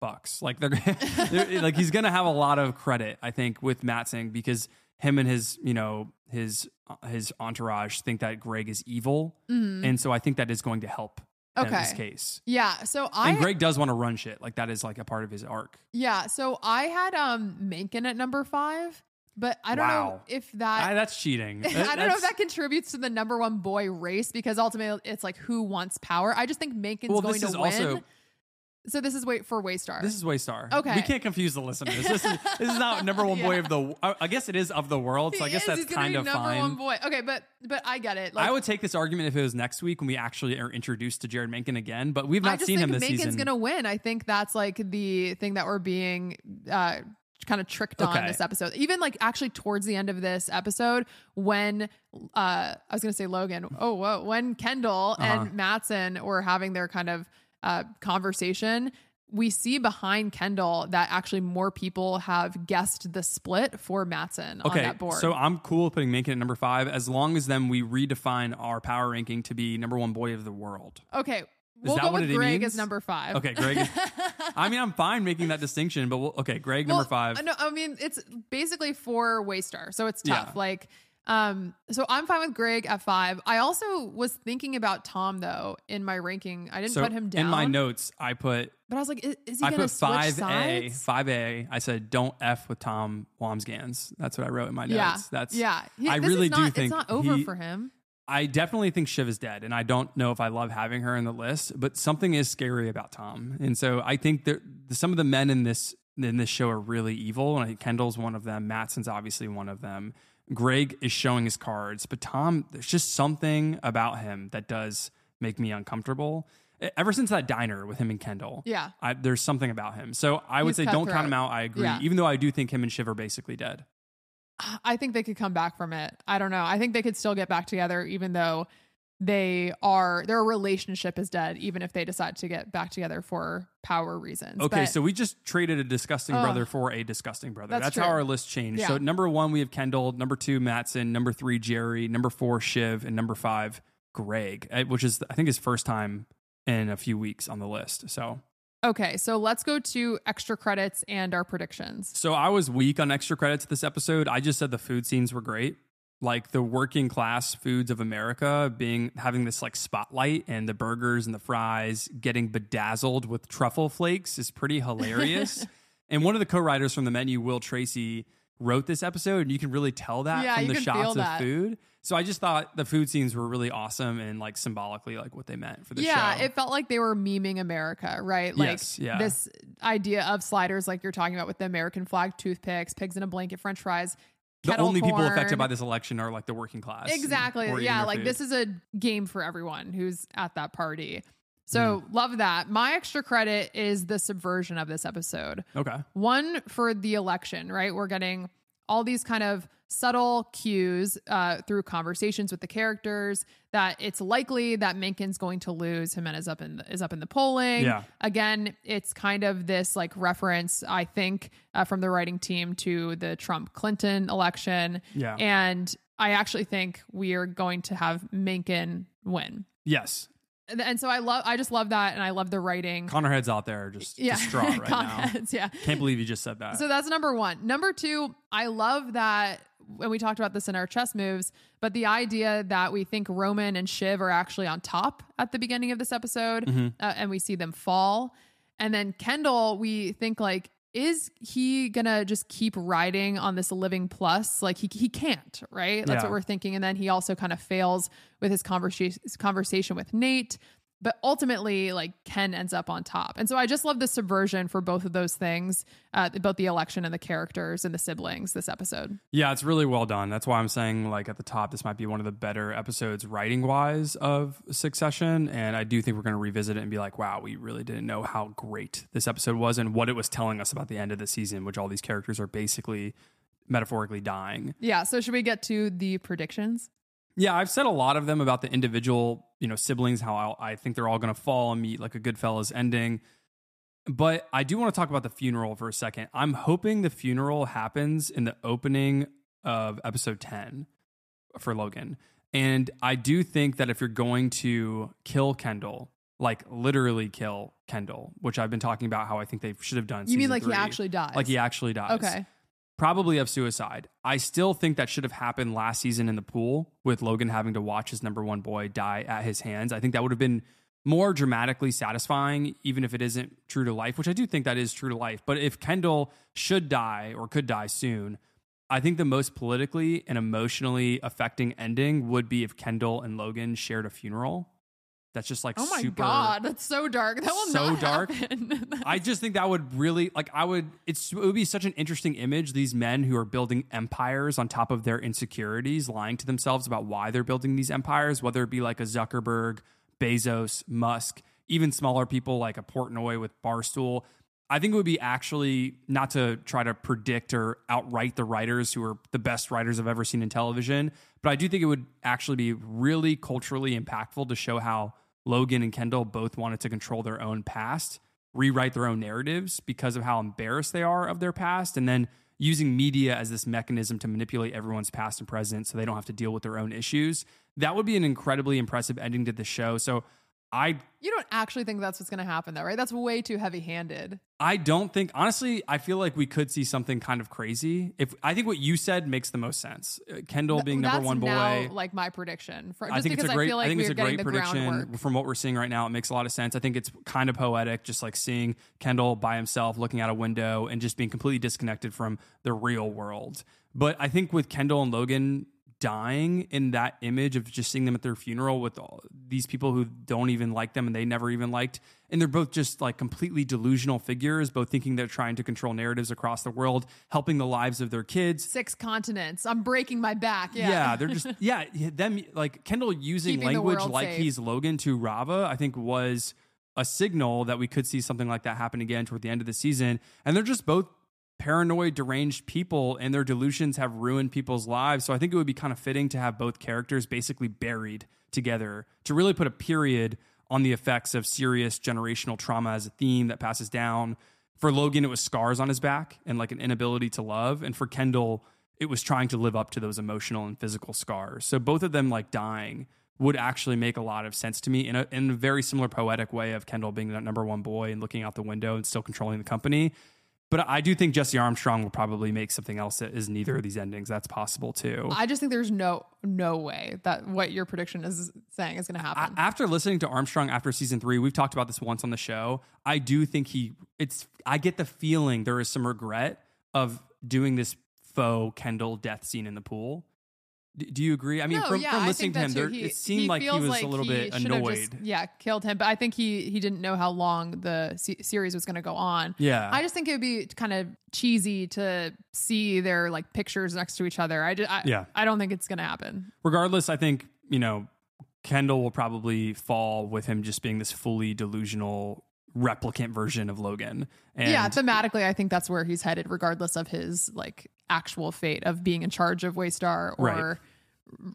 bucks. Like they're, *laughs* they're like he's going to have a lot of credit, I think, with Matson because him and his, you know, his his entourage think that Greg is evil, Mhm. and so I think that is going to help in this Okay. case. Yeah. So I and Greg does want to run shit. Like that is like a part of his arc. yeah. So I had um Mencken at number five, but I don't know if that Ah, that's cheating. *laughs* I don't know if that contributes to the number one boy race because ultimately it's like who wants power. I just think Mencken's Well, going to win. also- so this is wait for Waystar. This is Waystar. Okay. we can't confuse the listeners. This is this is not number one *laughs* boy Yeah. of the. I I guess it is of the world. So I guess is, that's he's kind of number fine. one boy. Okay, but but I get it. Like, I would take this argument if it was next week when we actually are introduced to Jeryd Mencken again, but we've not seen him this season. Mencken's season. gonna win. I think that's like the thing that we're being uh kind of tricked on Okay. this episode. Even like actually towards the end of this episode, when uh I was gonna say Logan. Oh whoa, when Kendall Uh-huh. and Matson were having their kind of uh conversation. We see behind Kendall that actually more people have guessed the split for Matson on that board. so I'm cool with putting Mencken at number five as long as then we redefine our power ranking to be number one boy of the world. okay, we'll that go what with it Greg means? as number five. Okay, Greg. Is, *laughs* I mean, I'm fine making that distinction, but we'll, okay, Greg number Well, five. No, I mean it's basically for Waystar, so it's tough. Yeah. Like, um, so I'm fine with Greg at five. I also was thinking about Tom though in my ranking. I didn't so put him down in my notes, I put but I was like, is, is he I gonna put five A, five A. I said don't f with Tom Wambsgans. That's what I wrote in my notes. Yeah, That's yeah. He- I really do not, think it's not over he- for him. I definitely think Shiv is dead, and I don't know if I love having her in the list. But something is scary about Tom, and so I think that some of the men in this in this show are really evil. And I think Kendall's one of them. Matson's obviously one of them. Greg is showing his cards, but Tom, there's just something about him that does make me uncomfortable. Ever since that diner with him and Kendall, Yeah. I, there's something about him. So I would He's say don't count him out. I agree, Yeah. even though I do think him and Shiv are basically dead. I think they could come back from it. I don't know. I think they could still get back together, even though they are their relationship is dead, even if they decide to get back together for power reasons. Okay, But- so we just traded a disgusting Ugh. brother for a disgusting brother. That's That's, how our list changed. Yeah. So number one, we have Kendall. Number two, Matson. Number three, Gerri. Number four, Shiv. And number five, Greg, eh, which is I think his first time in a few weeks on the list. So okay, so let's go to extra credits and our predictions. so I was weak on extra credits this episode. I just said the food scenes were great. Like the working class foods of America being having this like spotlight and the burgers and the fries getting bedazzled with truffle flakes is pretty hilarious. *laughs* and one of the co-writers from the menu, Will Tracy, wrote this episode, and you can really tell that Yeah, from the shots of food. So I just thought the food scenes were really awesome and like symbolically like what they meant for the yeah, show. Yeah, it felt like they were memeing America, right? Like Yes, yeah. this idea of sliders, like you're talking about with the American flag, toothpicks, pigs in a blanket, French fries. The only people affected by this election are like the working class. Exactly. eating Yeah, like food. this is a game for everyone who's at that party. So Hmm. love that. My extra credit is the subversion of this episode. Okay. One for the election, right? We're getting all these kind of subtle cues uh, through conversations with the characters that it's likely that Mencken's going to lose. Jimenez up in the, is up in the polling. Yeah. Again, it's kind of this like reference, I think, uh, from the writing team to the Trump Clinton election. Yeah. And I actually think we are going to have Mencken win. Yes. And, and so I love, I just love that, and I love the writing. Connor heads out there just Yeah. distraught right *laughs* now. Conheads, yeah. Can't believe you just said that. So that's number one. Number two, I love that and we talked about this in our chess moves, but the idea that we think Roman and Shiv are actually on top at the beginning of this episode, Mhm. uh, and we see them fall, and then Kendall, we think like. Is he gonna just keep riding on this living plus? Like he he can't, right? That's Yeah. what we're thinking. And then he also kind of fails with his conversation conversation with Nate. But ultimately, like Ken ends up on top. And so I just love the subversion for both of those things, uh, both the election and the characters and the siblings this episode. Yeah, it's really well done. That's why I'm saying, like, at the top, this might be one of the better episodes writing wise of Succession. And I do think we're going to revisit it and be like, wow, we really didn't know how great this episode was and what it was telling us about the end of the season, which all these characters are basically metaphorically dying. Yeah. So should we get to the predictions? Yeah, I've said a lot of them about the individual, you know, siblings, how I, I think they're all going to fall and meet like a Goodfellas ending. But I do want to talk about the funeral for a second. I'm hoping the funeral happens in the opening of episode 10 for Logan. And I do think that if you're going to kill Kendall, like literally kill Kendall, which I've been talking about how I think they should have done. You mean like he actually dies? Like he actually dies Okay. Probably of suicide. I still think that should have happened last season in the pool with Logan having to watch his number one boy die at his hands. I think that would have been more dramatically satisfying, even if it isn't true to life, which I do think that is true to life. But if Kendall should die or could die soon, I think the most politically and emotionally affecting ending would be if Kendall and Logan shared a funeral. That's just like super. Oh my super god, that's so dark. That will so dark. *laughs* I just think that would really like I would it's it would be such an interesting image these men who are building empires on top of their insecurities lying to themselves about why they're building these empires whether it be like a Zuckerberg, Bezos, Musk, even smaller people like a Portnoy with Barstool. I think it would be actually not to try to predict or outright the writers who are the best writers I've ever seen in television, but I do think it would actually be really culturally impactful to show how Logan and Kendall both wanted to control their own past, rewrite their own narratives because of how embarrassed they are of their past, and then using media as this mechanism to manipulate everyone's past and present so they don't have to deal with their own issues. That would be an incredibly impressive ending to the show. So I you don't actually think that's what's going to happen, though, right? That's way too heavy-handed. I don't think honestly. I feel like we could see something kind of crazy. If I think what you said makes the most sense. Uh, Kendall being number that's one boy. now, like my prediction. For, just I think because it's a great. I feel like think it's a getting great the prediction groundwork. from what we're seeing right now. It makes a lot of sense. I think it's kind of poetic, just like seeing Kendall by himself, looking out a window, and just being completely disconnected from the real world. But I think with Kendall and Logan dying in that image of just seeing them at their funeral with all these people who don't even like them and they never even liked and they're both just like completely delusional figures both thinking they're trying to control narratives across the world helping the lives of their kids Six continents. I'm breaking my back. Yeah, yeah, they're just *laughs* yeah, them like Kendall using Keeping language like safe. he's Logan to Rava, I think was a signal that we could see something like that happen again toward the end of the season. And they're just both paranoid, deranged people, and their delusions have ruined people's lives. So I think it would be kind of fitting to have both characters basically buried together to really put a period on the effects of serious generational trauma as a theme that passes down. For Logan, it was scars on his back and like an inability to love. And for Kendall, it was trying to live up to those emotional and physical scars. So both of them like dying would actually make a lot of sense to me in a, in a very similar poetic way of Kendall being that number one boy and looking out the window and still controlling the company. But I do think Jesse Armstrong will probably make something else that is neither of these endings. That's possible too. I just think there's no no way that what your prediction is saying is going to happen. A- after listening to Armstrong after season three, we've talked about this once on the show. I do think he, it's, I get the feeling there is some regret of doing this faux Kendall death scene in the pool. Do you agree? I mean, no, from, yeah, from listening to him, there, He- it seemed like he was a little bit annoyed. just, yeah, killed him. But I think he he didn't know how long the se- series was going to go on. Yeah. I just think it would be kind of cheesy to see their like pictures next to each other. I just, I, Yeah. I don't think it's going to happen. regardless, I think, you know, Kendall will probably fall with him just being this fully delusional replicant version of Logan. And yeah, thematically, I think that's where he's headed, regardless of his like actual fate of being in charge of Waystar or Right.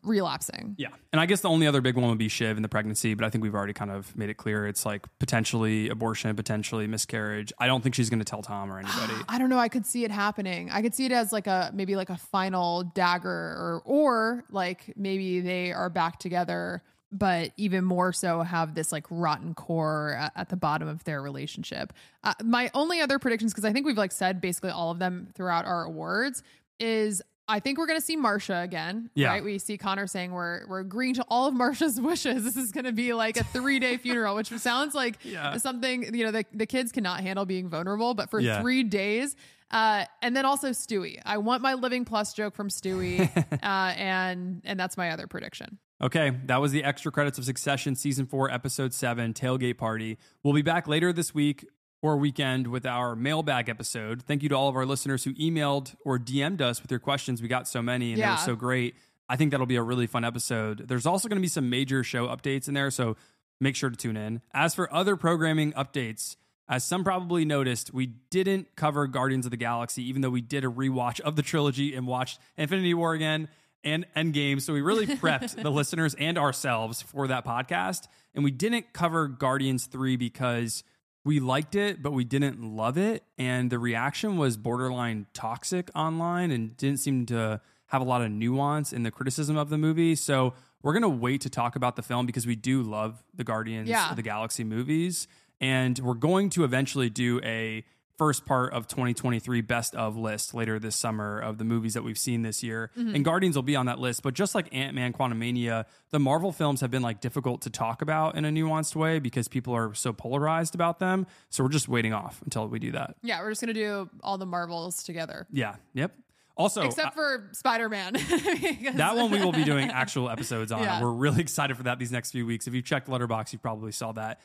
relapsing. Yeah. And I guess the only other big one would be Shiv and the pregnancy, but I think we've already kind of made it clear it's like potentially abortion, potentially miscarriage. I don't think she's going to tell Tom or *sighs* anybody. I don't know. I could see it happening. I could see it as like a maybe like a final dagger, or or like maybe they are back together, but even more so have this like rotten core at, at the bottom of their relationship. Uh, my only other predictions, because I think we've like said basically all of them throughout our awards, is I think we're gonna see Marsha again. Yeah. Right. We see Connor saying we're we're agreeing to all of Marsha's *laughs* wishes. This is gonna be like a three day *laughs* funeral, which sounds like Yeah. something you know the, the kids cannot handle being vulnerable, but for Yeah. three days. Uh, and then also Stewy. I want my living plus joke from Stewy, *laughs* uh, and and that's my other prediction. Okay, that was the extra credits of Succession season four, episode seven, Tailgate Party. We'll be back later this week or weekend with our mailbag episode. Thank you to all of our listeners who emailed or DM'd us with your questions. We got so many and they Yeah. were so great. I think that'll be a really fun episode. There's also going to be some major show updates in there, so make sure to tune in. As for other programming updates, as some probably noticed, we didn't cover Guardians of the Galaxy, even though we did a rewatch of the trilogy and watched Infinity War again and Endgame. So we really *laughs* prepped the listeners and ourselves for that podcast. And we didn't cover Guardians 3 because we liked it, but we didn't love it. And the reaction was borderline toxic online and didn't seem to have a lot of nuance in the criticism of the movie. So we're going to wait to talk about the film because we do love the Guardians Yeah. of the Galaxy movies. And we're going to eventually do a first part of 2023 best of list later this summer of the movies that we've seen this year. Mhm. And Guardians will be on that list. But just like Ant Man Quantumania, the Marvel films have been like difficult to talk about in a nuanced way because people are so polarized about them. So we're just waiting off until we do that. Yeah, we're just gonna do all the Marvels together, Yeah. Yep. Also, except for Spider Man. *laughs* that one we will be doing actual episodes on. *laughs* Yeah. We're really *laughs* excited for that these next few weeks. If you've checked Letterboxd, you probably saw that.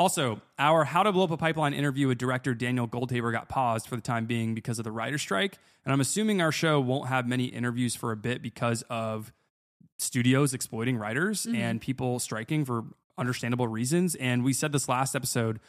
Also, our How to Blow Up a Pipeline interview with director Daniel Goldhaber got paused for the time being because of the writer's strike. And I'm assuming our show won't have many interviews for a bit because of studios exploiting writers Mhm. and people striking for understandable reasons. And we said this last episode,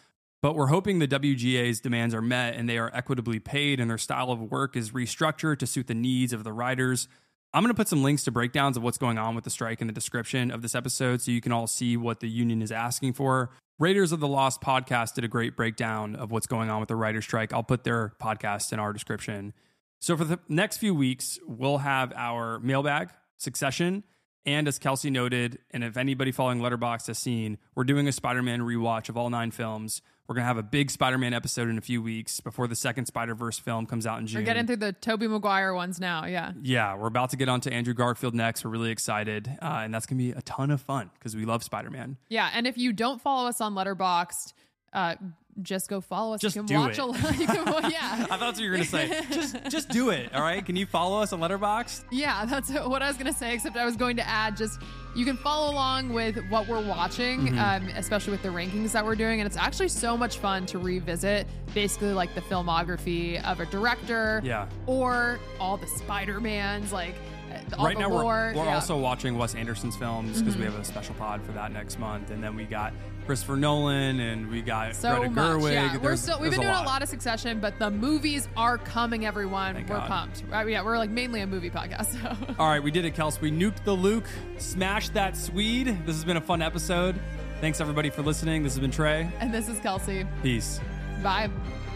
but we're hoping the WGA's demands are met and they are equitably paid and their style of work is restructured to suit the needs of the writers. I'm going to put some links to breakdowns of what's going on with the strike in the description of this episode so you can all see what the union is asking for. Raiders of the Lost podcast did a great breakdown of what's going on with the writer's strike. I'll put their podcast in our description. So for the next few weeks, we'll have our mailbag, Succession, and as Kelsi noted, and if anybody following Letterboxd has seen, we're doing a Spider-Man rewatch of all nine films. We're gonna have a big Spider-Man episode in a few weeks before the second Spider-Verse film comes out in June. We're getting through the Tobey Maguire ones now. Yeah. Yeah, we're about to get onto Andrew Garfield next. We're really excited, uh, and that's gonna be a ton of fun because we love Spider-Man. Yeah, and if you don't follow us on Letterboxd, uh, just go follow us. Just you can do watch it. a lot. *laughs* You can, well, yeah, *laughs* I thought that's what you were gonna say. just, just do it. All right. Can you follow us on Letterboxd? yeah, that's *laughs* what I was gonna say. Except I was going to add just you can follow along with what we're watching, Mhm. um, especially with the rankings that we're doing, and it's actually so much fun to revisit basically like the filmography of a director, Yeah. or all the Spider Mans, like uh, all right now lore. we're, we're yeah. also watching Wes Anderson's films because we Mhm. have a special pod for that next month, and then we got Christopher Nolan and we got so Greta much. Gerwig. Yeah, we're still, we've been doing a lot. of Succession, but the movies are coming. Everyone, we're God. pumped. Right, yeah, we're like mainly a movie podcast. So. *laughs* All right, we did it, Kels. We nuked the Luke, smashed that Swede. This has been a fun episode. Thanks everybody for listening. This has been Trey. And this is Kelsi. Peace. Bye.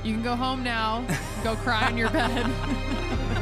You can go home now. Go cry in your bed. *laughs*